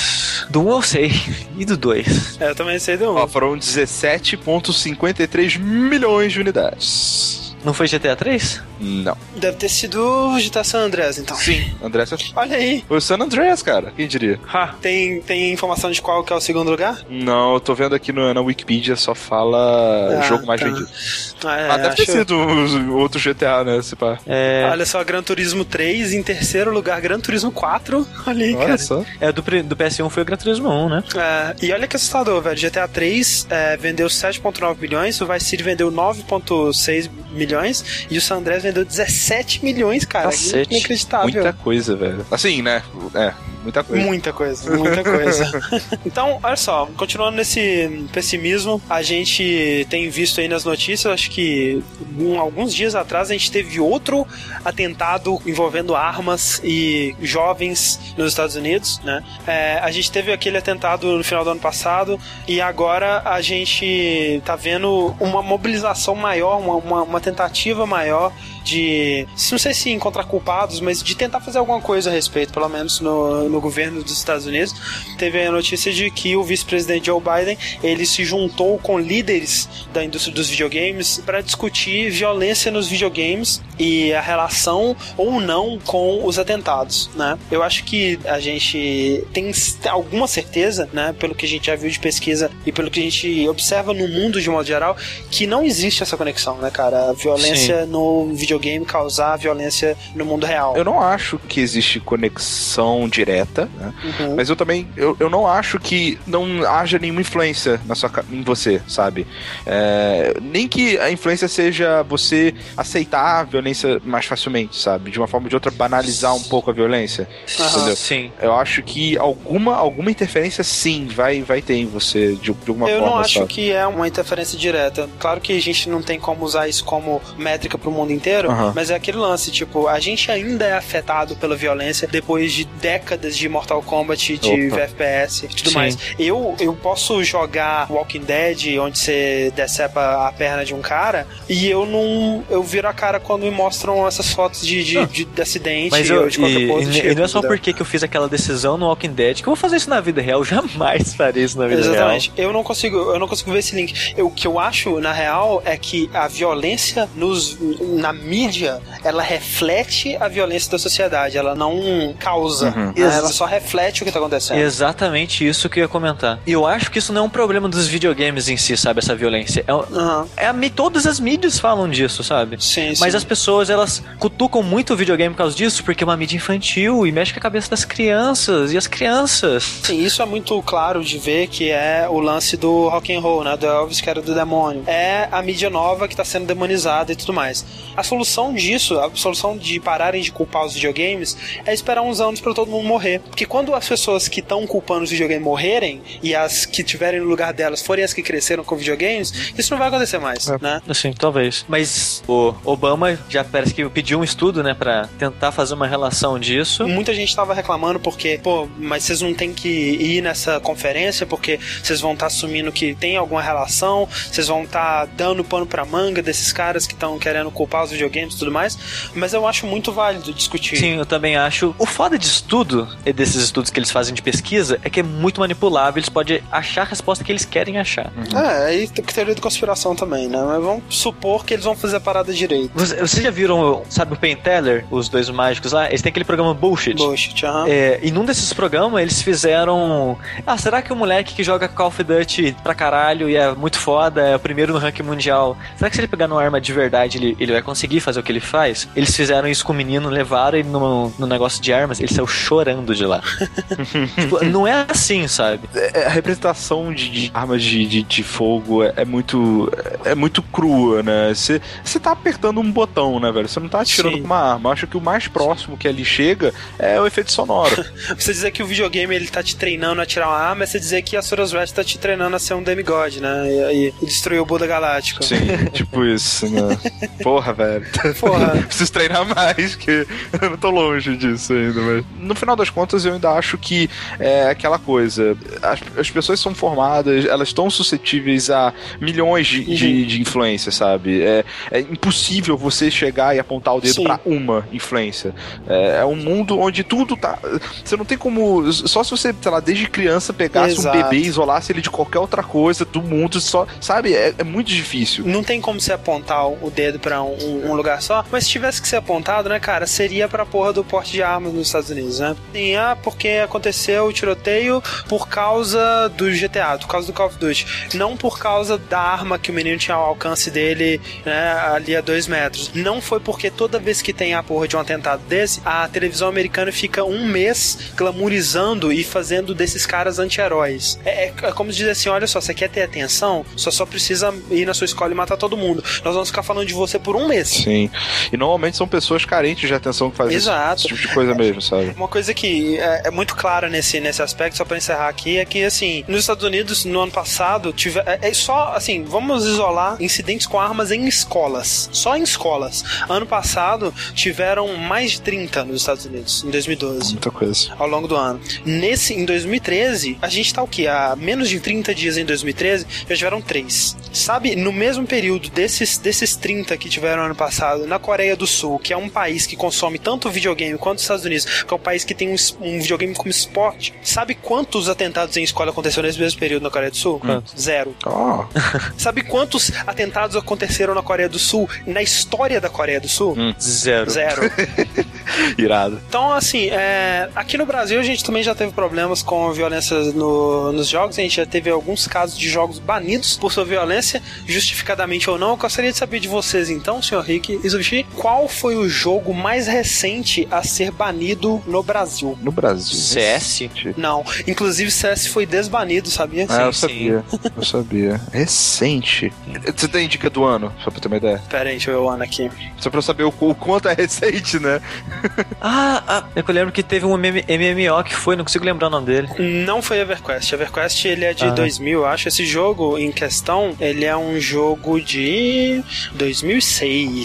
Do 1 eu sei. E do 2? É, eu também sei do 1. Ó, foram 17,53 milhões de unidades. Não foi GTA 3? Não. Deve ter sido o GTA San Andreas, então. Sim. André, Olha aí. o San Andreas, cara. Quem diria? Ha. Tem, tem informação de qual que é o segundo lugar? Não, eu tô vendo aqui no, na Wikipedia só fala Ah, jogo mais tá. vendido. Ah, é, Mas deve ter sido outro GTA, né? Se pá. É, Olha só, Gran Turismo 3, em terceiro lugar, Gran Turismo 4. Olha aí, Olha cara. só. é do, do PS1 foi o Gran Turismo 1, né? É, e olha que assustador, velho. GTA 3 é, vendeu 7,9 milhões, o Vice City vendeu 9,6 milhões e o San Andreas vendeu 17 milhões, cara. Cacete. Inacreditável. Muita coisa, velho. Assim, né? É, muita coisa. Muita coisa, muita coisa. então, olha só, continuando nesse pessimismo, a gente tem visto aí nas notícias, acho que um- alguns dias atrás a gente teve outro atentado envolvendo armas e jovens nos Estados Unidos, né? É, a gente teve aquele atentado no final do ano passado e agora a gente tá vendo uma mobilização maior, uma, uma, uma tentativa maior de, não sei se encontrar culpados, mas de tentar fazer alguma coisa a respeito, pelo menos no, no governo dos Estados Unidos. Teve a notícia de que o vice-presidente Joe Biden ele se juntou com líderes da indústria dos videogames para discutir violência nos videogames e a relação ou não com os atentados, né? Eu acho que a gente tem alguma certeza, né, pelo que a gente já viu de pesquisa e pelo que a gente observa no mundo de modo geral, que não existe essa conexão, né, cara? A violência no videogame causar violência no mundo real. Eu não acho que existe conexão direta, né? Uhum. Mas eu também, eu, eu não acho que não haja nenhuma influência na sua, em você, sabe? É, nem que a influência seja você aceitar a violência mais facilmente, sabe? De uma forma ou de outra, banalizar um pouco a violência, entendeu? Sim. Eu acho que alguma, alguma interferência sim vai, vai ter em você, de, de alguma Eu forma, não acho sabe? que é uma interferência direta. Claro que a gente não tem como usar isso como métrica pro mundo inteiro, Aham. mas é aquele lance, tipo, a gente ainda é afetado pela violência depois de décadas de Mortal Kombat, de Opa. FPS e tudo Sim. mais. Eu, eu posso jogar Walking Dead, onde você decepa a perna de um cara, e eu não. Eu viro a cara quando me mostram essas fotos de, de, Não. de, de acidente Mas ou eu, de qualquer e, coisa. e- e tipo, não é só porque que eu fiz aquela decisão no Walking Dead que eu vou fazer isso na vida real. Eu jamais farei isso na vida Exatamente. Eu não consigo, eu não consigo ver esse link. Eu- O que eu acho, na real, é que a violência nos, na mídia, ela reflete a violência da sociedade. Ela não causa. Uhum. né? Ela só reflete o que tá acontecendo. Exatamente isso que eu ia comentar. E eu acho que isso não é um problema dos videogames em si, sabe? Essa violência. É, um- Aham. é a, todas as mídias falam disso, sabe? Sim, Mas sim. as pessoas, elas cutucam muito o videogame por causa disso, porque é uma mídia infantil e mexe com a cabeça das crianças. E as crianças. Sim, isso é muito claro de ver que é o lance do rock and roll, né? Do Elvis que era do demônio. É a mídia nova que tá sendo demonizada e tudo mais. A solução disso, a solução de pararem de culpar os videogames é esperar uns anos pra todo mundo morrer. Porque quando as pessoas que estão culpando os videogames morrerem e as que tiverem no lugar delas forem as que cresceram com videogames, isso não vai acontecer mais, É. né? Assim, talvez. Mas o Obama já parece que pediu um estudo, né, pra tentar fazer uma relação disso. Muita gente tava reclamando porque, pô, mas vocês não tem que ir nessa conferência porque vocês vão estar assumindo que tem alguma relação, vocês vão estar dando pano pra manga desses caras que estão querendo culpar os videogames e tudo mais. Mas eu acho muito válido discutir. Sim, eu também acho. O foda de estudo, e desses estudos que eles fazem de pesquisa, é que é muito manipulável. Eles podem achar a resposta que eles querem achar. É, aí tem teoria de conspiração também, né? Mas vamos supor que eles vão fazer a parada direito. Você- Vocês já viram, sabe, o Penn Teller, os dois mágicos lá? Eles têm aquele programa Bullshit. Bullshit, aham. É, e num desses programas eles fizeram. Ah, será que o moleque que joga Call of Duty pra caralho e é muito foda, é o primeiro no ranking mundial, será que se ele pegar numa arma de verdade ele, ele vai conseguir fazer o que ele faz? Eles fizeram isso com o menino, levaram ele no, no negócio de armas, ele saiu chorando de lá. tipo, não é assim, sabe? É, a representação de, de armas de, de, de fogo é, é muito é muito crua, né? Você você tá apertando um botão, né, velho? Você não tá atirando Sim. com uma arma. Eu acho que o mais próximo que ali chega é o efeito sonoro. Você dizer que o videogame ele tá te treinando a tirar uma arma, é você dizer que a Soros Red tá te treinando a ser um demigod, né? E, e destruir o Buda Galáctico. Sim, tipo isso, né? Porra, velho. Porra. Preciso treinar mais, que eu não tô longe disso ainda, mas. No final das contas, eu ainda acho que é aquela coisa. As, as pessoas são formadas, elas estão suscetíveis a milhões de, de, de influências, sabe? É, é impossível você chegar e apontar o dedo pra uma influência. É, é um mundo onde tudo tá. Você não tem como. Só se você, sei lá, desde criança pegasse Exato. um bebê e isolasse ele de qualquer outra coisa do mundo, só. Sabe? É, é muito difícil. Não tem como você apontar o dedo pra um, um lugar só, mas se tivesse que ser apontado, né, cara, seria pra porra do porte de armas nos Estados Unidos, né? E, ah, porque aconteceu o tiroteio por causa do GTA, por causa do Call of Duty. Não por causa da arma que o menino tinha ao alcance dele, né, ali a dois metros. Não foi porque toda vez que tem a porra de um atentado desse, a televisão americana fica um mês glamorizando e fazendo desses caras anti-heróis. É, é- é como dizer assim: olha só, você quer ter atenção, só só precisa ir na sua escola e matar todo mundo. Nós vamos ficar falando de você por um mês. Sim. E normalmente são pessoas carentes de atenção que fazem esse, Exato. esse tipo de coisa mesmo, sabe? Uma coisa que é, é muito clara nesse, nesse aspecto, só pra encerrar aqui, é que, assim, nos Estados Unidos, no ano passado, tive, é, é só, assim, vamos isolar incidentes com armas em escolas. Só em escolas. Ano passado, tiveram mais de 30 nos Estados Unidos, em 2012. Muita coisa. ao longo do ano. Nesse, em 2013, a gente tá o quê? Há menos de 30 dias em 2013, já tiveram três. Sabe, no mesmo período desses, desses 30 que tiveram ano passado, na Coreia do Sul, que é um país que consome tanto videogame quanto os Estados Unidos, que é um país que tem um, um videogame como esporte, sabe quantos atentados em escola aconteceram nesse mesmo período na Coreia do Sul? Zero. Ó. Sabe quantos atentados aconteceram na Coreia do Sul na história da Coreia do Sul? Zero. Zero. irado. Então, assim, é, aqui no Brasil a gente também já teve problemas com violência no- nos jogos. A gente já teve alguns casos de jogos banidos por sua violência, justificadamente ou não. Eu gostaria de saber de vocês, então, senhor Rick Zushi, qual foi o jogo mais recente a ser banido no Brasil? No Brasil. CS? Não, inclusive CS foi desbanido, sabia? Ah, eu Sim, sabia. Eu sabia. Recente. Você tem dica do ano, só pra ter uma ideia? Pera aí, deixa eu ver o ano aqui. Só pra eu saber o, o quanto é recente, né? Ah, ah, é que eu lembro que teve um MM MMO que foi, não consigo lembrar o nome dele. Não foi EverQuest. EverQuest ele é de Ah. 2000, eu acho. Esse jogo em questão, ele é um jogo de 2006.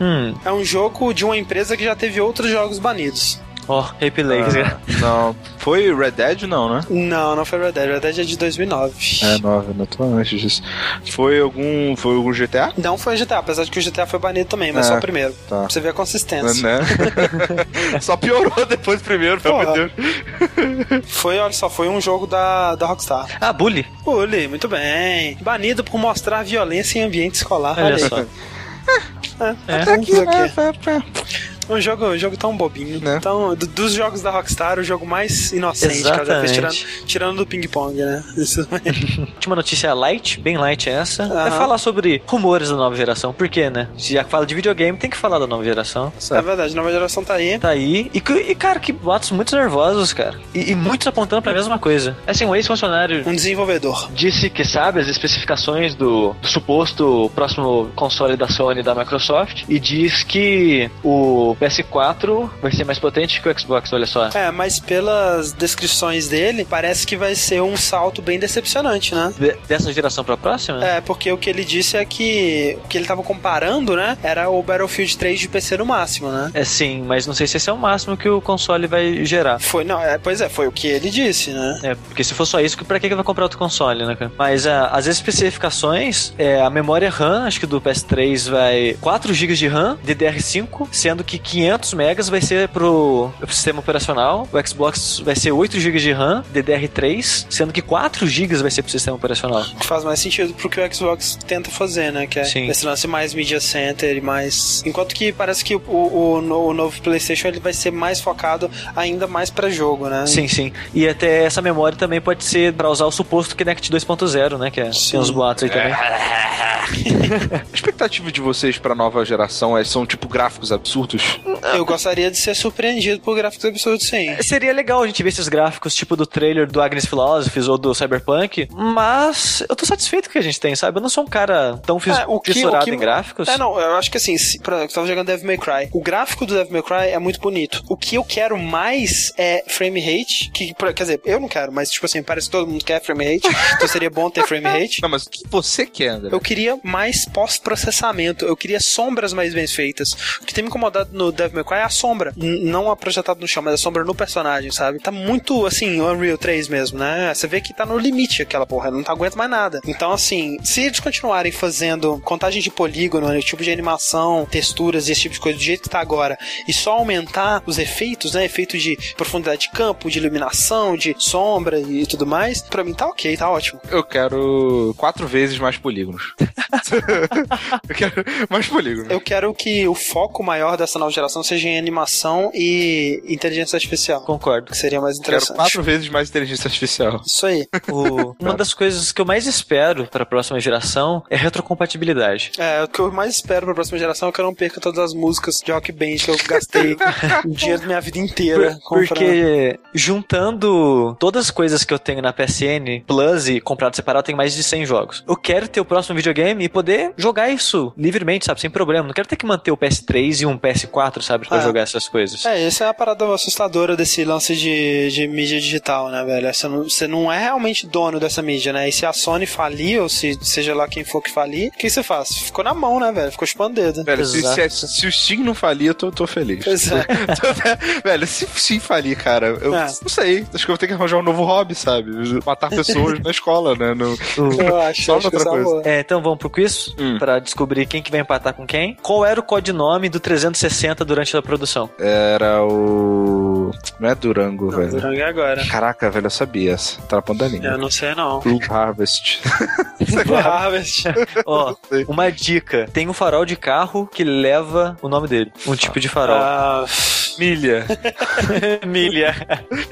Hum, É um jogo de uma empresa que já teve outros jogos banidos. ó, replay. Ah, não. Foi Red Dead, não, né? Não, não foi Red Dead. Red Dead é de 2009. É, nove, não tô antes disso. Foi algum. Foi algum GTA? Não foi GTA, apesar de que o GTA foi banido também, mas É, só o primeiro. tá. Pra você ver a consistência. Né? Só piorou depois primeiro, pelo amor de. Deus. Foi, olha só, foi um jogo da, da Rockstar. Ah, Bully. Bully, muito bem. Banido por mostrar violência em ambiente escolar. Olha aí. só. É, É. vamos fazer o quê? né? Um jogo, um jogo tão bobinho. Né? Tão, do- dos jogos da Rockstar, o jogo mais inocente que ela já fez, tirando, Exatamente. tirando do ping-pong, né? Isso Última notícia light, bem light essa. É Aham. falar sobre rumores da nova geração. Por quê, né? Se já que fala de videogame, tem que falar da nova geração. é verdade, a nova geração tá aí. Tá aí. E, e, cara, que boatos muito nervosos, cara. E, e muitos apontando pra mesma coisa. Assim, um ex-funcionário Um desenvolvedor. disse que sabe as especificações do, do suposto próximo console da Sony e da Microsoft e diz que o PS4 vai ser mais potente que o Xbox, olha só. É, mas pelas descrições dele, parece que vai ser um salto bem decepcionante, né? De- dessa geração pra próxima? É, porque o que ele disse é que o que ele tava comparando, né, era o Battlefield 3 de PC no máximo, né? É sim, mas não sei se esse é o máximo que o console vai gerar. Foi, não, é, pois é, foi o que ele disse, né? É, porque se for só isso, pra que que vai comprar outro console, né, cara? Mas ah, as especificações, é, a memória RAM, acho que do PS3 vai 4 GB de RAM, DDR5, sendo que 500 megas vai ser pro sistema operacional, o Xbox vai ser 8 GB de RAM, DDR3, sendo que 4 GB vai ser pro sistema operacional. Que faz mais sentido pro que o Xbox tenta fazer, né? Que é Sim. esse lance mais media center e mais. Enquanto que parece que o, o, o novo PlayStation ele vai ser mais focado ainda mais pra jogo, né? Sim, sim. E até essa memória também pode ser pra usar o suposto Kinect 2.0, né? Que é, Sim. tem uns boatos aí também. A expectativa de vocês pra nova geração é, são tipo gráficos absurdos? Eu gostaria de ser surpreendido por gráficos absurdos, sim. Seria legal a gente ver esses gráficos, tipo do trailer do Agnes Philosophies ou do Cyberpunk, mas eu tô satisfeito com o que a gente tem, sabe? Eu não sou um cara tão fis- É, o que- fissurado o que- em gráficos. É, não, eu acho que assim, se, pra, eu tava jogando Devil May Cry. O gráfico do Devil May Cry é muito bonito. O que eu quero mais é frame rate, que, pra- quer dizer, eu não quero, mas tipo assim, parece que todo mundo quer frame rate, então seria bom ter frame rate. Não, mas o que você quer, André? Eu queria mais pós-processamento, eu queria sombras mais bem feitas. O que tem me incomodado no, no Devil May Cry é a sombra. Não a projetada no chão, mas a sombra no personagem, sabe? Tá muito, assim, Unreal 3 mesmo, né? Você vê que tá no limite aquela porra, não tá aguenta mais nada. Então, assim, se eles continuarem fazendo contagem de polígono, né, tipo de animação, texturas e esse tipo de coisa do jeito que tá agora, e só aumentar os efeitos, né? Efeitos de profundidade de campo, de iluminação, de sombra e tudo mais, pra mim tá ok, tá ótimo. Eu quero quatro vezes mais polígonos. eu quero mais polígonos. Eu quero que o foco maior dessa nova geração seja em animação e inteligência artificial. Concordo. Que seria mais Quero interessante. quatro vezes mais inteligência artificial. Isso aí. O- uma das coisas que eu mais espero para a próxima geração é retrocompatibilidade. É, o que eu mais espero pra próxima geração é que eu não perca todas as músicas de Rock Band que eu gastei o dinheiro da minha vida inteira comprando. Porque juntando todas as coisas que eu tenho na PSN Plus e comprado separado, tenho mais de 100 jogos. Eu quero ter o próximo videogame e poder jogar isso livremente, sabe? Sem problema. Não quero ter que manter o PS3 e um PS4, sabe? Pra Ah. jogar essas coisas. É, essa é a parada assustadora desse lance de, de mídia digital, né, velho? Você não, você não é realmente dono dessa mídia, né? E se a Sony falir, ou se seja lá quem for que falir, o que você faz? Ficou na mão, né, velho? Ficou chupando dedo. Velho, se, se- se o Steam não falir, eu tô, tô feliz. Pois é. Velho, se o Steam falir, cara, eu É. não sei. Acho que eu vou ter que arranjar um novo hobby, sabe? Matar pessoas na escola, né? No... Eu acho, Só acho que outra é coisa. É, então vamos pro quiz Hum. pra descobrir quem que vai empatar com quem. Qual era o codinome do 360 durante a produção? Era o. Não é Durango, Não, velho. Durango é agora. Caraca, velho, eu sabia essa. Tava pondo a língua. Eu não sei, não. Blue Harvest. Harvest. Ó, uma dica: tem um farol de carro que leva o nome dele. Um tipo de farol. Ah, Milha. Milha.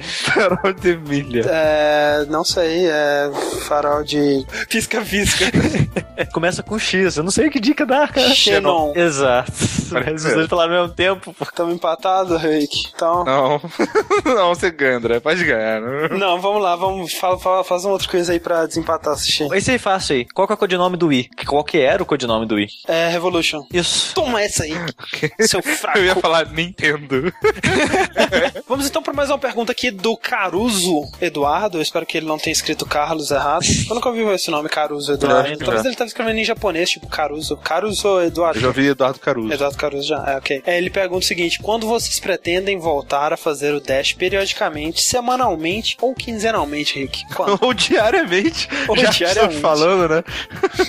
Farol de milha. é, não sei, é farol de pisca-pisca. Começa com X. Eu não sei que dica dá, cara. Xenon. Exato. Mas os dois falaram ao mesmo tempo. Estamos empatados, Rick. Então. Não. não, você ganha, André. Pode ganhar. Não. Não, vamos lá, vamos fala, fala, faz uma outra coisa aí pra desempatar, assistir. Esse aí fácil aí. Qual que é o codinome do Wii? Qual que era o codinome do Wii? É Revolution. Isso. Toma essa aí, seu fraco. Eu ia falar Nintendo. Vamos então para mais uma pergunta aqui do Caruso Eduardo. Eu espero que ele não tenha escrito Carlos errado. Eu nunca ouvi esse nome, Caruso Eduardo. Talvez ele tava escrevendo em japonês, tipo Caruso. Caruso Eduardo. Eu já ouvi Eduardo Caruso. Eduardo Caruso já, é ok. É, ele pergunta o seguinte: quando vocês pretendem voltar a fazer o Dash periodicamente, semanalmente ou quinzenalmente, Rick? Quando? Ou diariamente. Ou já diariamente. estamos falando, né?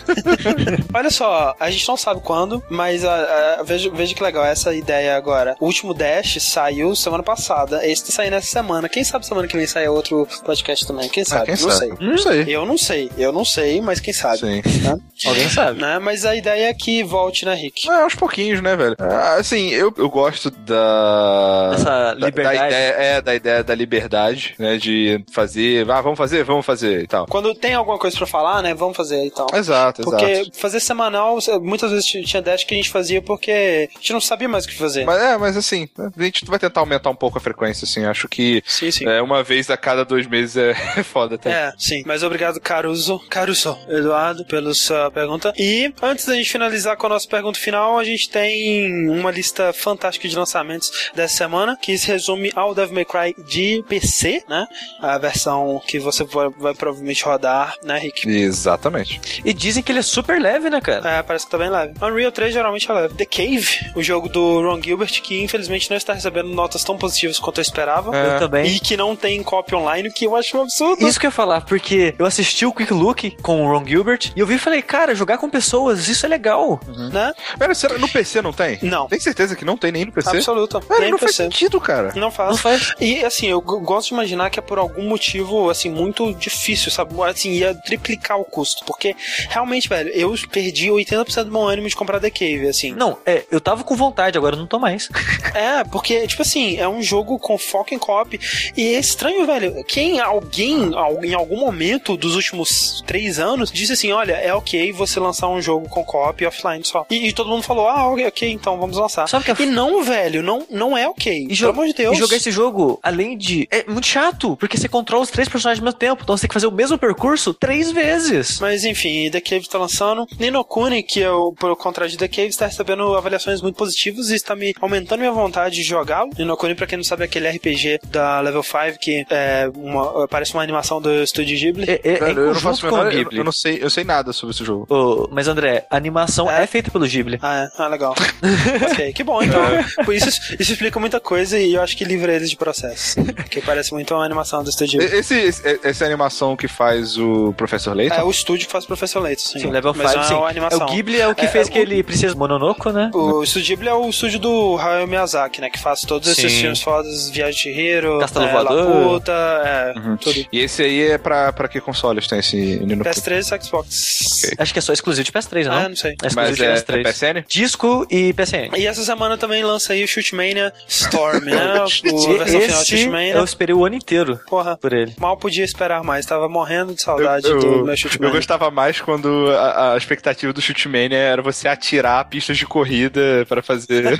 Olha só, a gente não sabe quando, mas a, a- veja, veja que legal essa ideia agora. O último Dash saiu semana passada, esse tá saindo essa semana. Quem sabe semana que vem sai outro podcast também? Quem sabe? Ah, quem não sabe? sei. Não sei. Eu não sei, eu não sei, mas quem sabe? Sim. Né? Alguém sabe. Né? Mas a ideia é que volte, né, Rick? É, aos pouquinhos, né, velho? Ah, Assim, eu, eu gosto da. Essa da- liberdade. Da, ideia, é, da ideia da liberdade, né? De fazer. Ah, vamos fazer, vamos fazer e tal. Quando tem alguma coisa pra falar, né, vamos fazer e tal. Exato, Porque exato. fazer semanal, muitas vezes tinha dash que a gente fazia porque a gente não sabia mais o que fazer. Mas é, mas assim, a gente vai tentar aumentar um pouco a frequência, assim. Acho que Sim, sim. é, uma vez a cada dois meses é, é foda até. É, sim. Mas obrigado, Caruso. Caruso, Eduardo, pela sua pergunta. E antes da gente finalizar com a nossa pergunta final, a gente tem uma lista fantástica de lançamentos dessa semana, que se resume ao Devil May Cry de PC, né? A versão que você vai, vai provavelmente rodar, né, Rick? Exatamente. E dizem que ele é super leve, né, cara? É, parece que tá bem leve. Unreal 3 geralmente é leve. The Cave, o jogo do Ron Gilbert, que infelizmente não está recebendo notas tão positivas quanto eu esperava. É. Eu também. E que não tem copy online, o que eu acho um absurdo. Isso que eu ia falar, porque eu assisti o Quick Look com o Ron Gilbert e eu vi e falei, cara, jogar com pessoas, isso é legal. Né? Pera, será, no PC não tem? Não. Tem certeza que não tem nem no PC? Absoluta. Velho, Nem não faz PC. sentido, cara. Não faz. Não faz. E assim, eu gosto de imaginar que é por algum motivo, assim, muito difícil, sabe? Assim, ia triplicar o custo. Porque, realmente, velho, eu perdi 80% do meu ânimo de comprar The Cave, assim. Não, é, eu tava com vontade, agora eu não tô mais. É, porque, tipo assim, é um jogo com foco em copy. E é estranho, velho. Quem, alguém, al- em algum momento dos últimos três anos, disse assim: olha, é ok você lançar um jogo com copy offline só. E, e todo mundo falou: ah, ok, ok, então vamos lançar. Sabe que é E não, velho, não, não é ok. E, Pelo amor de Deus. e jogar esse jogo, além de. É muito chato, porque você controla os três personagens ao mesmo tempo. Então você tem que fazer o mesmo percurso três vezes. Mas enfim, The Cave está lançando. Nino Kuni, que é o, pelo contrário de The Cave, está recebendo avaliações muito positivas e está me aumentando minha vontade de jogá-lo. Nino Kuni, pra quem não sabe, é aquele RPG da Level 5 que é uma, parece uma animação do Estúdio Ghibli. É, é, é Velho, em eu não faço menor- eu, Ghibli. eu não sei, eu sei nada sobre esse jogo. Ô, mas André, a animação É? é. feita pelo Ghibli. Ah, é? Ah, legal. ok, que bom, então. Por isso, isso explica muita coisa e eu acho que livra eles de processo. Porque parece muito uma animação do estúdio. Esse, esse- essa animação que faz o Professor Layton? É o estúdio que faz o Professor Leite, sim. Sim, Level 5, Mas não é É animação. o Ghibli é o que É, fez é, aquele Princesa Mononoke, né? O estúdio Ghibli é o estúdio do Hayao Miyazaki, né? Que faz todos esses Sim. filmes fodas, Viagem de Hiro, Castelo é, Voador. Laputa, é, Uhum. tudo. E esse aí é pra, pra que consoles tem esse Nino PS3 e Xbox. Ok. Acho que é só exclusivo de PS3, não? Ah, não sei. É exclusivo Mas de é, PS3. é PSN? Disco e PSN. E essa semana também lança aí o Shootmania Storm, né? O, versão final do Esse Shootmania. eu esperei o ano inteiro Porra, por ele. mal podia esperar mais. Tava morrendo de saudade eu, do eu, meu eu Shootmania. gostava mais quando a, a expectativa do Shootmania era você atirar pistas de corrida para fazer.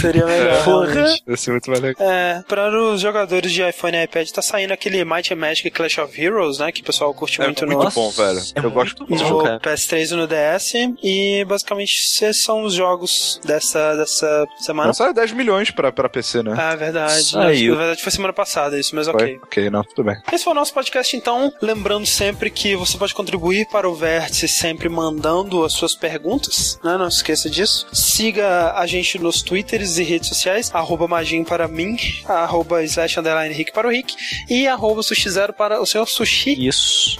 Seria melhor. Porra. realmente. Ia ser muito mais legal. É, para os jogadores de iPhone e iPad, tá saindo aquele Might and Magic Clash of Heroes, né? Que o pessoal curte É muito, muito no, bom, velho. É Eu muito gosto bom, no cara. PS3 e no DS. E basicamente esses são os jogos dessa, dessa semana. Nossa, é 10 milhões pra, pra PC, né? Ah, verdade. Saiu. Na verdade foi semana passada, isso, mas Foi? ok. Ok, não, tudo bem. Esse foi o nosso podcast, então. Lembrando sempre que você pode contribuir para o Vértice sempre mandando as suas perguntas, né? Não se esqueça disso. Siga a gente nos twitters e redes sociais, arroba Magin para mim, arroba slash underline Rick para o Rick e arroba sushi zero para o senhor Sushi. Isso.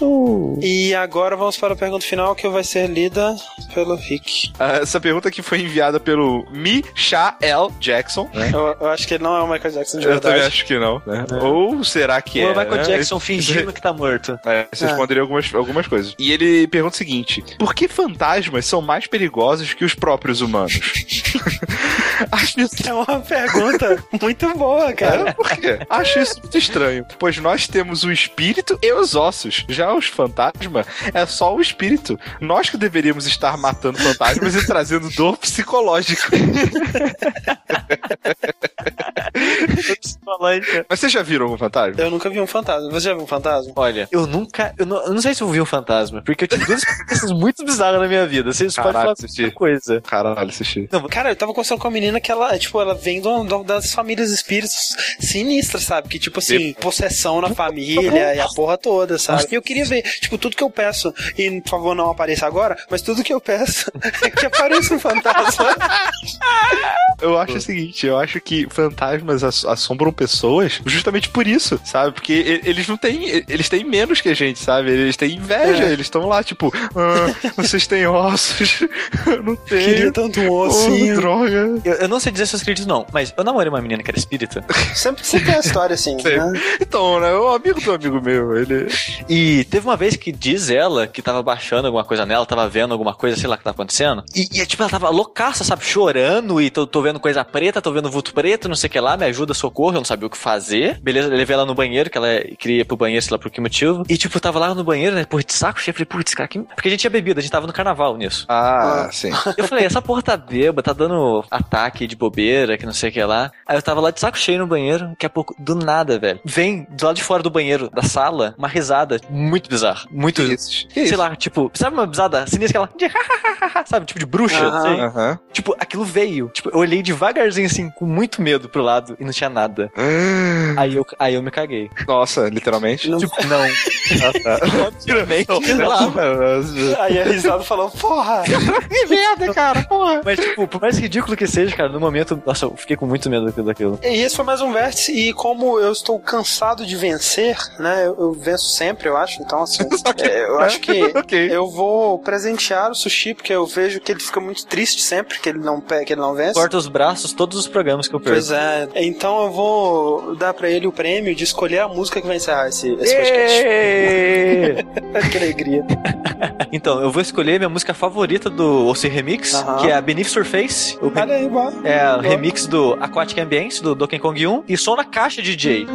E agora vamos para a pergunta final que vai ser lida pelo Rick. Ah, Essa pergunta aqui foi enviada pelo Michael Jackson. né? Eu, eu acho que ele não é o Michael Jackson de Eu também verdade. acho que não. né? Ou será que o é? Michael né? Jackson fingindo que tá morto. É, você É. responderia algumas, algumas coisas. E ele pergunta o seguinte: Por que fantasmas são mais perigosos que os próprios humanos? Acho isso. É uma pergunta muito boa, cara. É, por quê? Acho isso muito estranho. Pois nós temos o espírito e os ossos. Já os fantasmas é só o espírito. Nós que deveríamos estar matando fantasmas e trazendo dor psicológica. Mas vocês já viram algum fantasma? Eu nunca vi um fantasma. Você já viu um fantasma? Olha, eu nunca. Eu não, eu não sei se eu vi um fantasma, porque eu tive duas experiências muito bizarras na minha vida. Vocês podem falar assisti. qualquer coisa. Caralho, assisti. Não, cara, eu tava conversando com uma menina que ela, tipo, ela vem de uma das famílias espíritos sinistras, sabe? Que, tipo assim, possessão na família e a porra toda, sabe? E eu queria ver, tipo, tudo que eu peço, e por favor não apareça agora, mas tudo que eu peço é que apareça um fantasma. Eu acho o seguinte, eu acho que fantasmas ass- assombram pessoas justamente por isso, sabe? Porque eles não têm, eles têm menos que a gente, sabe? Eles têm inveja, É. eles estão lá, tipo, "Ah, vocês têm ossos, eu não Queria tenho. tanto um Oh, ossinho. droga. Eu, eu não sei dizer se eu acredito, não, mas eu namorei uma menina que era espírita. Sempre, sempre tem uma história assim, né? Então, né? O amigo do amigo meu, ele. E teve uma vez que diz ela que tava baixando alguma coisa nela, tava vendo alguma coisa, sei lá o que tava acontecendo. E, e, tipo, ela tava loucaça, sabe? Chorando e tô, tô vendo coisa preta, tô vendo vulto preto, não sei o que lá, me ajuda, socorro, eu não sabia o que fazer. Beleza, eu levei ela no banheiro, que ela queria ir pro banheiro, sei lá por que motivo. E, tipo, eu tava lá no banheiro, né? Porra, de saco cheio. Eu falei, putz, cara, que... porque a gente tinha bebido, a gente tava no carnaval nisso. Ah, sim. Eu falei, essa porra tá bêbada, tá dando ataque de bobeira, que não sei o que lá. Aí eu tava lá de saco cheio no banheiro, daqui a pouco, do nada, velho. Vem do lado de fora do banheiro, da sala, uma risada muito bizarra. Muito. Que isso? Que Sei isso? lá, tipo, sabe uma risada sinistra aquela de sabe, tipo de bruxa, Aham. assim? Aham. Tipo, aquilo veio. Tipo, eu olhei devagarzinho assim, com muito medo pro lado e não tinha nada. Aí eu, aí eu me caguei. Nossa, literalmente. Não- Tipo, não. Obviamente, não. Aí a risada falou, porra! Que merda, cara, porra. Mas, tipo, por mais ridículo que seja, cara, no momento, nossa, eu fiquei com muito medo daquilo- daquilo. E esse foi mais um vértice, e como eu estou cansado de vencer, né? Eu, eu venço sempre, eu acho. Então, assim, é, eu acho que Ok. eu vou presentear o sushi, porque eu vejo que ele fica muito triste sempre que ele não, que ele não vence. Corta os braços todos os programas que eu perco. Pois é. Então eu vou dar pra ele o prêmio de escolher a música que vai encerrar esse, esse podcast. Êêêê! que alegria. então, eu vou escolher minha música favorita do OC Remix, Aham. que é a Beneath Surface. O Olha aí, boa. É o remix do Aquatic Ambience, do Donkey Kong 1, e som na caixa DJ.